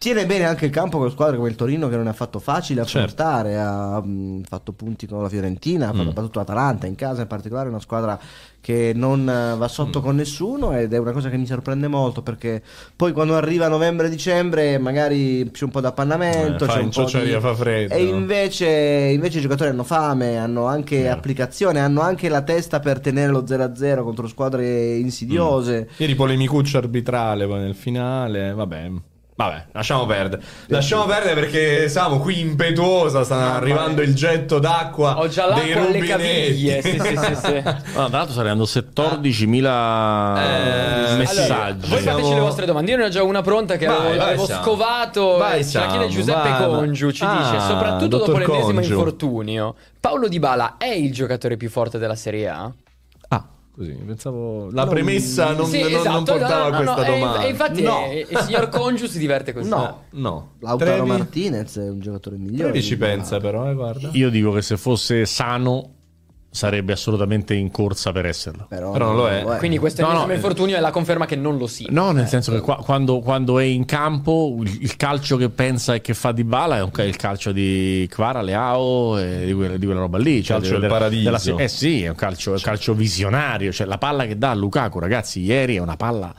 Tiene bene anche il campo con squadre come il Torino che non è affatto facile affrontare, ha mh, fatto punti con la Fiorentina, ha fatto battuto l'Atalanta in casa in particolare, una squadra che non eh, va sotto con nessuno ed è una cosa che mi sorprende molto perché poi quando arriva novembre-dicembre magari c'è un po' d'appannamento, Eh, fa c'è un po' di... fa freddo. E invece, invece i giocatori hanno fame, hanno anche applicazione, hanno anche la testa per tenere lo 0-0 contro squadre insidiose. Ieri polemicuccio arbitrale poi nel finale, vabbè. Vabbè, lasciamo perdere. Lasciamo perdere perché siamo qui impetuosa, sta arrivando il getto d'acqua Ho già dei l'acqua alle rubinetti. caviglie. (laughs) Sì, sì, sì, sì. Ah, tra l'altro arrivando 14.000 Eh, messaggi. Allora, voi Siamo- fateci le vostre domande. Io ne ho già una pronta che Vai, avevo, vai, avevo scovato. Vai, Eh, Ce la chiede Giuseppe vai. Congiu. Ci Ah, dice: soprattutto dopo l'ennesimo Congiu. infortunio, Paolo Di Bala è il giocatore più forte della Serie A? Così, pensavo la premessa non, sì, non- non esatto. portava no, a no, questa no, domanda. E infatti No. eh, il signor Congiu si diverte così. No, No. Lautaro Trevi- Martinez è un giocatore migliore. Trevi ci pensa però, eh, guarda. Io dico che se fosse sano sarebbe assolutamente in corsa per esserlo. Però, Però non lo è. Quindi questo No, no, eh. infortunio è la conferma che non lo sia. No, nel senso che qua- quando, quando è in campo il, il calcio che pensa e che fa di bala è un il calcio di Kvara, Leao e di quella, di quella roba lì. Cioè Calcio del paradiso. eh sì, è un calcio, è un calcio visionario. Cioè la palla che dà a Lukaku, ragazzi, ieri è una palla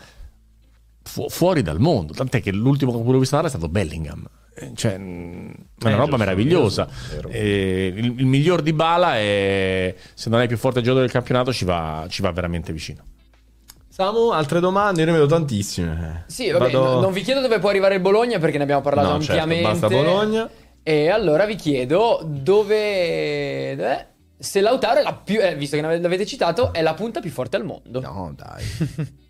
fu- fuori dal mondo. Tant'è che l'ultimo che l'ho visto dare è stato Bellingham. Eh, cioè, mh, è una roba meravigliosa. Eh, il, il miglior di Bala è se non è il più forte giocatore del campionato, ci va, ci va veramente vicino. Samu, altre domande? Io ne vedo tantissime. Sì, vabbè, Vado- no- non vi chiedo dove può arrivare il Bologna perché ne abbiamo parlato No, certo, ampiamente. basta Bologna. E allora vi chiedo dove... dov'è? Se Lautaro è la più... eh, visto che l'avete citato, è la punta più forte al mondo. No, dai. (laughs)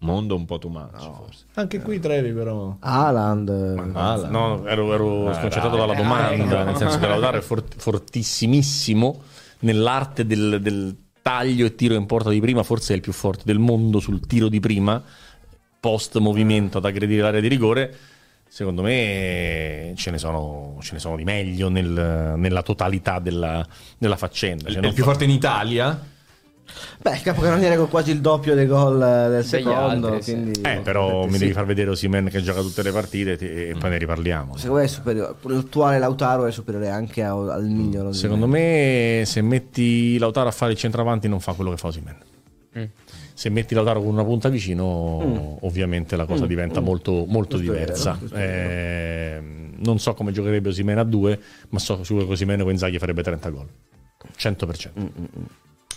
Mondo un po' too much, forse. Anche qui Trevi, però. Haaland. Male. No, ero, ero Ah, sconcertato dai. dalla domanda, nel senso che Lautaro è fort- fortissimissimo nell'arte del, del taglio e tiro in porta di prima, forse è il più forte del mondo sul tiro di prima, post movimento ad aggredire l'area di rigore. Secondo me ce ne sono, ce ne sono di meglio nel- nella totalità della, della faccenda. Cioè, È il più fa- forte in Italia? Beh, il capocannoniere con quasi il doppio dei gol eh, del secondo. altri, sì. quindi, Eh, però mi sì. devi far vedere Osimen che gioca tutte le partite e, e poi ne riparliamo. Secondo me è superiore. L'attuale Lautaro è superiore anche a- al miglior. Secondo me, se metti Lautaro a fare il centravanti, non fa quello che fa Osimen. Mm. Se metti Lautaro con una punta vicino, ovviamente la cosa diventa molto, molto Mm. Questo è diversa. vero, Eh, non so come giocherebbe Osimen a due, ma so sicuro che Osimen con Inzaghi farebbe 30 gol. 100%. Mm.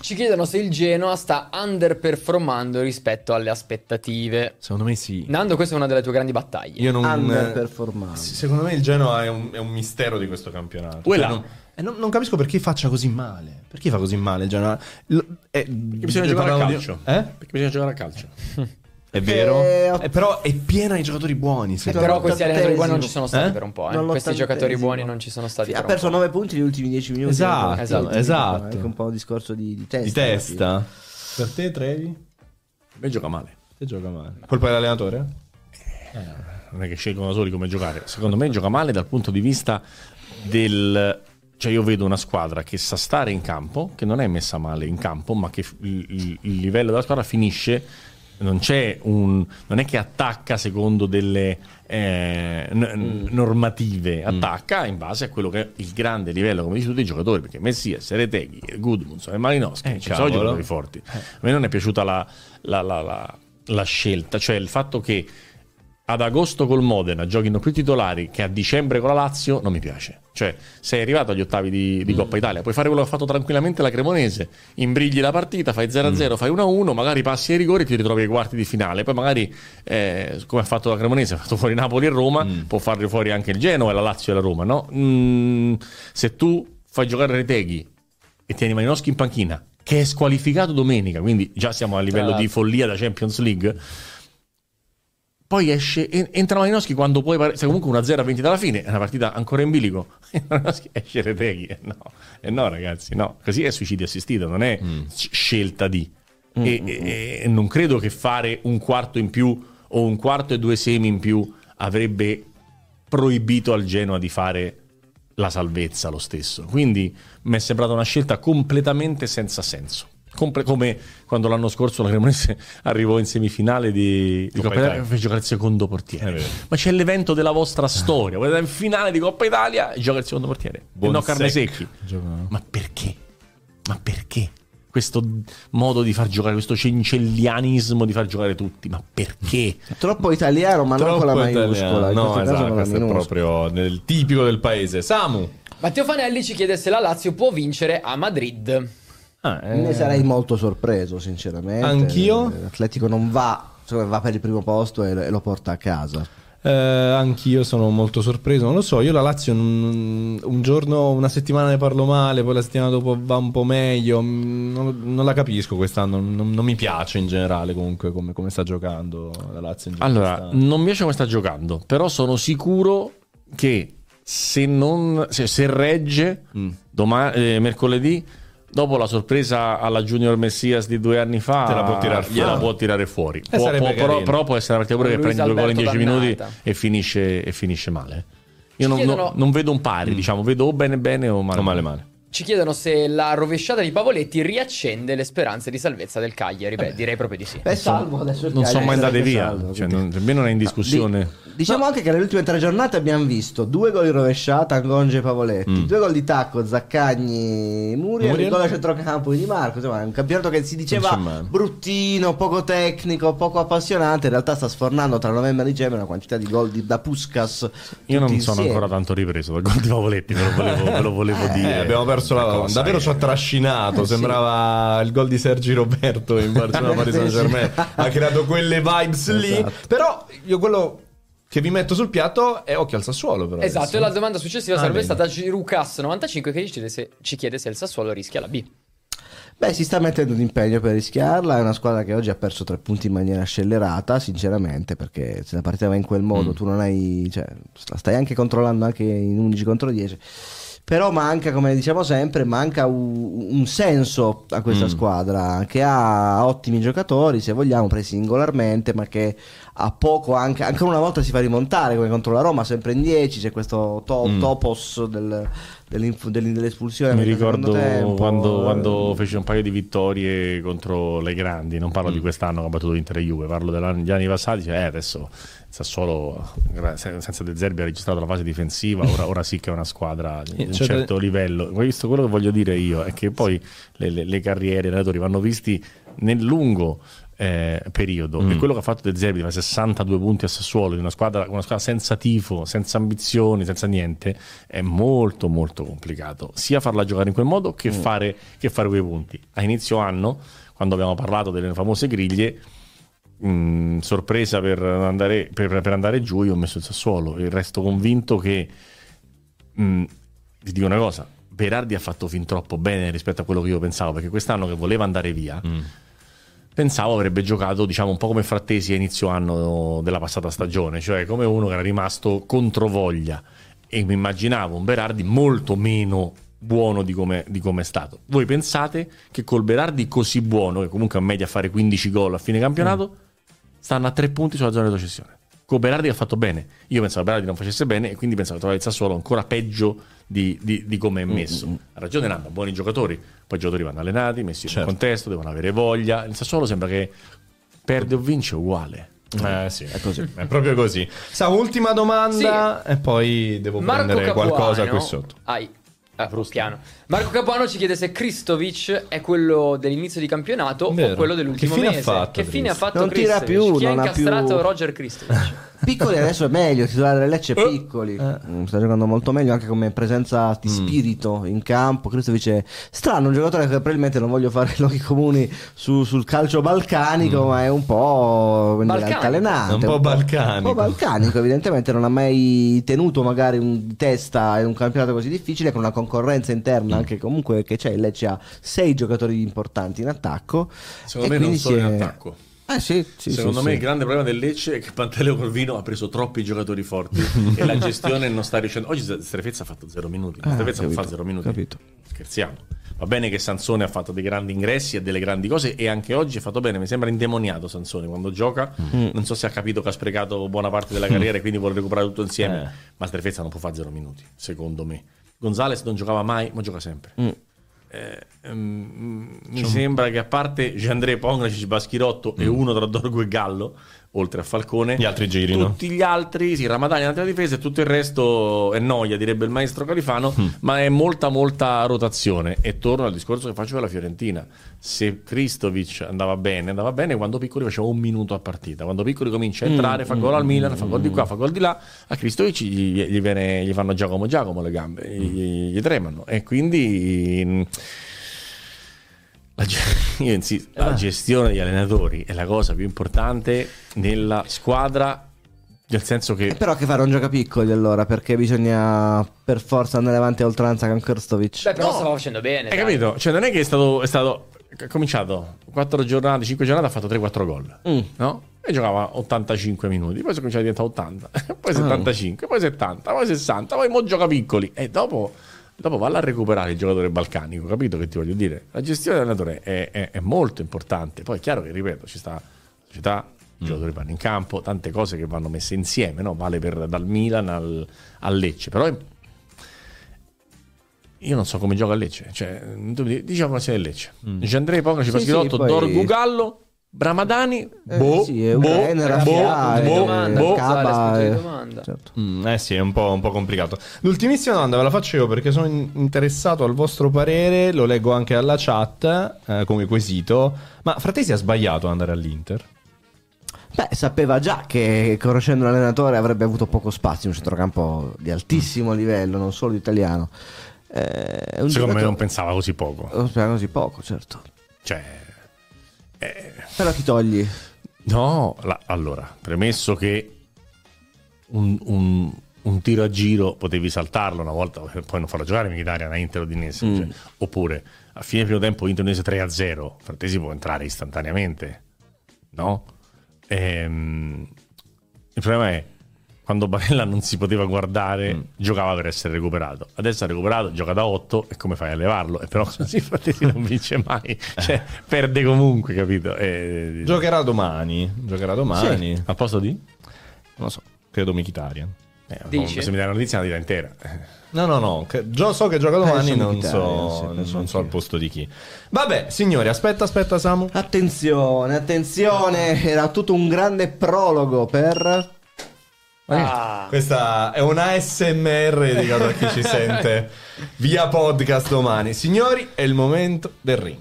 Ci chiedono se il Genoa sta underperformando rispetto alle aspettative. Secondo me sì. Nando, questa è una delle tue grandi battaglie. Io non... Underperformante. Sì, Secondo me il Genoa è un, è un mistero di questo campionato. Quella. Cioè, non, eh, non- non capisco perché faccia così male. Perché fa così male il Genoa? L- eh, Perché bisogna giocare a parlavamo di- calcio. Eh? Perché bisogna giocare a calcio. (laughs) È vero. Eh, Eh, però è piena di giocatori buoni. Eh, secondo però questi allenatori buoni non ci sono stati Eh? per un po'. eh. Non Questi giocatori buoni non ci sono stati Sì, ha per un perso po'. 9 punti negli ultimi 10 minuti. Esatto, Esatto, esatto. È anche un po' un discorso di, di testa. Di testa. Per te, Trevi? Beh, gioca male. Te gioca male. Colpa dell'allenatore? non è che scelgono da soli come giocare. Secondo me gioca male dal punto di vista del... Cioè io vedo una squadra che sa stare in campo, che non è messa male in campo, ma che il, il- il livello della squadra finisce... Non c'è un... Non è che attacca secondo delle eh, n- normative, attacca in base a quello che è il grande livello, come dici tu, dei giocatori, perché Messias, Reteghi, Gudmundsson e Malinowski, Eh, ci sono giocatori forti. A me non è piaciuta la, la- la- la- la scelta, cioè il fatto che ad agosto col Modena giochino più titolari che a dicembre con la Lazio non mi piace. Cioè, sei arrivato agli ottavi di, di Coppa Italia, puoi fare quello che ha fatto tranquillamente la Cremonese, imbrigli la partita, fai 0-0, fai 1-1, magari passi ai rigori e ti ritrovi ai quarti di finale. Poi magari, eh, come ha fatto la Cremonese, (laughs) ha fatto fuori Napoli e Roma, può farli fuori anche il Genoa, la Lazio e la Roma, no? Mm, se tu fai giocare Reteghi e tieni Malinowski in panchina, che è squalificato domenica, quindi già siamo a livello di follia da Champions League. Poi esce, en- entra Malinowski quando poi pare- sei comunque 1-0 a 20 dalla fine, è una partita ancora in bilico. (laughs) E esce Reteghi. Eh no, eh no, ragazzi, no. Così è suicidio assistito, non è s- scelta di. E, e- e non credo che fare un quarto in più o un quarto e due semi in più avrebbe proibito al Genoa di fare la salvezza lo stesso. Quindi mi è sembrata una scelta completamente senza senso. Comple- come quando l'anno scorso la Cremonese (laughs) arrivò in semifinale di, di Coppa Italia Italia. e fece giocare il secondo portiere. Ma c'è l'evento della vostra storia. Volete in finale di Coppa Italia e gioca il secondo portiere. Buon e no carne sec. secchi. Ma perché? Ma perché? Questo modo di far giocare, questo cincellianismo di far giocare tutti, ma perché? Troppo italiano, ma non con la Troppo maiuscola. italiano. No, esatto, questo è proprio nel tipico del paese. Samu. Matteo Fanelli ci chiede se la Lazio può vincere a Madrid. Ah, eh, Ne sarei molto sorpreso, sinceramente. Anch'io? L'Atletico non va, me va per il primo posto e, lo porta a casa. Eh, anch'io sono molto sorpreso. Non lo so, io la Lazio non- un giorno, una settimana ne parlo male, poi la settimana dopo va un po' meglio. Mm, Non, non la capisco quest'anno. Non, non mi piace in generale comunque come, come sta giocando la Lazio. In Allora, quest'anno. non mi piace come sta giocando, però sono sicuro che se non se, se regge Mm. doma- eh, mercoledì dopo la sorpresa alla Junior Messias di due anni fa Te la può tirar gliela fuori. può tirare fuori Eh, Può- può- però, però può essere una partita pure che Luis prendi due gol in 10 minuti e finisce, e finisce male io non, chiedono- non- non vedo un pari diciamo vedo o bene bene o male O male male. Ci chiedono se la rovesciata di Pavoletti riaccende le speranze di salvezza del Cagliari. Beh, direi proprio di sì. Beh, salvo adesso Non sono mai andate via. salvo, Cioè, non, per me non è in discussione. Di- diciamo anche che nelle ultime tre giornate abbiamo visto due gol in rovesciata, Angonge e Pavoletti, Mm. due gol di tacco, Zaccagni, Muriel, Muriel. il gol a centrocampo di Marco. Insomma, è un campionato che si diceva bruttino, poco tecnico, poco appassionante. In realtà sta sfornando tra novembre e dicembre una quantità di gol di- da Puskas. Io non sono insieme. ancora tanto ripreso dal gol di Pavoletti, ve lo volevo, ve lo volevo Eh, dire. abbiamo perso la cosa davvero ci ha trascinato. (laughs) Sembrava il gol di Sergi Roberto in Barcellona (laughs) Paris Saint Germain. Ha creato quelle vibes lì. Esatto. Però io quello che vi metto sul piatto è occhio al Sassuolo. Però Esatto, adesso. e la domanda successiva Ah, sarebbe bene. stata Girucas95 che ci chiede, se, ci chiede se il Sassuolo rischia la B. Beh, si sta mettendo d'impegno per rischiarla. È una squadra che oggi ha perso tre punti in maniera scellerata, sinceramente, perché se la partita va in quel modo, tu non hai. Cioè, la stai anche controllando anche in 11 contro 10. Però manca, come diciamo sempre, manca un, un senso a questa squadra che ha ottimi giocatori, se vogliamo, presi singolarmente, ma che ha poco anche. Ancora una volta si fa rimontare come contro la Roma, sempre in 10. C'è questo to- topos del- dell'espulsione. Mi ricordo quando, Eh, quando fece un paio di vittorie contro le grandi, non parlo Mm. di quest'anno che ha battuto l'Inter e Juve, parlo degli anni passati, dice, eh, adesso il Sassuolo senza De Zerbi ha registrato la fase difensiva, ora, ora sì che è una squadra di (laughs) un Cioè, certo livello. Questo, quello che voglio dire io è che poi le, le- le carriere, i allenatori vanno visti nel lungo eh, periodo. Mm. e quello che ha fatto De Zerbi fare 62 punti a Sassuolo di una squadra, una squadra senza tifo, senza ambizioni, senza niente è molto molto complicato. Sia farla giocare in quel modo Mm. che, fare, che fare quei punti. A inizio anno quando abbiamo parlato delle famose griglie mh, sorpresa per andare, per, per andare giù io ho messo il Sassuolo. Il resto convinto che mh, ti dico una cosa Berardi ha fatto fin troppo bene rispetto a quello che io pensavo perché quest'anno che voleva andare via pensavo avrebbe giocato diciamo un po' come Frattesi a inizio anno della passata stagione, cioè come uno che era rimasto controvoglia e mi immaginavo un Berardi molto meno buono di come, di come è stato. Voi pensate che col Berardi così buono, che comunque a media a fare 15 gol a fine campionato, stanno a tre punti sulla zona di retrocessione. Con Berardi ha fatto bene. Io pensavo che Berardi non facesse bene e quindi pensavo trovare il Sassuolo ancora peggio di, di- di come è messo. Ha ragione Nando, buoni giocatori. Poi i giocatori vanno allenati, messi in Certo. un contesto, devono avere voglia. Il Sassuolo sembra che perde o vince uguale. Eh sì, è così. È proprio così. Sa, ultima domanda e poi devo Marco prendere Capuano, qualcosa qui sotto. Ai. Ah, piano. Marco Capuano ci chiede se Kristovic è quello dell'inizio di campionato Vero. o quello dell'ultimo Che fine ha mese. fatto che fine ha fatto Non tira Kristovic? più, Chi ha non ha più- incastrato Roger Kristovic? (laughs) Piccoli adesso è meglio, il titolare del Lecce è piccoli. Mm, Sta giocando molto meglio anche come presenza di spirito in campo. Kristovic è strano, un giocatore che probabilmente non voglio fare (laughs) luoghi comuni su- sul calcio balcanico, ma è un po' altalenante. È un po' balcanico. Un po' balcanico, evidentemente non ha mai tenuto magari un testa in un campionato così difficile con una concorrenza interna anche comunque che c'è. Il Lecce ha sei giocatori importanti in attacco. Secondo e me non solo in è- attacco. Eh sì, sì, Secondo sì, me il grande problema del Lecce è che Pantaleo Corvino ha preso troppi giocatori forti (laughs) e la gestione non sta riuscendo. Oggi Strefezza ha fatto zero minuti. Ah, Strefezza non fa capito, zero minuti. capito. Scherziamo. Va bene che Sansone ha fatto dei grandi ingressi e delle grandi cose e anche oggi ha fatto bene. Mi sembra indemoniato Sansone quando gioca. Mm. Non so se ha capito che ha sprecato buona parte della (laughs) carriera e quindi vuole recuperare tutto insieme. Eh. Ma Strefezza non può fare zero minuti, secondo me. Gonzales non giocava mai, ma gioca sempre. Mm. Eh, ehm, mi sembra che a parte Giandré Pongracic, Baschirotto e uno tra Dorgo e Gallo, oltre a Falcone, Gli altri girino. tutti gli altri, sì, Ramadani in altra difesa e tutto il resto è noia, direbbe il maestro Califano, ma è molta molta rotazione. E torno al discorso che faccio per la Fiorentina. Se Kristovic andava bene, andava bene quando Piccoli faceva un minuto a partita, quando Piccoli comincia a entrare, fa gol al Milan, fa gol di qua, fa gol di là, a Kristovic gli, gli viene- gli fanno Giacomo Giacomo le gambe, gli, gli tremano. E quindi la, ge- (laughs) io insisto, la gestione degli allenatori è la cosa più importante nella squadra, nel senso che Però che fare un giocapiccoli allora? Perché bisogna per forza andare avanti a oltranza con Kirstovic. Beh, però No. stava facendo bene. Hai dai. capito? Cioè, non è che è stato. È stato ha cominciato 4 giornate, 5 giornate, ha fatto 3-4 gol. Mm. No? E giocava 85 minuti. Poi si cominciato a diventare 80, Ah. (laughs) poi 75, poi 70, poi 60, poi mo gioca piccoli. E dopo. Dopo valla a recuperare il giocatore balcanico, capito che ti voglio dire? La gestione dell'allenatore è, è- è molto importante. Poi è chiaro che, ripeto, ci sta la società, i giocatori vanno in campo, tante cose che vanno messe insieme, no? vale per, dal Milan al, al Lecce. Però è- io non so come gioca a Lecce. Cioè, diciamo che sei del Lecce. Mm. Dice Andrei Pogaci, Sì, Paschilotto, sì, poi- Dorgu Gallo, Bramadani, boh, sì, è boh, boh, eh, boh, domanda, boh. Eh, domanda. certo. Mm, eh sì, è un po', un po' complicato. L'ultimissima domanda ve la faccio io perché sono in- interessato al vostro parere, lo leggo anche alla chat eh, come quesito. Ma Fratesi ha sbagliato ad andare all'Inter? Beh, sapeva già che conoscendo l'allenatore avrebbe avuto poco spazio in un centrocampo di altissimo livello, non solo italiano. Eh, Secondo me non pensava così poco. Non spiega così poco, certo. Cioè, eh, Però ti togli. no, la- allora, premesso che un, un- un tiro a giro potevi saltarlo una volta, poi non farlo giocare Mkhitaryan a Inter Udinese. Mm. cioè, oppure a fine primo tempo Inter Udinese 3-0, Frattesi può entrare istantaneamente, no? Ehm, il problema è quando Barella non si poteva guardare, Mm. giocava per essere recuperato. Adesso ha recuperato, gioca da 8 e come fai a levarlo? E però (laughs) così Frattesi non vince mai, cioè perde comunque, capito? E- Giocherà domani. Giocherà domani. a posto di? Non lo so, credo Mkhitaryan. Eh, Dici? Se mi dai la notizia la dirà intera. Eh. No, no, no, gio- so che gioca domani, Penso non so, non so al posto di chi. Vabbè, signori, aspetta, aspetta Samu. Attenzione, attenzione, era tutto un grande prologo per... Ah, Questa è una ASMR dedicato a chi ci sente (laughs) via podcast domani. Signori, è il momento del ring.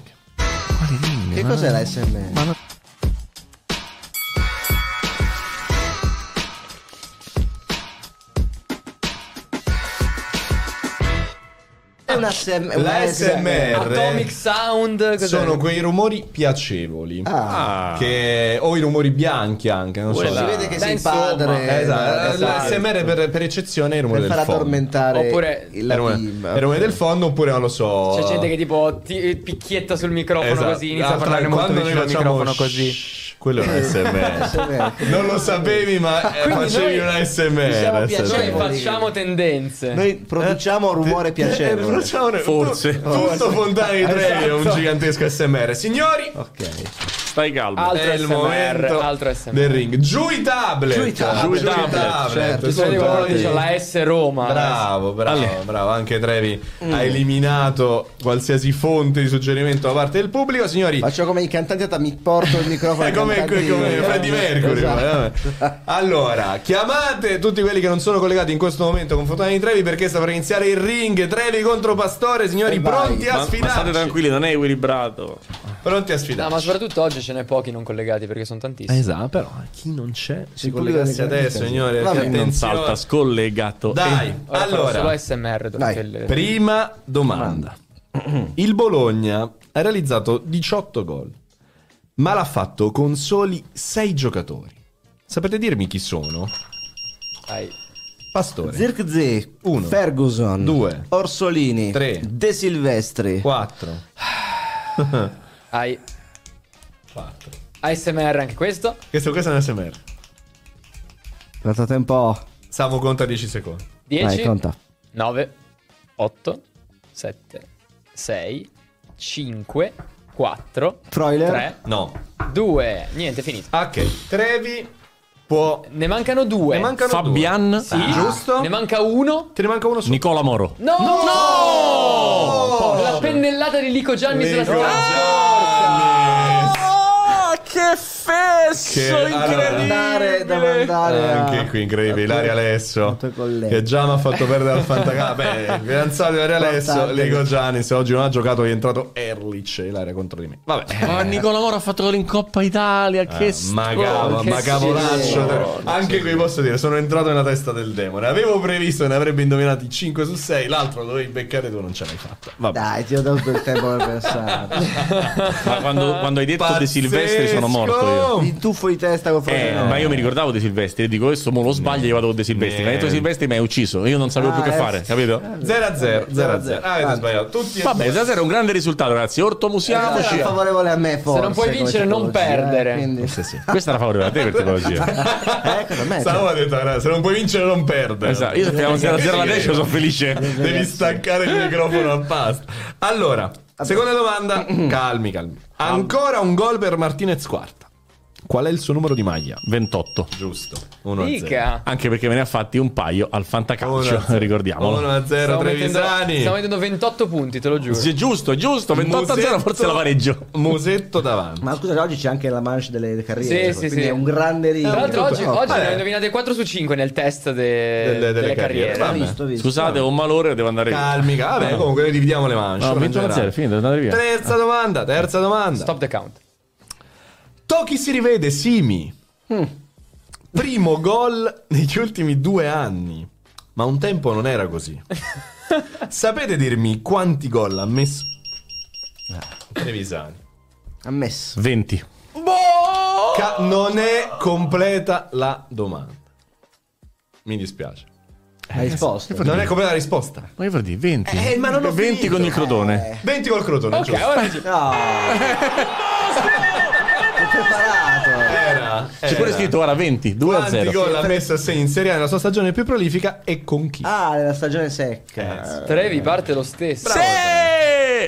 Che cos'è la SMR? Una SM, una SMR. Atomic Sound. cos'è? Sono quei rumori piacevoli. Ah, Che, o i rumori bianchi anche, non so. Quella- si vede che Dai, sei insomma, padre. Esatto, esatto. l'ASMR per, per eccezione è il rumore per del far fondo. addormentare Oppure- il rumore, del fondo oppure non lo so. C'è gente che tipo ti- picchietta sul microfono Esatto. così, inizia a L'altra- parlare molto vicino al microfono shh, così. Quello è un ASMR. SMR. (laughs) non lo sapevi, ma eh, facevi un diciamo SMR. Noi facciamo tendenze. Noi produciamo rumore Eh, piacevole. Forse. tu- Tutto Fontani di Trevi è un gigantesco SMR. Signori, Ok. Stai calmo. Altro è il SMR, momento altro SMR. del ring. Giù i tablet. Giù i tablet, Giù i certo, tablet. certo, tablet. dice la S Roma. Bravo, bravo, bravo. Anche Trevi Mm. ha eliminato qualsiasi fonte di suggerimento da parte del pubblico. Signori, Faccio come i cantanti, mi porto il microfono. è (laughs) ai come, come di- Freddie Mercury. Esatto. (laughs) Allora, chiamate tutti quelli che non sono collegati in questo momento con Fontana di Trevi perché sta per iniziare il ring. Trevi contro Pastore, signori, pronti a Ma, ma state tranquilli, non è equilibrato. Pronti a No, sfidarci. ma soprattutto oggi ce n'è pochi non collegati perché sono tantissimi. Esatto, però chi non c'è si delle adesso, perché Vabbè, Non salta scollegato. Dai, solo allora, SMR durante Dai, prima domanda. Il Bologna ha realizzato 18 gol, ma l'ha fatto con soli 6 giocatori. Sapete dirmi chi sono? Dai. Pastore. Zirkzee, Uno. Ferguson, Due. Orsolini, Tre. De Silvestri, 4. (sighs) Hai 4. ASMR anche questo. Questo, questo è un SMR. Quanto tempo? Samu conta 10 secondi. 10, Vai, conta. 9, 8, 7, 6, 5, 4, Troiler? 3, No. 2. Niente, finito. Ok, Trevi può... Ne mancano due. Ne mancano Fabian, due. Sì. Giusto? Ne manca uno. Te ne manca uno solo. Nicola Moro. No! Oh! La pennellata di Lico Gianni sulla Nico settimana Giannis. Che fesso Che- allora- Devo andare, devo andare a- Anche qui incredibile, Ilaria Alesso che già mi ha fatto perdere al Fantacà. Beh, fidanzato di Ilaria Alesso, Importante. Lico Giannis oggi non ha giocato, è entrato Erlich, Ilaria contro di me. Vabbè. Ma Nicola Moro ha fatto gol in Coppa Italia. Che Ah, sto- ma, cavo- che ma cavolaccio schifo. anche qui posso dire sono entrato nella testa del demone avevo previsto che ne avrebbe indovinati 5 su 6 l'altro lo dovevi beccare tu non ce l'hai fatta vabbè Dai, ti ho dato il tempo per pensare. (laughs) Ma quando, quando hai detto De Silvestri sono morto io. Il tuffo di testa con Eh, Frosinone. ma io mi ricordavo De Silvestri e dico questo mo lo sbaglio e io vado con De Silvestri. Mi ha detto De Silvestri mi hai ucciso. Io non sapevo Ah, più che eh, fare, capito? 0 a 0 0 a 0 avete Ah, sbagliato tutti Vabbè, due. stasera è un grande risultato, ragazzi. Ortomusiamoci. Era favorevole a me forse. non puoi vincere, non perdere. eh, quindi- Questa era favorevole a te per tipologia. (laughs) Eh, cosa me? Stavo a detto, se non puoi vincere non perdere Esatto, io sappiamo 0-0 alla 10, sono felice. Devi staccare il microfono a pasta. Allora, seconda domanda. (clears throat) Calmi, calmi. Ancora un gol per Martinez quarta. Qual è il suo numero di maglia? 28. Giusto. 1 a 0. Mica. Anche perché me ne ha fatti un paio al Fantacalcio, (laughs) ricordiamolo. 1 a 0 Stiamo mettendo, Trevisani. stiamo mettendo 28 punti, te lo giuro. Sì, è giusto, è giusto. 28 a 0 forse la pareggio. Musetto davanti. Ma scusa, oggi c'è anche la manche delle carriere. Sì, sì, quindi sì. è un grande ring. Tra l'altro oggi, Oh, oggi ne ho indovinate 4 su 5 nel test de- Delle- delle, delle carriere. carriere. Visto, visto. Scusate, ho un malore, devo andare via. Calmi, vabbè, comunque noi dividiamo le manche. No, ora in 21 a 0, generale. finito, devo andare via. Terza domanda, terza domanda. Stop the count. Tochi si rivede Simi. Primo gol negli ultimi due anni. Ma un tempo non era così. (laughs) Sapete dirmi quanti gol ha messo? Trevisani. Ammesso. 20. Ca- non è completa la domanda. Mi dispiace. Hai risposto. Non è completa la risposta. Ma che vuol dire? 20? Eh, ma non ho 20 finito. con il crotone. 20 col crotone, Ok, giusto? ora No. (laughs) Preparato. Era. C'è pure scritto ora 20, 2 a Quanti 0. gol ha messo a segno in Serie A nella sua stagione più prolifica e con chi? Ah, nella stagione secca. Trevi parte lo stesso. Sì!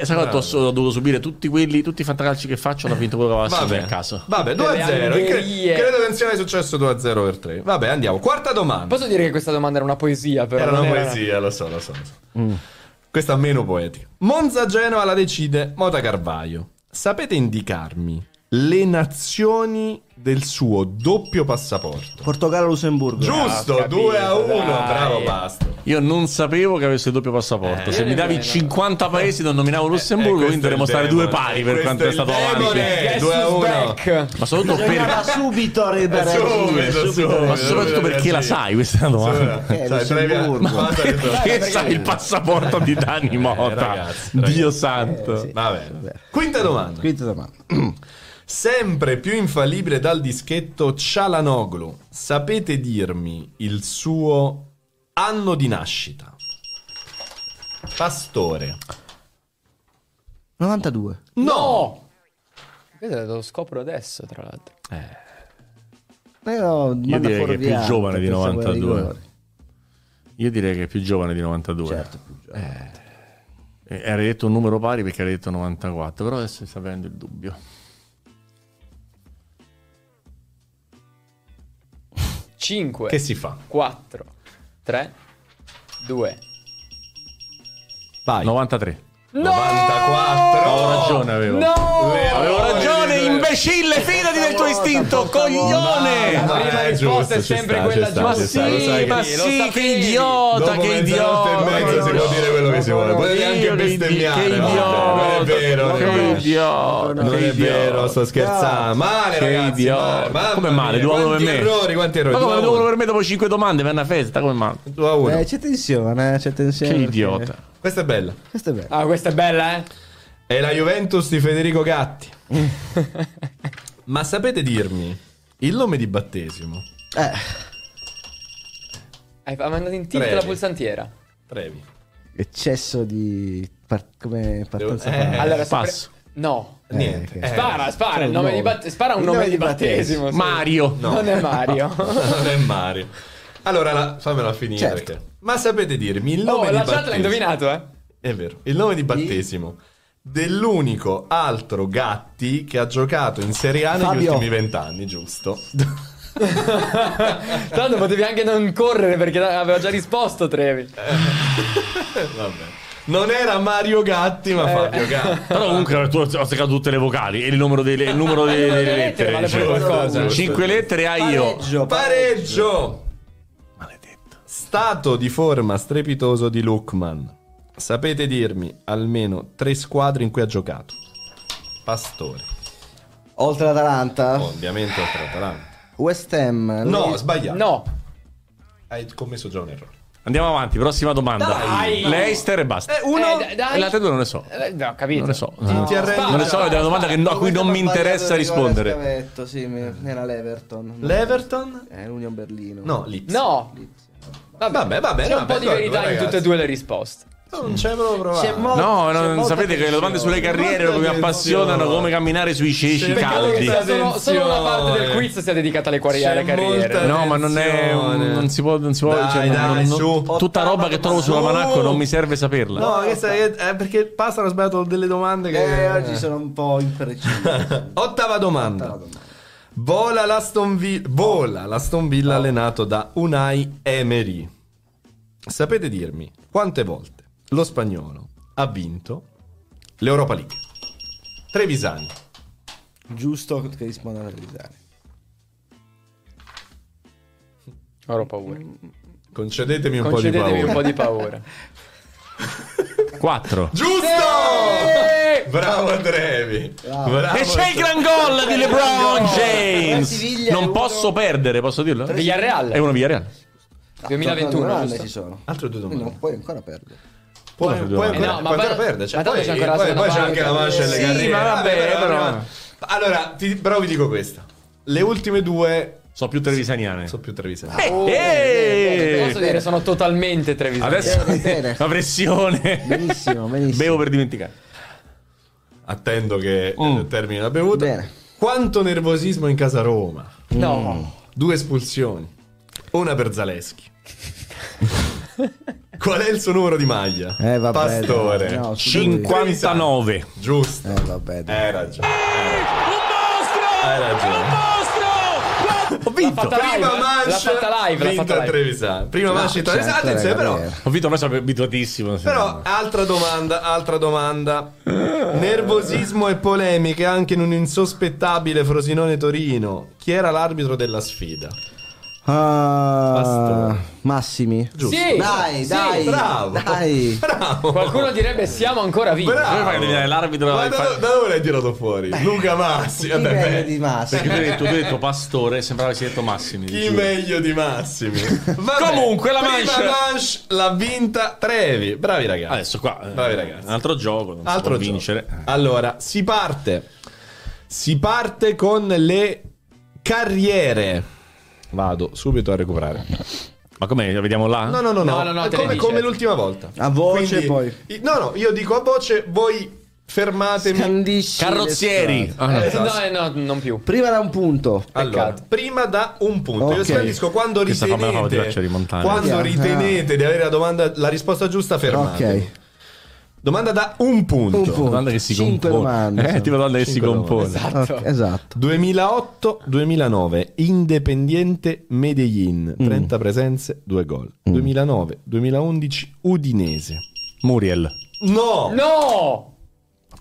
Sai quanto ho, ho dovuto subire tutti quelli, tutti i fantacalci che faccio? Ho vinto quello che aveva Vabbè, a caso. Vabbè, 2 Delle a 0. angherie. Credo che non sia mai successo 2 a 0 per 3. Vabbè, andiamo. Quarta domanda. Posso dire che questa domanda era una poesia, però. Era una poesia, lo so, lo so. lo so. Questa meno poetica. Monza Genova la decide Mota Carvaio. Sapete indicarmi le nazioni del suo doppio passaporto? Portogallo-Lussemburgo. Giusto, capito, 2 a 1. dai. Bravo Pasto. Io non sapevo che avesse il doppio passaporto. Se io mi davi nemmeno. 50 paesi non nominavo Eh, Lussemburgo, questo quindi dovremmo stare due pari per Questo quanto è stato avanti. Guess 2 a who's 1. back? Ma soprattutto, per... subito arrivare Subito, subito, subito. Ma soprattutto perché la sai questa è una domanda. Eh, Sai, Trevi- Lussemburgo. (laughs) Ma- Che (laughs) sai il passaporto di Dani Mota? ragazzi, Dio santo. Vabbè. Quinta domanda. Quinta domanda. (clears throat) Sempre più infallibile dal dischetto Cialanoglu. Sapete dirmi il suo anno di nascita? Pastore. 92. No! Questo lo scopro adesso, tra l'altro. Io, Io direi che è più giovane di 92. Io direi che è più giovane di 92. Certo, più giovane. Eh, Era detto un numero pari perché era detto 94, però adesso mi sta avendo il dubbio. 5, Che si fa? 4, 3, 2. Vai. 93. 94. Ho ragione, avevo. No! Avevo ragione, imbecille, fidati del tuo istinto, coglione! La prima risposta è sempre sta, quella Ma giusta. sta, lo sì, sai che- ma sì, sapevi. che idiota, Dopo che idiota. e mezza si può dire quello che si vuole. Puoi anche Che bestemmiare. Che no? idiota, Non è vero, che idiota, Non che è vero, idiota. sto scherzando. Male, Che ragazzi. idiota. Mamma Come male? Due a uno per me. errori, quanti errori. Ma come Due a devo uno. per me dopo 5 domande per una festa? Come male? Due a uno. Eh, c'è tensione, eh, c'è tensione. Che idiota. Questa è bella. Questo è bello. Ah, questa è bella, eh? È la Juventus di Federico Gatti. (laughs) Ma sapete dirmi il nome di battesimo? Eh, Hai mandato in tilt la pulsantiera. Trevi. eccesso di par- come partenza Devo- eh. Allora, passo. sempre- No. Niente. ok. Eh, Spara, spara, c'è il nome di batt- spara un Il nome, nome di battesimo. battesimo. Mario. (laughs) Non è Mario. (laughs) non è Mario. Allora, la- fammela finire. Certo. perché- Ma sapete dirmi il Oh, nome la di chat l'ha battesimo? indovinato, eh? È vero. Il nome di battesimo dell'unico altro Gatti che ha giocato in Serie A negli Fabio. ultimi vent'anni, giusto? (laughs) L'altro potevi anche non correre perché aveva già risposto Trevi. (laughs) Vabbè. Non era Mario Gatti, ma Fabio Gatti. (laughs) Però comunque tu ho seccato tutte le vocali e il numero delle, il numero delle, delle lettere lettere. vale pure cioè, qualcosa. Cinque lettere a io. Pareggio, Pareggio. Maledetto. Stato di forma strepitoso di Lukman. Sapete dirmi almeno tre squadre in cui ha giocato? Pastore. Oltre l'Atalanta, Ovviamente oltre Atalanta. West Ham. No, sbagliato. No. Hai commesso già un errore. Andiamo avanti, prossima domanda. Dai. L'Eister e basta. Eh, uno. Eh, dai. E le altre due non le so. Eh, no, ho capito. Non le so. Arrendi? Non le so, è una domanda che no- a cui non mi interessa rispondere. Scavetto, sì, era l'Everton. L'Everton? È l'Union Berlino. No, Leeds. No. Vabbè, Vabbè, vabbè, C'è un vabbè, po' di verità in tutte e due le risposte. Non c'è proprio provato. C'è mo- No, c'è non, molta sapete che le domande sulle carriere mi appassionano come camminare sui ceci caldi. Solo, solo una parte del quiz sia dedicata alle, C'è carriere. No, ma non è. Non si può. Non si può Dai, cioè, non- dai, non- su. tutta roba che trovo Su. sull'almanacco non mi serve saperla. No, questa è, è perché passano sbagliato delle domande che... Eh, oggi sono un po' imprecisi. (laughs) Ottava domanda. Ottava domanda. Vola l'Aston Villa, vola l'Aston Villa allenato da Unai Emery. Sapete dirmi quante volte lo spagnolo ha vinto l'Europa League? Trevisani. Giusto che risponda a Trevisani. Ora ho paura. Concedetemi un Concedetemi po' un di po' paura. di paura. 4. (laughs) Giusto! Bravo Trevi. Bravo. E c'è il gran gol di LeBron James. Non è uno- posso perdere, posso dirlo? Villarreal. È uno Villarreal. 2021, Domande giusto? ci sono. Altre due domande. non puoi ancora perdere. Puoi, puoi due ancora, Eh no, ma puoi ancora poi- perdere. Cioè, poi, c'è ancora la poi- poi c'è anche la mancha Sì, alle carriere. ma vabbè, Vabbè, però- vabbè. Allora, ti, però vi dico questa. Le ultime due So più trevisaniane. sono più trevisani. Eh, Posso dire, sono totalmente trevisani. Adesso (laughs) la pressione. Benissimo, benissimo. Bevo per dimenticare. Attendo che Mm. eh, termini la bevuta. Bene. Quanto nervosismo in casa Roma. No. Due espulsioni. Una per Zaleschi. (laughs) Qual è il suo numero di maglia? Eh, vabbè, Pastore. no, su- 59. Giusto. Eh, vabbè. dai. Hai ragione. Hai ragione. Ho vinto. fatta live, Prima eh? manche L'ha fatta live, l'ha vinto fatta a live. Trevisan. Prima manche in Trevisan. Attenzione, però. Ho vinto, ma sono abituatissimo. Però, altra domanda, altra domanda. Nervosismo e polemiche anche in un insospettabile Frosinone Torino. Chi era l'arbitro della sfida? Ah, Pastore. Massimi. Giusto. Sì, Dai, sì. dai. Bravo. Dai. Bravo. Qualcuno direbbe siamo ancora vivi. Bravo. L'arbitro? Ma da, da dove l'hai tirato fuori? Luca Massi. Chi Vabbè, meglio beh. di Massimi? Perché tu hai detto, tu hai detto pastore, sembrava avessi detto Massimi. Chi giuro. meglio di Massimi? (laughs) Vabbè, Comunque, la manche- manche l'ha vinta Trevi. Bravi ragazzi. Adesso qua, eh, Bravi ragazzi. un altro gioco, non Altro si può gioco. vincere. Allora, si parte. Si parte con le carriere. Vado subito a recuperare. Ma come vediamo là? No, no, no, no. No, no, no, come, come l'ultima volta. A voce, poi. i- No, no, io dico a voce, voi fermatemi. Scandisci Carrozzieri. Ah, no. Eh. No, no, non più. Prima da un punto. Allora, Peccato. prima da un punto. Io Ok. scandisco quando Questa ritenete, quando Ah. ritenete di avere la, domanda, la risposta giusta, fermatevi. Ok. Domanda da un punto. Un punto. Domanda che si Cinque compone. domande, Eh, tipo domanda che si compone. Esatto. Ok, esatto. 2008-2009 Independiente Medellin 30 presenze 2 gol 2009-2011 Udinese Muriel. no! No!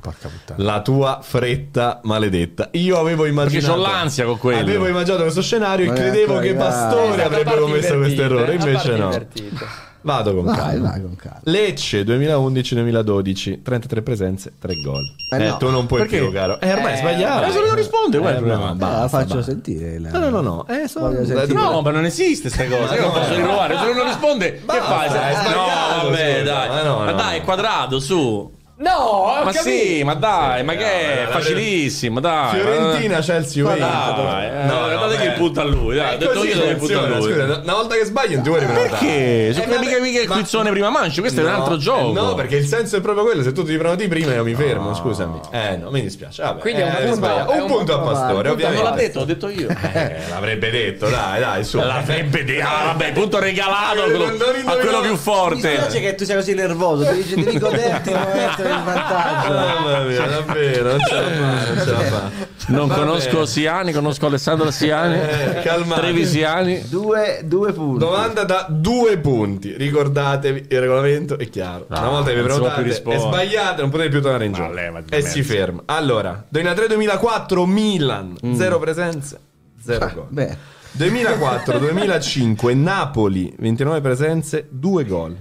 Porca puttana. la tua fretta maledetta io avevo immaginato c'ho l'ansia con quello. avevo immaginato questo scenario Ma e credevo ecco, che dai. Pastore Esatto, avrebbe a parti commesso questo errore invece no invertite. Vado con Vai, calma vai con calma. Lecce 2011-2012 33 presenze 3 gol Eh, eh, no. tu non puoi Perché? più caro eh ormai Eh, sbagliato Adesso non risponde, qual è il Eh, problema? no, Eh, basta, la faccio basta. sentire. il- No, no, no, no. Eh, sono... No, ma non esiste sta cosa. Io non posso rinnovare. Se non risponde, che Basta, fai? hai no, vabbè, dai. Ma no, no, dai, no. è quadrato, su. No, ho Ma capito. sì, ma dai, ma che è? no, Facilissimo, dai. Fiorentina, Chelsea, Ma dai, eh, No, no, dategli beh. il punto a lui. Dai, ho detto io il punto a funziona, lui. Scusa, una volta che sbagli non ti vuoi rimanere. Perché? Su Eh, che ma- mica mica il quizzone prima mancio, questo è un No, altro gioco. eh, No, perché il senso è proprio quello. Se tu ti prenoti prima, io mi fermo. Scusami. Eh, no, mi dispiace. Vabbè, Quindi è un eh, punto- un un punto a Pastore, avanti. Non l'ha ovviamente. detto, l'ho detto io. Eh, l'avrebbe detto, dai, dai, su. L'avrebbe detto. Ah, vabbè, (laughs) punto regalato a quello, più Mi forte. spiace che tu sia così nervoso, devi, devi goderti il momento del vantaggio. Mamma mia, davvero, non ce la fa, non ce la fa. Non Va conosco bene. Siani, conosco Alessandro Siani. Eh. Trevisiani. Due, due punti. Domanda da due punti. Ricordatevi, il regolamento è chiaro. No, Una volta che vi prenotate e rispondere. sbagliate, non potete più tornare in gioco. E mezzo. si ferma. Allora, 2003-2004 Milan, zero presenze, zero gol. Beh, 2004-2005 (laughs) Napoli, 29 presenze, 2 gol.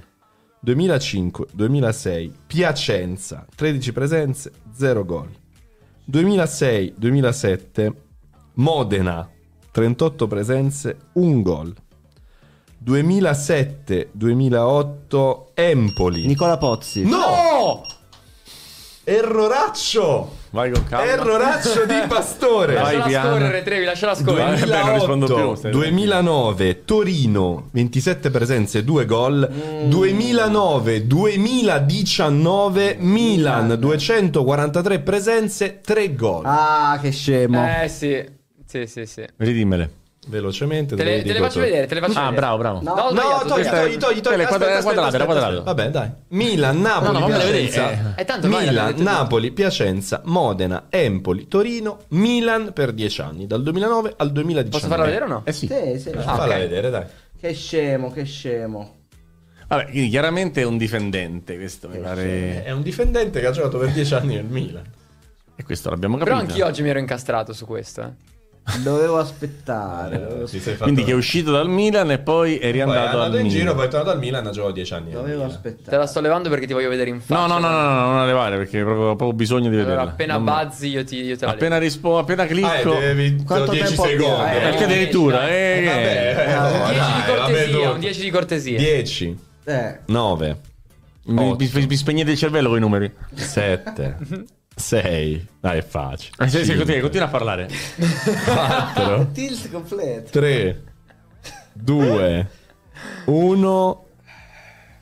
2005-2006 Piacenza, 13 presenze, 0 gol. 2006-2007 Modena, 38 presenze, 1 gol. 2007-2008 Empoli. Nicola Pozzi. no! Erroraccio! Vai con calma. Erroraccio di (laughs) Pastore. Vai, Lasciala piano. scorrere, Trevi, lasciala scorrere. Eh, beh, non rispondo più. 2008, 2009 Torino 27 presenze 2 gol 2009 2019 Milan 243 presenze 3 gol Ah, che scemo. Eh sì, sì, sì, sì. Ridimmele. Velocemente. Te le, te le faccio vedere, te le faccio Ah, vedere. bravo, bravo. No, No, togli, togli, togli, togli. Quadrate. aspetta. Vabbè, dai. Milan, Napoli, No, no, Piacenza. vedere, Eh, tanto Milan, Napoli, Piacenza, Modena, Empoli, Torino, Milan per 10 anni, dal 2009 al 2019. Posso farla vedere o no? Eh sì. Sì, sì. Ah, Falla ok. vedere, dai. Che scemo, che scemo. Vabbè, quindi chiaramente è un difendente, questo mi pare... È un difendente che ha giocato per 10 anni nel Milan. E questo l'abbiamo capito. Però anch'io oggi mi ero incastrato su questo. Eh. Dovevo aspettare. dovevo, sei fatto- Quindi che è uscito dal Milan e poi è Poi è riandato al in Milan. giro, poi è tornato al Milan e ha giocato 10 anni. dovevo aspettare. Te la sto levando perché ti voglio vedere in faccia. No, no, no, no, no, non la levare perché proprio, proprio bisogno di Allora, vederla. appena Non- bazzi io, ti, io te la levo. Appena rispondo, appena Ah, clicco... e devi Quanto 10 tempo secondi. abbiamo? Eh, Perché addirittura, dai. eh, Vabbè, eh, Un 10 di cortesia, vabbè, un 10 di cortesia. 10, Eh, 9, mi, mi, mi spegnete il cervello con i numeri. 7, (laughs) 6. Dai, è facile. Eh, sì, sì, continua, continua a parlare. 4, (laughs) tilt completo. 3, 2, 1,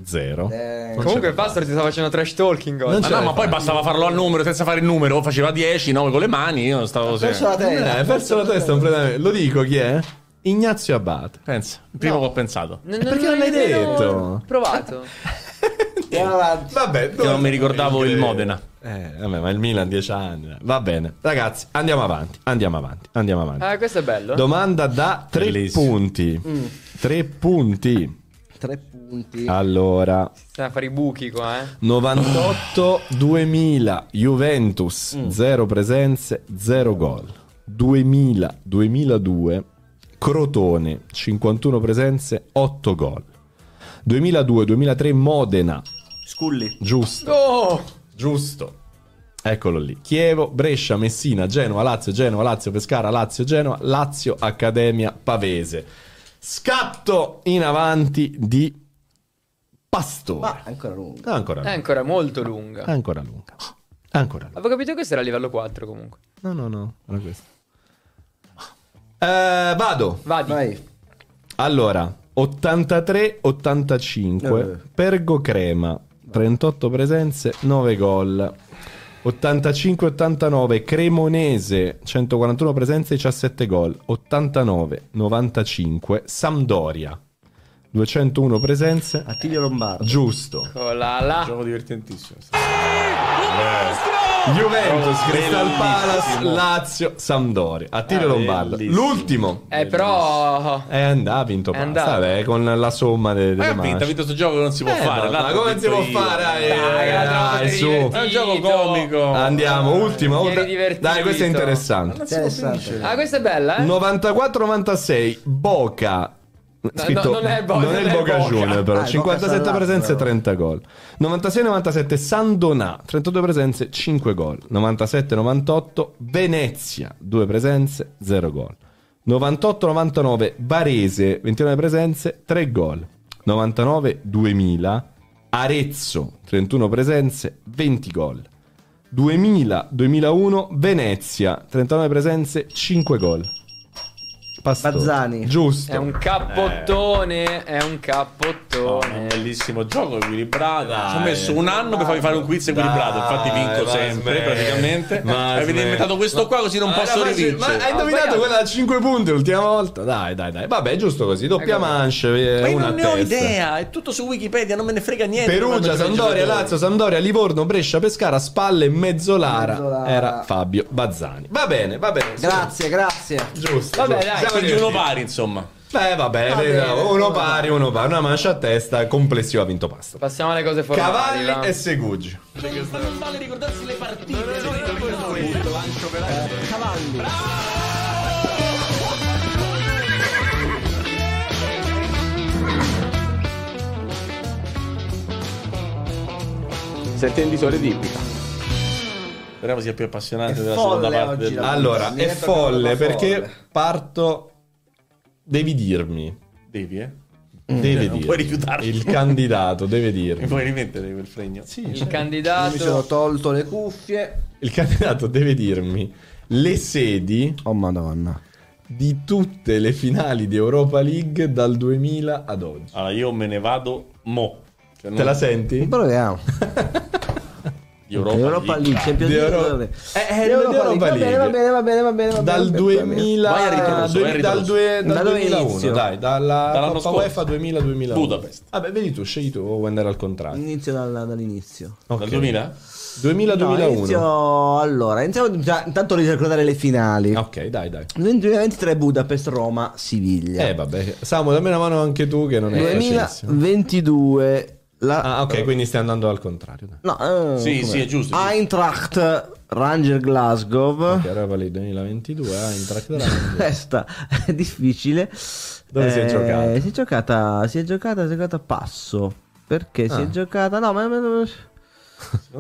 0. Eh, Comunque il Pastor ti sta facendo trash talking oggi. Ma no, ma poi bastava farlo al numero senza fare il numero. Faceva 10, 9 con le mani. Io stavo. perso la Eh, testa. hai perso la testa completamente. Lo dico chi è? Ignazio Abate. Pensa, il primo che ho pensato. N- perché non l'hai detto? Provato. (laughs) Andiamo avanti. Vabbè, Che non mi ricordavo il Modena. Eh, vabbè, ma il Milan 10 anni. Va bene. Ragazzi, andiamo avanti. Andiamo avanti. Andiamo avanti. Ah, questo è bello. Domanda da 3 Bellissimo. punti. 3 punti. Tre punti. Allora, Stiamo a fare i buchi qua, eh. 98-2000 (laughs) Juventus 0 presenze 0 gol 2000-2002 Crotone 51 presenze 8 gol. 2002-2003 Modena. Sculli. giusto. Oh! giusto. Eccolo lì. Chievo Brescia Messina Genova Lazio Genova Lazio Pescara Lazio Genova Lazio Accademia Pavese. Scatto in avanti di Pastore. Ma è ancora ancora È lunga. ancora molto lunga. ancora lunga. Ancora lunga. Avevo capito che questo era a livello 4 comunque. No, no, no, era questo. Eh, vado. Vadi. Vai. Allora, 83-85. Eh. Pergo Crema, 38 presenze, 9 gol. 85-89 Cremonese 141 presenze 17 gol 89-95 Sampdoria 201 presenze Attilio Lombardo. giusto Eccola là. Gioco divertentissimo. Juventus Crystal Bellissimo. Palace Lazio Sampdoria Attilio Ah, Lombardo bellissimo. l'ultimo Eh, però... È andato, ha vinto È basta, andato. vabbè, con la somma de- delle ha vinto, ha vinto questo gioco che non si può Eh, fare. no, ma come si può io. fare? Dai, Dai, dai, dai, su. È un gioco comico. Andiamo, divertito. Dai, questa è interessante. Interessante. Ah, questa è bella, eh? 94-96 Boca Scritto, no, non è Bo- non non il è Boca. Però Ah, il 57 Boca presenze Salazzo. 30 gol 96-97 Sandonà 32 presenze 5 gol. 97-98 Venezia 2 presenze 0 gol. 98-99 Varese 29 presenze 3 gol. 99-2000 Arezzo 31 presenze 20 gol. 2000-2001 Venezia 39 presenze 5 gol Pastore. Bazzani. giusto È un cappottone, è un No, cappottone. è un bellissimo gioco equilibrato. Dai. Ci ho messo un anno per farvi fare un quiz equilibrato. Infatti, Dai, vinco ma sempre. smetti, praticamente. ma Avete inventato questo qua, così non Ma posso facile, rivincere. Ma hai indovinato quella a 5 punti l'ultima volta? Dai, dai, dai. Vabbè, è giusto così. Doppia Ecco. mancia, eh, Ma io una non ne ho testa. idea. È tutto su Wikipedia, non me ne frega niente. Perugia, giocatore. Lazio, Sampdoria, Livorno, Brescia, Pescara, Spalle, Mezzolara. Mezzolara. Era Fabio Bazzani. Va bene, va bene. Grazie, grazie. Giusto. Vabbè, dai, Siamo Quindi uno pari, insomma. Beh, vabbè, Va bene, uno pari, uno pari. Una mancia a testa, complessivo ha vinto pasta. Passiamo alle cose formali. Cavalli va. e Segugi. Sette indisore tipica. Speriamo sia più appassionante È della seconda parte. del- Allora, Mi è folle perché folle. parto. Devi dirmi. Devi, eh? Devi non dirmi. puoi rifiutarti. Il candidato deve Mi dirmi. puoi rimettere quel fregno? Sì, Il certo. Io mi sono candidato. tolto le cuffie. Il candidato deve dirmi le sedi Oh madonna. di tutte le finali di Europa League dal 2000 ad oggi. Allora, io me ne vado mo. Cioè, non- Te la senti? Proviamo. (laughs) Europa, Europa League. Champions Di League. Euro-. Eh, eh, Europa di Europa League. League. Va bene, va bene, va bene, va bene. Dal va bene, va bene. 2000 Vai a ritroso, due- vai a ritroso. dal, due- dal Da dove 2001, inizio? dai, dalla Dall'anno Coppa. UEFA 2000-2001. Budapest. Vabbè, vedi tu, scegli tu o vuoi andare al contrario. Inizio dal- dall'inizio. Ok. Dal 2000? 2000-2001. No, inizio allora, iniziamo già, intanto a ricordare le finali. Ok, dai, dai. 2023 Budapest, Roma, Siviglia. Eh, vabbè. Samu, dammi una mano anche tu che non è facilissimo. 2022 la Ah, ok, quindi stai andando al contrario. No, eh, Sì, com'è? sì, è giusto, è giusto. Eintracht Ranger Glasgow. Ok, Europa League 2022, eh, Eintracht Rangers. (laughs) Questa è difficile. Dove si è giocata? Si è giocata, si è giocata, si è giocata a passo. Perché si Ah. è giocata? No, ma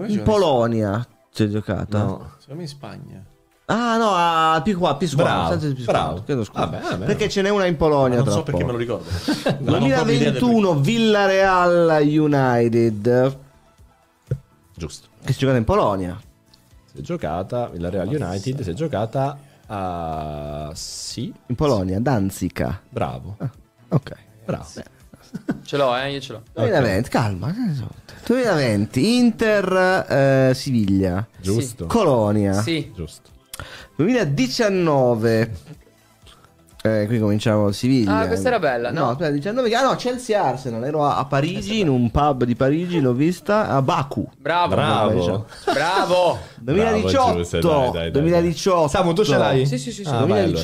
in Polonia si è giocata. No. Secondo me in Spagna. Ah, no, a P4, P4, Bravo, senza il P4, bravo. chiedo scusa. Vabbè, vabbè. perché ce n'è una in Polonia non tra so perché poco. me lo ricordo. (laughs) Non ho proprio idea del 2021 Villareal United Giusto. che si è giocata in Polonia. Si è giocata, il Real United si è giocata a... Sì, In Polonia, Danzica. bravo. Ok. Bravo. Ce l'ho, eh, io ce l'ho. 2020, calma. 2020, Inter eh, Siviglia. Giusto. Colonia. Sì. Giusto. 2019. Eh, qui cominciamo Siviglia. Ah, questa era bella, no? aspetta, 19. Ah, no, Chelsea Arsenal. Ero a, a Parigi, in un pub di Parigi, l'ho vista. A Baku. Bravo. Bravo. Bravo. 2018. Bravo, Giuseppe, dai, dai, dai. 2018. Samu, tu ce l'hai? Sì, sì, sì, sì. Ah, vai,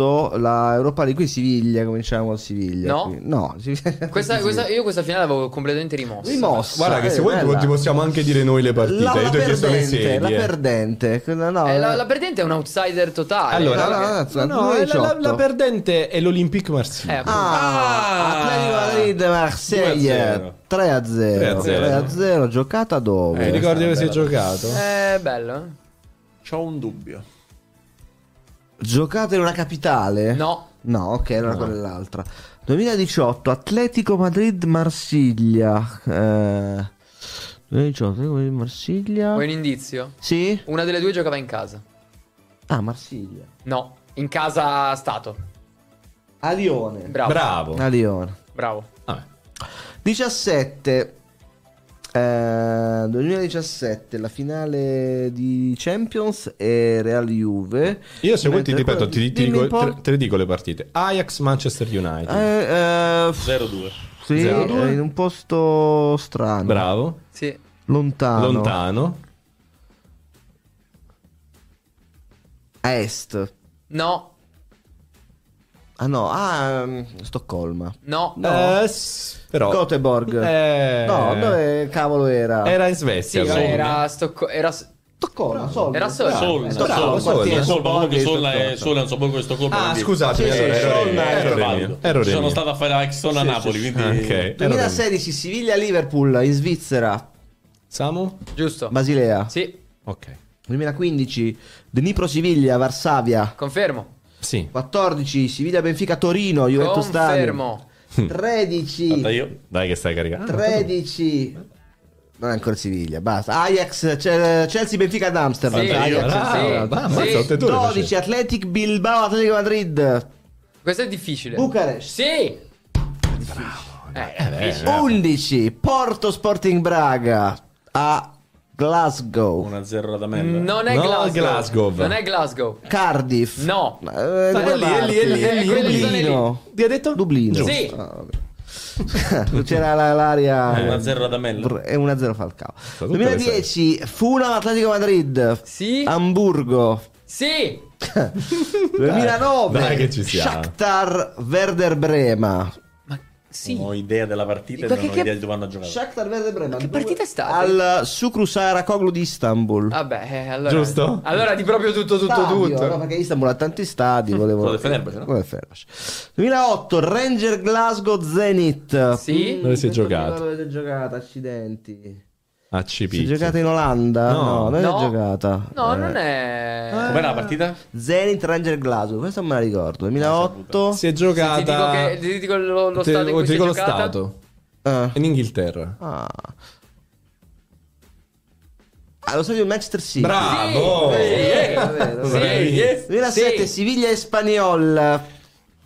2018, la Europa di qui Siviglia, cominciamo a Siviglia. No. no (laughs) Siviglia- Questa, questa- io questa finale l'avevo completamente rimossa. Rimossa. Guarda che eh, se vuoi bella. ti possiamo anche dire noi le partite. La, la perdente, la perdente. No, no, Eh, la, la perdente è un outsider totale. Allora, No, no, no, no, no, la, la- 2018. la perdente è l'Olympique Marsiglia. Eh. Ah, Atletico Madrid Marseille 3 a 0. 3 a 3 a 0, giocata dove? Ti ricordi dove si è giocato? È bello, eh? C'ho un dubbio. Giocata in una capitale? No. No, ok, allora quella è l'altra. 2018 Atletico Madrid Marsiglia. Eh, 2018 Atletico Madrid Marsiglia. Vuoi un indizio? Sì? Una delle due giocava in casa. Ah, Marsiglia. No, in casa stato. A Lione. Bravo. Bravo. A Lione. Bravo. Vabbè. 17 eh, 2017 la finale di Champions e Real Juve Io se vuoi ti ripeto, ti, ti dico, te, te le dico le partite. Ajax Manchester United. Eh, eh, 0-2. sì, Zero due. eh, in un posto strano Bravo. Sì. lontano Lontano. a est No. Ah no ah ehm, Stoccolma No. No. Eh, s- però. Göteborg Eh, no dove cavolo era Era in Svezia. Sì, allora. era Stocco- era Stoccolma Era Sol. Sol, Eh, Sol, bravo, Sol, quartiere Sol, ma comunque Stoccolma, Sol è Sol è un sobborgo di Stoccolma. Ah, Sì, allora errore errore errore Sono stato a fare la Exxon a Napoli, quindi Ok, errore mio. 2016 Siviglia Liverpool in Svizzera Samu? Giusto. Basilea Sì, Ok. 2015 Dnipro Siviglia Varsavia confermo. Sì. 14 Siviglia Benfica Torino Juventus Confermo. (laughs) 13 Fatta io. Dai che stai caricando. 13 non è ancora Siviglia basta Ajax Chelsea Benfica ad Amsterdam Sì, Ajax, bravo, bravo, ammazza, Sì. tutte e due le 12 facevi. Athletic Bilbao Atletico Madrid Questo è difficile. Bucarest Sì. Bravo. Eh, è difficile. 11 Porto Sporting Braga a Glasgow 1-0 ad Amenda. Non è No, Glasgow. Glasgow. Non è Glasgow. Cardiff No. Eh, Dai, è lì, è lì, è lì, è lì, è lì. Dublino Ti ha detto? Dublino Sì. Ah, (laughs) c'era la- l'aria 1-0 ad Amella. e 1-0 Falcao tutto 2010 Fulham Atletico Madrid Sì. Hamburgo Sì. (laughs) 2009 Dai che ci siamo. Shakhtar Werder Brema Ma sì. Non ho idea della partita e non che- ho idea di dove hanno giocato. Shakhtar Werder Brema Che partita è stata? al Sucru Sarakoglu di Istanbul Vabbè, eh, allora. Giusto? Allora di proprio tutto, tutto, Stadio, tutto. no, perché Istanbul ha tanti stadi volevo... Quello del Fenerbahce, no? Quello del Fenerbahce. 2008 Ranger Glasgow Zenit Sì. Dove si è giocato? Dove si è giocata? Accidenti ACP. Si è giocata in Olanda? No. No, dove No. è giocata? No, Eh, non è. Com'era la partita? Zenit Ranger Glasgow, questo me la ricordo. 2008 Si è giocata. Ti dico, che, ti dico lo, lo Ti- stato in cui ti si è dico lo giocata. stato. Ah. In Inghilterra. Ah. Ah, lo stadio di Manchester City. Bravo! Sì, eh, È vero, sì, vero. yes, 2007 sì. Siviglia Espanyol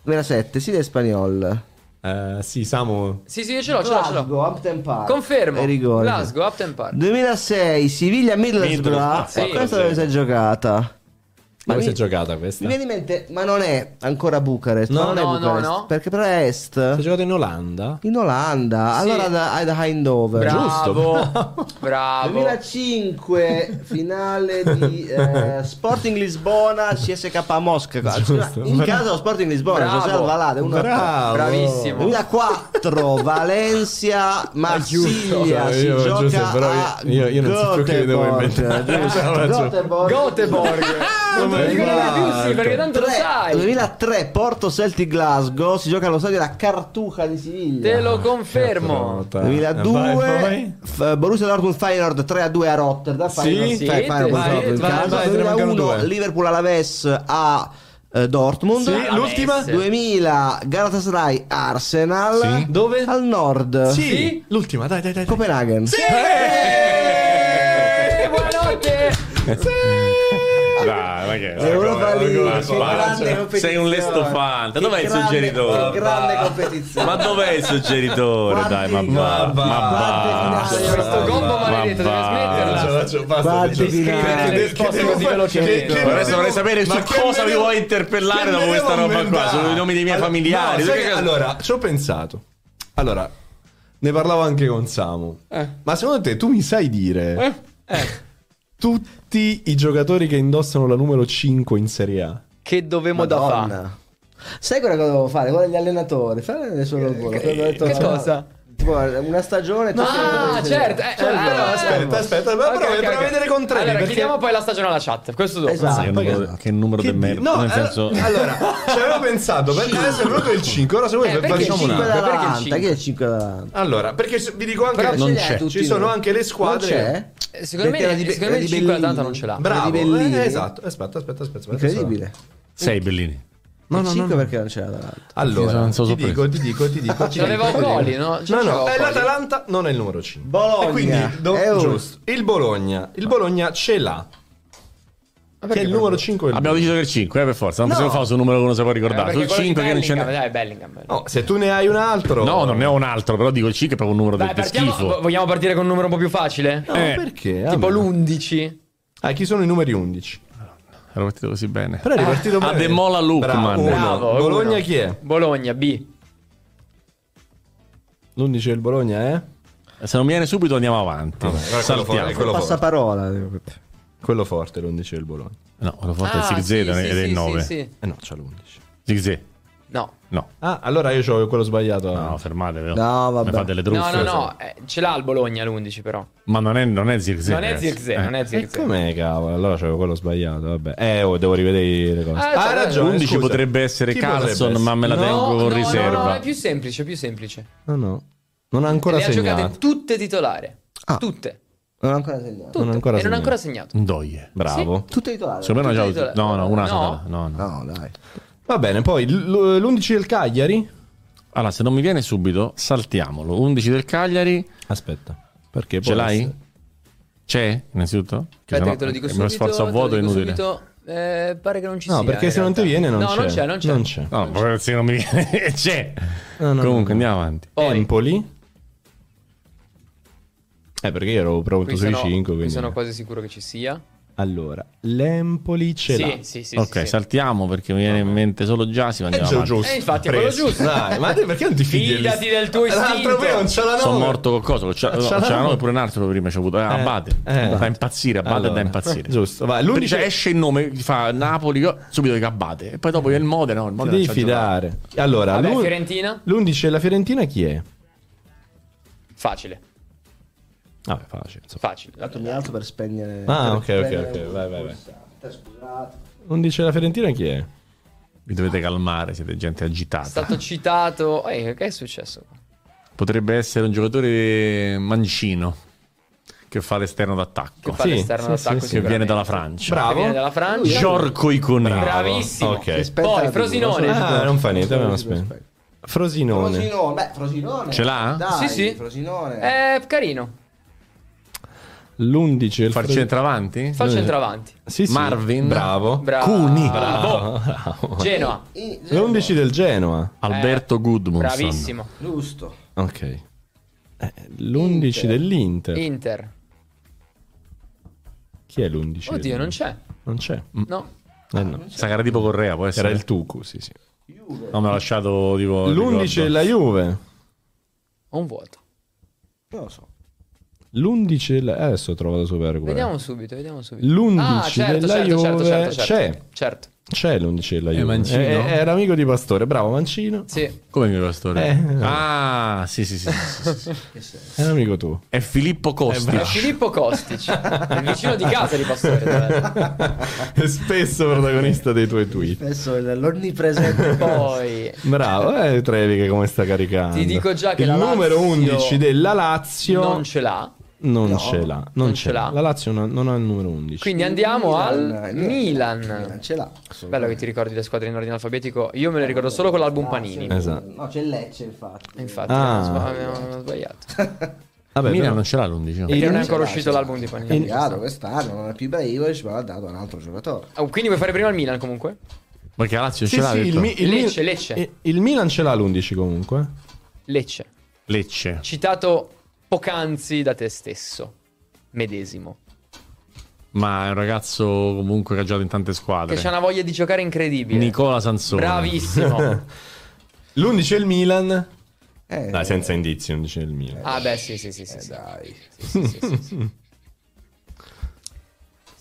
2007 Siviglia Espanyol Eh, sì, Samu. Sì, sì, ce l'ho, ce l'ho, ce l'ho. Glasgow, Hampton Park. Confermo. E rigore. Glasgow, Upton Park. 2006 Siviglia Middlesbrough. Middlesbrough, Sì. Questa dove si è giocata? Dove mi- si è giocata questa? Mi viene in mente, ma non è ancora Bucarest. No, ma non è no, no, Bucarest, no. Perché però è Si è est. giocato in Olanda? In Olanda. Sì. Allora da, ad Eindhoven. Bravo. Bravo. (laughs) 2005 finale di eh, (laughs) Sporting Lisbona CSK Mosca Giusto. in casa dello Sporting Lisbona Bravo. José Alvalade uno Bravo. Bravissimo. 2004 (laughs) Valencia Marsiglia si Io, gioca Giuseppe, però a io- io- io non so più che devo inventare. Giusto. Göteborg. Göteborg. Lo ricordi più, sì, perché tanto lo Tre- sai. 2003 Porto Celtic Glasgow si gioca allo stadio della Cartuja di Siviglia Te lo confermo. 2002 Vai, vai. F- Borussia Dortmund Feyenoord 3 a 2 a Rotterdam Sì, Feyenoord- sì, Fe- Feyenoord vai, in vai, vai, te ne mancano 2001 due. Liverpool Alaves a eh, Dortmund Sì, l'ultima? 2000 Galatasaray Arsenal Sì. Dove? al nord Sì, Sì? l'ultima, dai, dai, dai. Copenaghen Eh, buonanotte. Dai, ma che Europa League, Ma che spazio. grande competizione. Sei un lestofante. Che Dov'è il suggeritore? Che grande competizione. Ma dov'è il suggeritore? Dai, ma Ma va, ma va. Questo gombo maledetto deve smetterla. Quanti finali? Adesso vorrei sapere ma su che cosa vi vuoi interpellare dopo questa roba qua, inventare? sui nomi dei miei familiari. allora, ci ho pensato. Allora, ne parlavo anche con Samu. Ma secondo te tu mi sai dire tutti i giocatori che indossano la numero 5 in Serie A? Che dovemo da fare? Sai cosa dovevo fare? Quello degli allenatori. Fare solo il volo. Detto- che cosa? Una stagione. Ah, certo. eh, Allora, allora, aspetta, aspetta, Ok, però ok, proviamo ok. a vedere con tre. Allora, perché... chiediamo poi la stagione alla chat. Questo dopo. Esatto. Che numero, che numero Che di merda. No, Nel eh, senso, allora, ci avevo pensato, perché (laughs) adesso è venuto il 5, ora se vuoi Eh, perché facciamo un altro. perché il davanti. cinque? Chi è il 5 davanti? Allora, perché vi dico anche Però non c'è. ci sono anche le Non squadre. c'è? Eh, Secondo Perché me, di- secondo me il di 5 Bellini. Atalanta non ce l'ha. Bravo, eh, esatto. Aspetta, aspetta, aspetta, aspetta. Incredibile. sei Bellini. No, il no, 5 no. perché non c'era davanti? Allora, Non so ti dico, ti dico, ti dico. ti Ocoli, dico. no? Ce No, no, è l'Atalanta, non è il numero 5. Bologna. E quindi, do- È un- giusto. Il Bologna, il Bologna ce l'ha. Che è il numero 5 Abbiamo deciso che il 5, eh, per forza. Non No. possiamo fare su un numero che non si può Eh, ricordare. quello di 5 che non n'è. Dai, Bellingham. Bellingham. No, se tu ne hai un altro. No, non ne ho un altro, però dico il 5 è proprio un numero Dai, del partiamo- schifo. Vogliamo partire con un numero un po' più facile? No, Eh, perché? Tipo Vabbè. l'11. Ah, chi sono i numeri 11? Ero partito così bene. Però è ripartito bene. Ademola Lukman. Bravo. Bravo, Bologna chi è? Bologna, B. L'11 del Bologna è? Se non viene subito andiamo avanti. quello Saltiamo. fuori, quello forte. Passaparola. Quello forte, l'11 del Bologna. No, quello forte è Ah, il Zig Z sì, ed sì, è il sì, 9. sì, sì. Eh no, c'ha l'11. Zig Z. No. No. Ah, allora io ho quello sbagliato. No, fermatevi. No, vabbè. Mi fa delle No, truffe. no, no, eh, ce l'ha il Bologna l'11 però. Ma non è, non è Zig Z. Non è. Zirkzee, Eh. non è E Zirkzee. com'è, cavolo? Allora c'avevo quello sbagliato, vabbè. Eh, oh, devo rivedere le cose. Ah, hai c'ha ragione. 11 scusa. potrebbe essere Chi Carlson, potrebbe ma me la essere? tengo No, con no, riserva. No, no, è più semplice, più semplice. No, no. Non ha ancora le ha giocate segnato. tutte titolare. Ah. Tutte. Non ho ancora segnato. Tutte. Non ha ancora e non ha segnato. ancora segnato. Doie. Bravo. Tutte titolari. Secondo me non già titolari. No, no, una No. sola. No, no. No, dai. Va bene, poi l- l'11 del Cagliari. Allora, se non mi viene subito, saltiamolo. 11 del Cagliari. Aspetta. Perché Ce l'hai? essere- C'è? Innanzitutto? Aspetta che te lo dico Me subito. lo sforzo a vuoto è dico inutile. subito. Eh, pare che non ci No, sia. perché in se non ti viene non no, c'è. non c'è, non c'è. Non c'è. No, se non mi viene, (laughs) c'è. No, no, Comunque, no. andiamo avanti. Poi, Empoli. Eh, perché io ero pronto qui sui sono, 5, qui quindi... sono quasi sicuro che ci sia. Allora, l'Empoli ce l'ha. Sì, sì, sì. ok, sì, sì. saltiamo perché mi viene in mente solo Giasi. Ma È andiamo giusto. Eh, infatti è quello giusto. Dai, ma te perché non ti fidi? Fidati del tuo L'altro istinto. prima non Sono morto con cosa? Ah, nove. noi pure un altro prima ha avuto. Eh, Abate. eh. Da impazzire, Abate Allora, da impazzire. Giusto, vai. L'11 Cioè, esce il nome, fa Napoli, subito dico Abate. E poi dopo il Modena. No, il Modena devi giocato. fidare. Allora, Vabbè, l'u- Fiorentina? l'11 della Fiorentina chi è? Facile. Vabbè, facile. insomma. Facile. Tanto mi alzo per spegnere. Ah, per ok, ok, prendere ok, un vai, vai, vai. Scusate. L'11 della Fiorentina chi è? Vi dovete calmare, siete gente È agitata. stato citato. Eh, che è successo? Potrebbe essere un giocatore mancino che fa l'esterno Che d'attacco. fa Sì, l'esterno sì, d'attacco sì, sì. Che viene dalla Francia. Bravo. Che viene dalla Francia. Giorco Icone. Bravissimo. Ok. Aspetta, Poi Frosinone. non Ah, non fa niente, abbiamo spento. Frosinone. Frosinone, beh, Frosinone. Ce l'ha? Dai, Sì, sì. Frosinone. È carino. L'11 è il Far centravanti? Fa il centravanti. Sì, sì. Marvin. Bravo. Bravo. Cuni. Bravo. Bravo. Genoa. L'11 del Genoa. Alberto Gudmundsson. Bravissimo. Giusto. Ok. Eh, L'11 Inter. dell'Inter. Inter. Chi è l'11? Oddio, non c'è. Non c'è. Mm. No. Eh, no. Sa che era tipo Correa, può essere. Era il Tucu, sì, sì. No, me l'ha lasciato tipo. L'11 ricordo. della Juve. Ho un vuoto. Non lo so. L'11 della... eh, Adesso ho trovato super è. Vediamo subito, vediamo subito. L'11 ah, certo, della certo, certo, Juve certo, certo. c'è. Certo. C'è l'11 della Juve. Mancino? Eh, era amico di Pastore. Bravo, Mancino. Sì. Come mio pastore? Eh. Ah, sì, sì, sì. sì, sì, sì. È (laughs) amico tuo. È Filippo Costi. È Filippo Kostic, il vicino di casa di Pastore. È spesso protagonista dei tuoi tweet. Adesso è l'onnipresente. (laughs) Poi Bravo, eh, Trevi che come sta caricando. Ti dico già che Il la numero Lazio 11 della Lazio non ce l'ha. Non No, ce l'ha. Non, non ce ce l'ha. l'ha. La Lazio non, non ha il numero 11. Quindi andiamo al il Milan. Milan ce l'ha. Bello che ti ricordi le squadre in ordine alfabetico. Io me le ricordo solo con l'album Panini. Esatto. No, c'è Lecce infatti. Infatti, Ah. abbiamo sba- abbiamo sbagliato. (laughs) Vabbè, Milan però- non ce l'ha l'11. no? Perché non è ancora uscito l'album di È Panini. cambiato quest'anno, non è più Ibrahimovic, ma l'ha dato un altro giocatore. Oh, quindi vuoi fare prima il Milan comunque? Perché la Lazio Sì, ce l'ha sì, il? Mi- il Lecce, Lecce. il- il Milan ce l'ha l'11 comunque. Lecce. Lecce. Citato poc'anzi da te stesso. Medesimo. Ma è un ragazzo comunque che ha giocato in tante Che squadre. c'ha una voglia di giocare incredibile. Nicola Sansone. Bravissimo. (laughs) L'11 è il Milan. Eh, Dai, senza indizi, l'11 è il Milan. ah, beh, sì, sì, sì. sì, sì. dai. Sì, sì, sì, (laughs)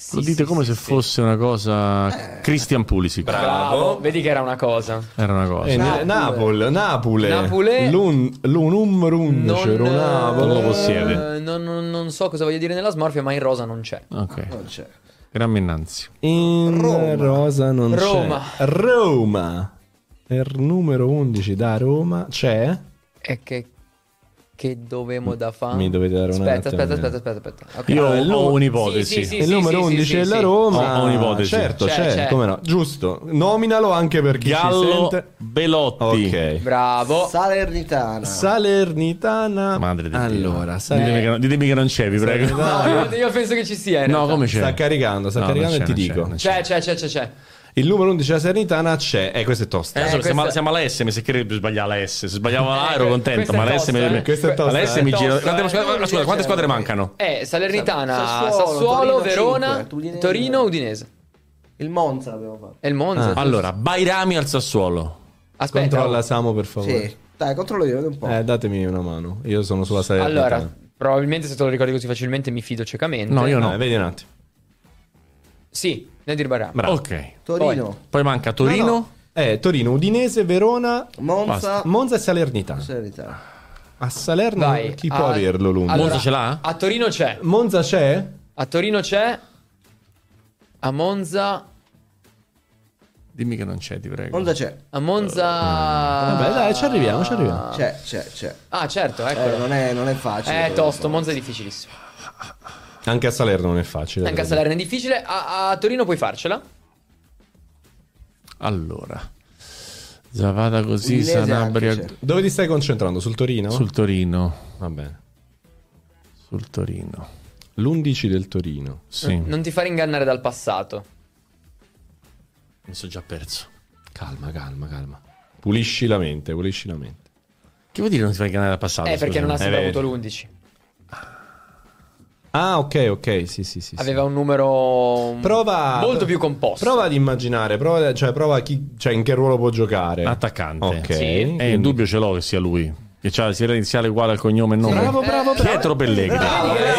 sì. Lo dite sì, come sì, se sì. fosse una cosa. Christian Pulisic. Bravo. Vedi che era una cosa. Era una cosa. Eh, Napoli. Napoli, Napoli. Napoli. L'un, l'un numero 11 Non, Napoli. Non lo possiede. eh, non, non- non so cosa voglia dire nella smorfia, ma in rosa non c'è. Ok. Non c'è. Grammi innanzi. In Roma. rosa non Roma. c'è. Roma. Il numero 11 da Roma c'è. E che, che dovemo da fare? Mi dovete dare un aspetta, attimo, aspetta, aspetta, aspetta, aspetta. Ok. Io ho un'ipotesi. Sì, sì, il numero sì, 11 sì, della sì. Roma. Ho- ho un'ipotesi. Certo, C'è, c'è, c'è. come no. Giusto. Nominalo anche per chi Gallo sente. Belotti. Ok. Bravo. Salernitana. Salernitana. Madre di Allora, Dio. Saler- Ditemi che, non- ditemi che non c'è, vi prego. No, io, penso che ci sia. No, come c'è? sta caricando, sta No, caricando e ti dico. c'è, c'è, c'è, c'è. Il numero 11 della Salernitana c'è. Eh, questo è tosta. Eh, questa- siamo, siamo alla S, mi sa che sbagliava la S. Se sbagliava la A ero Eh, contento, questa ma è la S mi... eh. Questa è tosta, La S eh. mi gira... Eh. scusa, scusa, quante squadre mancano? Eh, Salernitana, Sassuolo, Sassuolo, Torino Verona, 5, Udinese. Torino, Udinese. Il Monza l'abbiamo fatto. E il Monza. Ah. Allora, Bairami al Sassuolo. Aspetta. Controlla Samo per favore. Sì. Dai, controllo io, vedo un po'. Eh, datemi una mano. Io sono sulla Salernitana. Allora, probabilmente se te lo ricordi così facilmente mi fido ciecamente. No, io no. Eh, vedi un attimo. Sì, Nedir Baram. Bravo. Ok. Torino, Poi manca Torino. No, no. Eh, Torino, Udinese, Verona, Monza, Monza e Salernitana. Salernitana. A Salerno Vai. chi a- può averlo l'Undi? allora, Monza ce l'ha? A Torino c'è. Monza c'è? A Torino c'è. A Monza. Dimmi che non c'è, ti prego. Monza c'è. A Monza. Vabbè, dai, ci arriviamo, ci arriviamo. C'è, c'è, c'è. Ah, certo, Eh, ecco. non, è, non è facile. È tosto, Monza è difficilissimo. Anche a Salerno non è facile. Anche a Salerno è difficile. A, a Torino puoi farcela. Allora. Zavada così, Udinese Sanabria anche dire. Dove ti stai concentrando? Sul Torino? sul Torino. Va bene. Sul Torino. L'11 del Torino. Sì, Non ti fare ingannare dal passato. mi sono già perso. Calma, calma, calma. Pulisci la mente, pulisci la mente. Che vuol dire non ti fai ganare al passato? Eh, perché non ha scusami? sempre Eh, avuto l'11. Ah, ok, ok, sì, sì, sì. Aveva un numero Prova molto più composto. Prova ad immaginare, prova, cioè prova chi, cioè in che ruolo può giocare. Attaccante. Ok. Sì. Eh, il dubbio ce l'ho che sia lui. Che c'ha sia l'iniziale uguale al cognome e nome. Bravo, bravo, bravo. Pietro Pellegrini. Le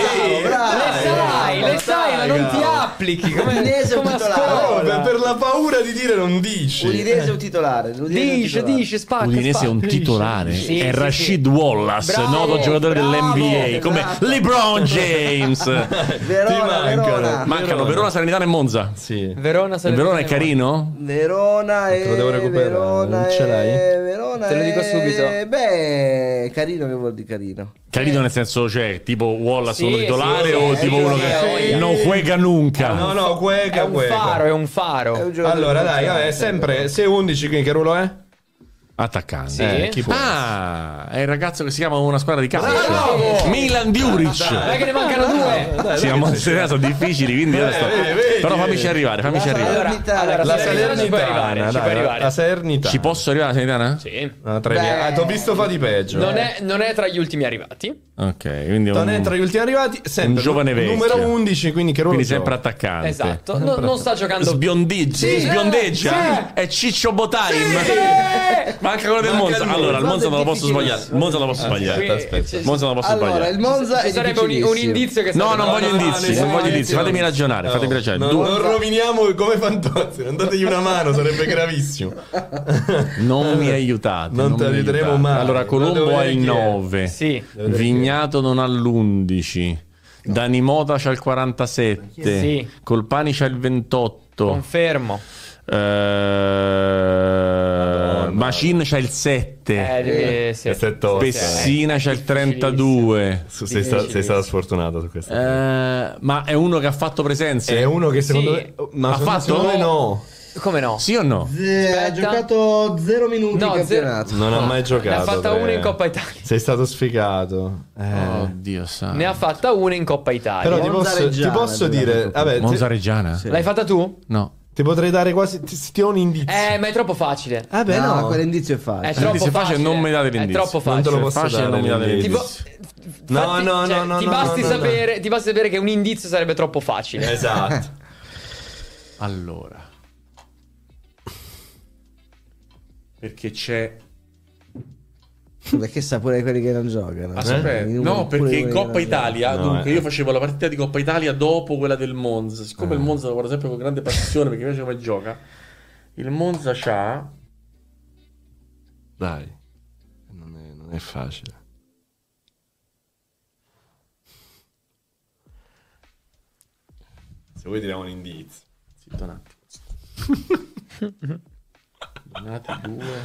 sai, le sai, ma non ti applichi. Come, Udinese è un come a titolare. Oh, scuola. Per, per la paura di dire non dici. Udinese è un titolare. è Dice, titolare. dice, spacca. Udinese è un titolare. Sì, è sì, Rashid sì. Wallace, Bravo, noto giocatore bravo, dell'NBA, come. LeBron James. (laughs) Verona, Ti mancano. Verona. Mancano Verona, Salernitana e Monza. Sì. Verona, Salernitana Verona è carino? Verona e Te lo devo recuperare, Verona non ce l'hai? Verona Te lo dico e- subito. Beh, carino che vuol dire carino. Carino nel senso, cioè, tipo Wallace Sì, uno titolare sì, o sì, tipo sì, uno sì, che sì. non juega nunca? No, no, cueca, È un faro, è un È un faro. giocatore Allora, dai, importante. vabbè, sempre se 11 quindi che ruolo è? Attaccante. Sì. Eh, chi può? Ah, è il ragazzo che si chiama una squadra di calcio. Bravo! Milan Diuric. Non è che ne mancano due. Sì, ma Monza sono difficili, quindi sto... vedi, vedi, Però fammici arrivare, fammici La arrivare. Allora, Salernitana. allora, La Salernitana ci può arrivare, ci dai, arrivare. la Salernitana. Ci posso arrivare la Salernitana? Sì. Ah, ah, ti ho visto fa di peggio. Non è, non è tra gli ultimi arrivati. Ok, quindi Non un, è tra gli ultimi arrivati. Sempre Un giovane vecchio. Numero 11, quindi che ruolo quindi sempre attaccante. Esatto. Non, non sta giocando. Sbiondiggia, Sì. sbiondeggia. È Ciccio Botaim. Manca quello del Monza. Allora, il Monza non lo posso sbagliare. Il Monza non lo posso Aspetta, sbagliare. aspetta. Monza non lo posso Allora, sbagliare. il Monza Ci è sarebbe un, un indizio che No, non voglio no, no, indizi, non voglio indizi. Fatemi ragionare, No, fatemi ragionare. non, roviniamo come Fantozzi, non dategli una mano, sarebbe gravissimo. Non mi aiutate. Non ti aiuteremo mai. Allora, Colombo ha il vedere chi è. 9. Sì. Vignato non ha l'11. Dani Mota c'ha il 47. Sì. Colpani c'ha il 28. Confermo. Eh, Macin c'ha il 7. Eh, devi- sì. Pessina c'ha il 32. Su- Sei, sta- sei stato sfortunato su questo. Eh, ma è uno che ha fatto presenze? È uno che secondo Sì. me. Ma Ha secondo- fatto? secondo me no. Come no? Sì o no? Eh, ha giocato 0 minuti No, in zero- campionato. Non ha mai giocato. Ne ha fatta tre. una in Coppa Italia. Sei stato sfigato. Eh. Oddio santo. Ne ha fatta una in Coppa Italia. Però ti posso, ti posso dire. Vabbè, Monza ti, Reggiana? L'hai fatta tu? No. ti potrei dare quasi. Ti, ti do un indizio. Eh, ma è troppo facile. Vabbè, no, no. quell'indizio è facile. È troppo è facile, facile. non mi date È l'indizio. troppo Non te facile. lo posso facile, dare. non mi date l'indizio. Ti, No, no, cioè, no, no, ti no, basti no, no, sapere, ti basti sapere che un indizio sarebbe troppo facile. Esatto. (laughs) Allora. Perché c'è Perché sa pure quelli che non giocano. Aspetta, Eh? I numeri no, perché in Coppa Italia, No, dunque eh. io facevo la partita di Coppa Italia dopo quella del Monza. Siccome il Monza lo guardo sempre con grande passione perché mi piace come gioca, il Monza c'ha Dai. Non è, non è facile. Se vuoi tiriamo un indizio. Zitto un attimo.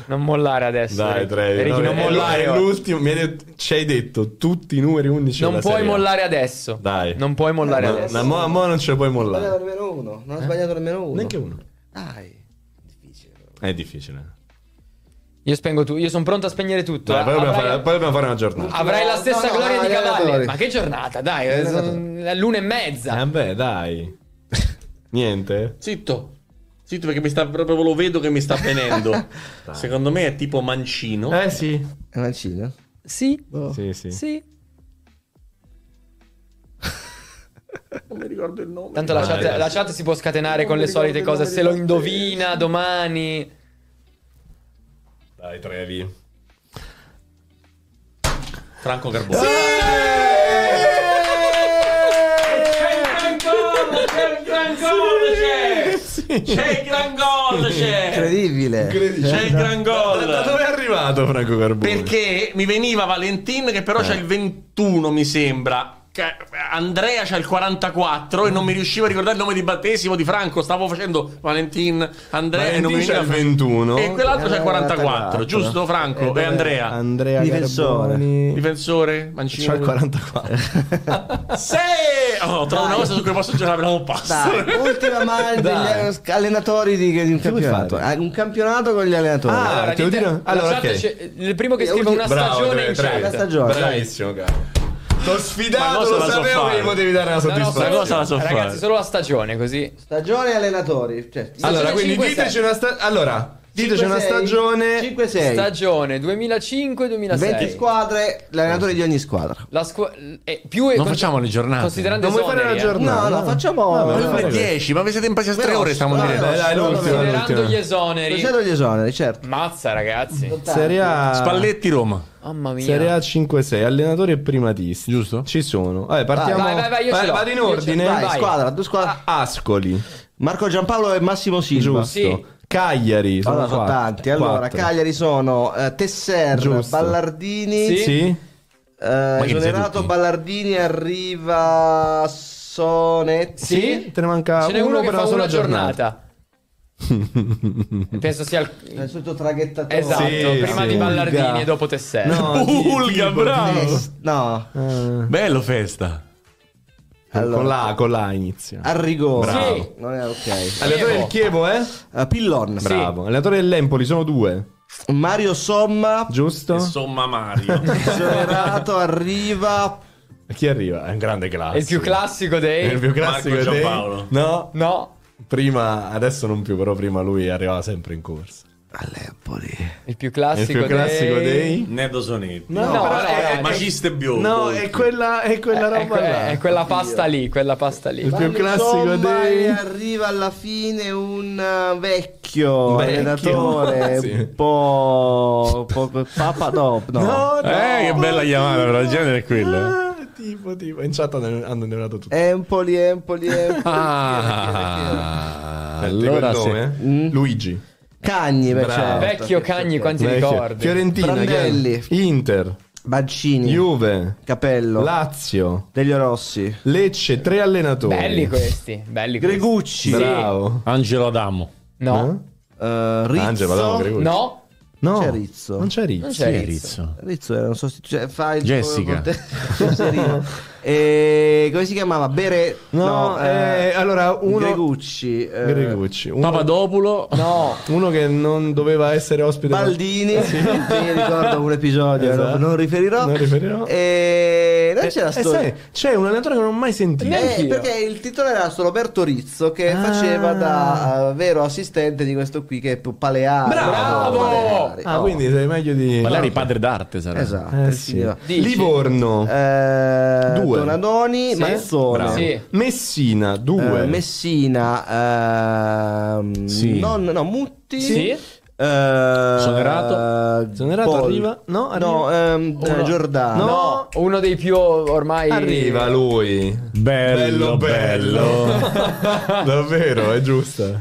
Non mollare adesso. Dai. Trevi. Ricky, no, non mollare. è l'ultimo. Mi hai detto, ci hai detto tutti i numeri 11 Non puoi mollare adesso. Dai. Non puoi mollare No, adesso. no, mo, mo non ce la puoi mollare. sbagliato nemmeno uno. Non ha sbagliato nemmeno uno. Neanche uno. Dai. Difficile. È difficile. Io spengo tu. Io sono pronto a spegnere tutto. Dai, eh. poi, dobbiamo Avrai- fare, poi dobbiamo fare una giornata. Avrai la stessa no, gloria no, di cavalli. Ma che giornata, dai. eh, l'una e mezza. Eh beh, dai. (laughs) Niente? Zitto. Zitto perché mi sta proprio lo vedo che mi sta venendo. (laughs) Secondo me è tipo mancino. Eh sì. È mancino? Sì. Sì, sì. Sì. (laughs) Non mi ricordo il nome. Tanto la chat, la chat si può scatenare con mi le solite cose. il Se lo indovina domani. Dai, Trevi. Franco Carbone. C'è il gran gol, c'è! C'è il gran gol, c'è! Incredibile. C'è il gran Da, da gol! dove è arrivato Franco Carbone? Perché mi veniva Valentin che però c'ha il 21 mi sembra. Andrea c'ha il 44 e non mi riuscivo a ricordare il nome di battesimo di Franco. Stavo facendo Valentin, Andrea e non mi Valentin c'ha veniva il 21. E quell'altro c'ha il 44, 44. giusto Franco? E Andrea. Andrea Difensore. Carboni. Difensore, mancino. C'ha il 44. (laughs) Sì! Oh, trovo una cosa su cui posso giocare un passo. Dai, ultima (laughs) mano degli allenatori di, di un campionato. Eh, Un campionato con gli allenatori. Ah, Allora, dico- la allora, chat ok. c'è- il primo che Eh, scrive una Bravo, stagione in chat. stagione. Bravissimo, caro. T'ho sfidato, lo la so sapevo fare? che mi potevi dare una No, no, soddisfazione. cosa la so Ragazzi, fare? solo la stagione così. Stagione e allenatori. Cioè, Allora, quindi 5-6. diteci una stagione. Allora, diteci una 5-6, stagione. 5-6. Stagione 2005-2006. 20 squadre, l'allenatore di ogni squadra. La squa- eh, più Non facciamo le giornate. Considerando Non vuoi fare la eh. giornata? No, no, facciamo. Vabbè, questo. 10, ma vi siete impasi a 3 ore stiamo Veloce, dire. dai, dai, l'ultima, Considerando gli esoneri. Considerando gli esoneri, certo. Mazza, ragazzi. Serie A. Spalletti Roma. Mamma mia. Serie A 5-6, allenatori e primatisti. Giusto? Ci sono. Vabbè, partiamo. Vai, vai, vai, io ce l'ho. vado in ordine. vai. Squadra, due squadre. Ascoli. Marco Giampaolo e Massimo Silva. Giusto. Sì. Cagliari. Sono, Allora, sono tanti. Allora, Quattro. Cagliari sono eh, Tesser, Giusto. Ballardini. Sì. Sì. eh, esonerato? Ballardini arriva Sonetti. Sì. Te ne manca Ce n'è uno, che per fa sola una giornata. (laughs) Penso sia il... È il solito traghettatore. Esatto, Sì, prima sì. di Ballardini Ulga. e dopo Tesser. No, (laughs) Ulga, bravo. Eh, no, Eh, Bello festa. Allora. Con la, con la inizia. Arrigo. Bravo. Sì. Non è ok. Allenatore del Chievo, eh? Eh, Pillon. Bravo. Allenatore dell'Empoli, sono due. Mario Somma. Giusto? Insomma, Mario. (laughs) Esonerato arriva Chi arriva? È un grande classico. È il più classico dei... È il più classico Marco dei- Giampaolo. No, No, prima, adesso non più, però prima lui arrivava sempre in corsa. All'Empoli. il più È classico, il più classico dei... dei... Nedo Sonetti. No, No, però no, è- no, Maciste biondo. No, è quella, è quella È, roba que- là. è quella pasta lì, quella pasta lì. Il più classico dei... arriva alla fine un uh, vecchio, Vecchio. allenatore, (laughs) Sì. un po', po' papa no, no. (laughs) No, no. Eh, che bella chiamata, però il genere è quello. eh. Ah, tipo, tipo. In chat hanno, indonato tutto. Empoli, Empoli, Empoli. Ah, allora nome? sì. Mm. Luigi. Cagni, beh, Bravo. certo. Vecchio Cagni, quanti Vecchio. ricordi? Fiorentina. Prandelli. è? Inter. Bancini, Juve. Capello, Lazio. Deglio Rossi, Lecce. Tre allenatori. Belli questi, belli questi. Gregucci, Bravo. Angelo Adamo. No, eh, Rizzo, Angelo, Adamo, Gregucci. no, No. C'è Rizzo. Non c'è Rizzo. non c'è Rizzo. Rizzo. Era un sostituto, cioè, fa il Jessica. Serino. (laughs) e come si chiamava? Bere No, eh, allora uno... Gregucci, eh, Gregucci. Uno, Papadopulo. No, uno che non doveva essere ospite. Baldini, (laughs) mi ricordo un episodio, Esatto. non, non riferirò. Non riferirò. E non Eh, c'è la eh, storia. sai, c'è un allenatore che non ho mai sentito. Eh, perché il titolare era solo Roberto Rizzo che Ah. faceva da eh, vero assistente di questo qui che è più Paleari. Bravo! Paleari. Ah, Oh. quindi sei meglio di. Magari padre d'arte sarà. Esatto. Eh, sì. Livorno. Eh, Due. Donadoni, Sì. Mazzone. Sì. Messina, due. Eh, Messina, ehm, Sì. non, no, Mutti, Sì. Eh, Sonerato? eh, Sonerato Pol- arriva? No, arriva. no, ehm, eh, Giordano, no, uno dei più ormai... Arriva lui. Bello, bello. (laughs) Davvero, è giusta.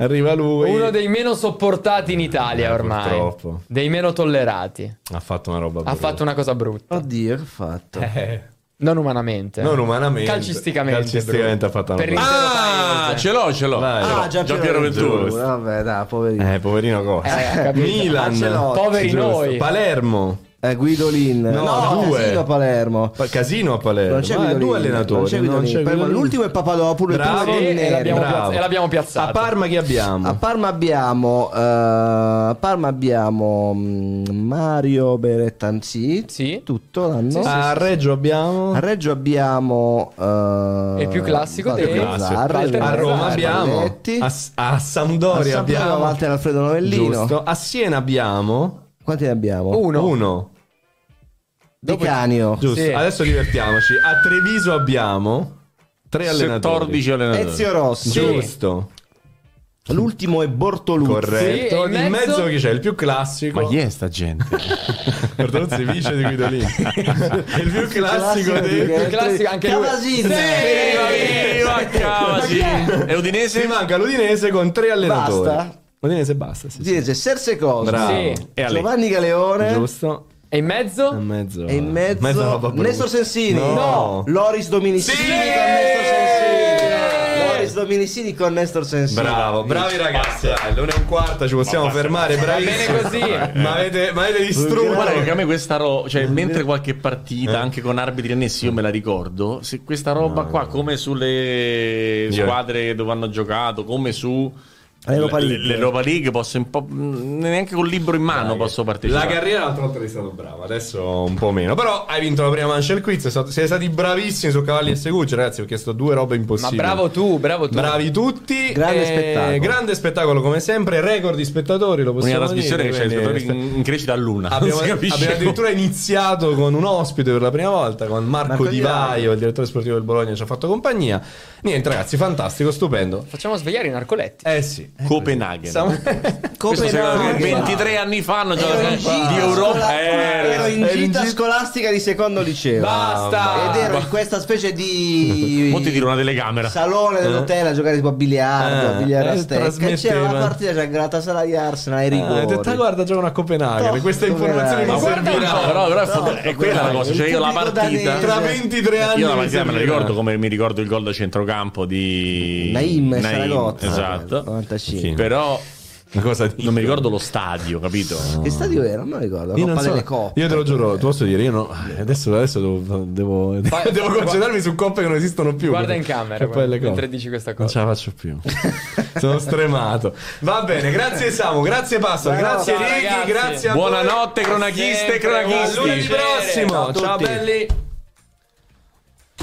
Arriva lui. Uno dei meno sopportati in Italia Eh, ormai. purtroppo. Dei meno tollerati. Ha fatto una roba Ha brutta. fatto una cosa brutta. Oddio, che ha fatto? Eh, Non umanamente. non umanamente. Calcisticamente. Calcisticamente ha fatto una Per Ah, ce l'ho, ce l'ho. L'ho. Ah, Giampiero Ventura. Giusto. Vabbè, dai, poverino. Eh, poverino cosa. Eh. Milan. Ancelotti. Poveri noi. Palermo. Eh, Guidolin. No, due. Casino a Palermo. Pa- Casino a Palermo. Non c'è Ma Guidolin. due allenatori. Non c'è Guidolin. Palermo. Guidolin. L'ultimo è Papadopoulos. Bravo. e Neri. l'abbiamo, Bravo. piazza- e l'abbiamo piazzato. A Parma chi abbiamo? A Parma abbiamo eh, a Parma abbiamo mm, Mario Berettanzi Sì. tutto l'anno Sì, sì, A Reggio abbiamo. a Reggio abbiamo eh, Il più classico dei- Walter A Roma abbiamo. A, a Sampdoria A Sampdoria abbiamo. Walter Alfredo Novellino Giusto. A Siena abbiamo. Quanti ne abbiamo? Uno. Uno. Di Canio Giusto. Sì. Adesso divertiamoci. A Treviso abbiamo. Tre allenatori. 14 allenatori. Ezio Rossi Giusto. l'ultimo è Bortoluzzi Corretto. Sì, e in in mezzo? mezzo chi c'è? Il più classico. Ma chi è sta gente? (laughs) Bertoluzzi vice di Guidolini. (laughs) il più classico dei. Il classico anche lui. Cavasin Viva, viva, Cavasi. E Udinese? Si manca l'Udinese con tre allenatori. Basta? L'Udinese basta. Sì, sì. Udinese Serse Cosa Bravo. Sì. E. Giovanni Galeone Giusto. E in mezzo? E mezzo. E in mezzo, brutta. Nestor Sensini. No. Loris Dominicini Sì! con Nestor Sensini. Loris Dominicini con Nestor Sensini. Bravo, bravi ragazzi. Dai, L'una e un quarto ci possiamo fermare. Bravissimi. bene così. Ma avete, ma avete distrutto. Guarda che a me questa roba, cioè mentre qualche partita, anche con arbitri annessi, io me la ricordo. Se questa roba qua, come sulle squadre dove hanno giocato, come su L'Europa League. l'Europa League, posso un po'. mh, neanche col libro in mano posso La partecipare. carriera l'altra volta eri stato bravo, adesso un po' meno. Però hai vinto la prima mancia del quiz. sei stato- Siete stati bravissimi su Cavalli e Segucci, ragazzi. Ho chiesto due robe Ma impossibili. bravo tu, bravo tu. Bravi tutti. Grande eh, spettacolo. Grande spettacolo come sempre. Record di spettatori. Lo Una possiamo trasmissione che dire. c'è i quindi- spettatori in, in crescita a luna. Abbiamo, (laughs) abbiamo addirittura iniziato con un ospite per la prima volta, con Marco, Marco Di Vaio. il direttore sportivo del Bologna, ci ha fatto compagnia. Niente, ragazzi, fantastico, stupendo. Facciamo svegliare i narcoletti. Eh sì. Copenaghen. Siamo- Copenaghen. 23 anni fa hanno giocato di Europa. Eh, ero in gita gita- scolastica di secondo liceo. Basta! Ed ero in questa specie di (laughs) Mo ti una telecamera. salone dell'hotel a giocare tipo a biliardo, Eh, a biliardo eh, a stecca. E c'era trasmetteva. la partita tra Galatasaray Arsenal ai Eh, rigori. ho detto, guarda, giocano a Copenaghen. No, Queste informazioni mi Copenaghen. No, serviranno. però, è, quella la cosa. Cioè, io la partita. Tra 23 anni. Io la mi partita me la ricordo come mi ricordo il gol da centrocampo di Naim Saragotta. Esatto. 95. Sì. Però non mi ricordo lo stadio, capito? Che stadio era? Non me lo ricordo. Io, non so. delle Coppe. Io te lo giuro, ti posso dire, io no- adesso, adesso devo, devo, Fai- (laughs) devo concentrarmi su coppe che non esistono più. Guarda in camera, e poi le mentre dici questa Non cosa. ce la faccio più. Sono stremato. Va bene, grazie Samu, grazie Pasta, grazie Righi, grazie a voi. Buonanotte, cronachiste e cronachisti. lunedì prossimo. Ciao Ciao belli.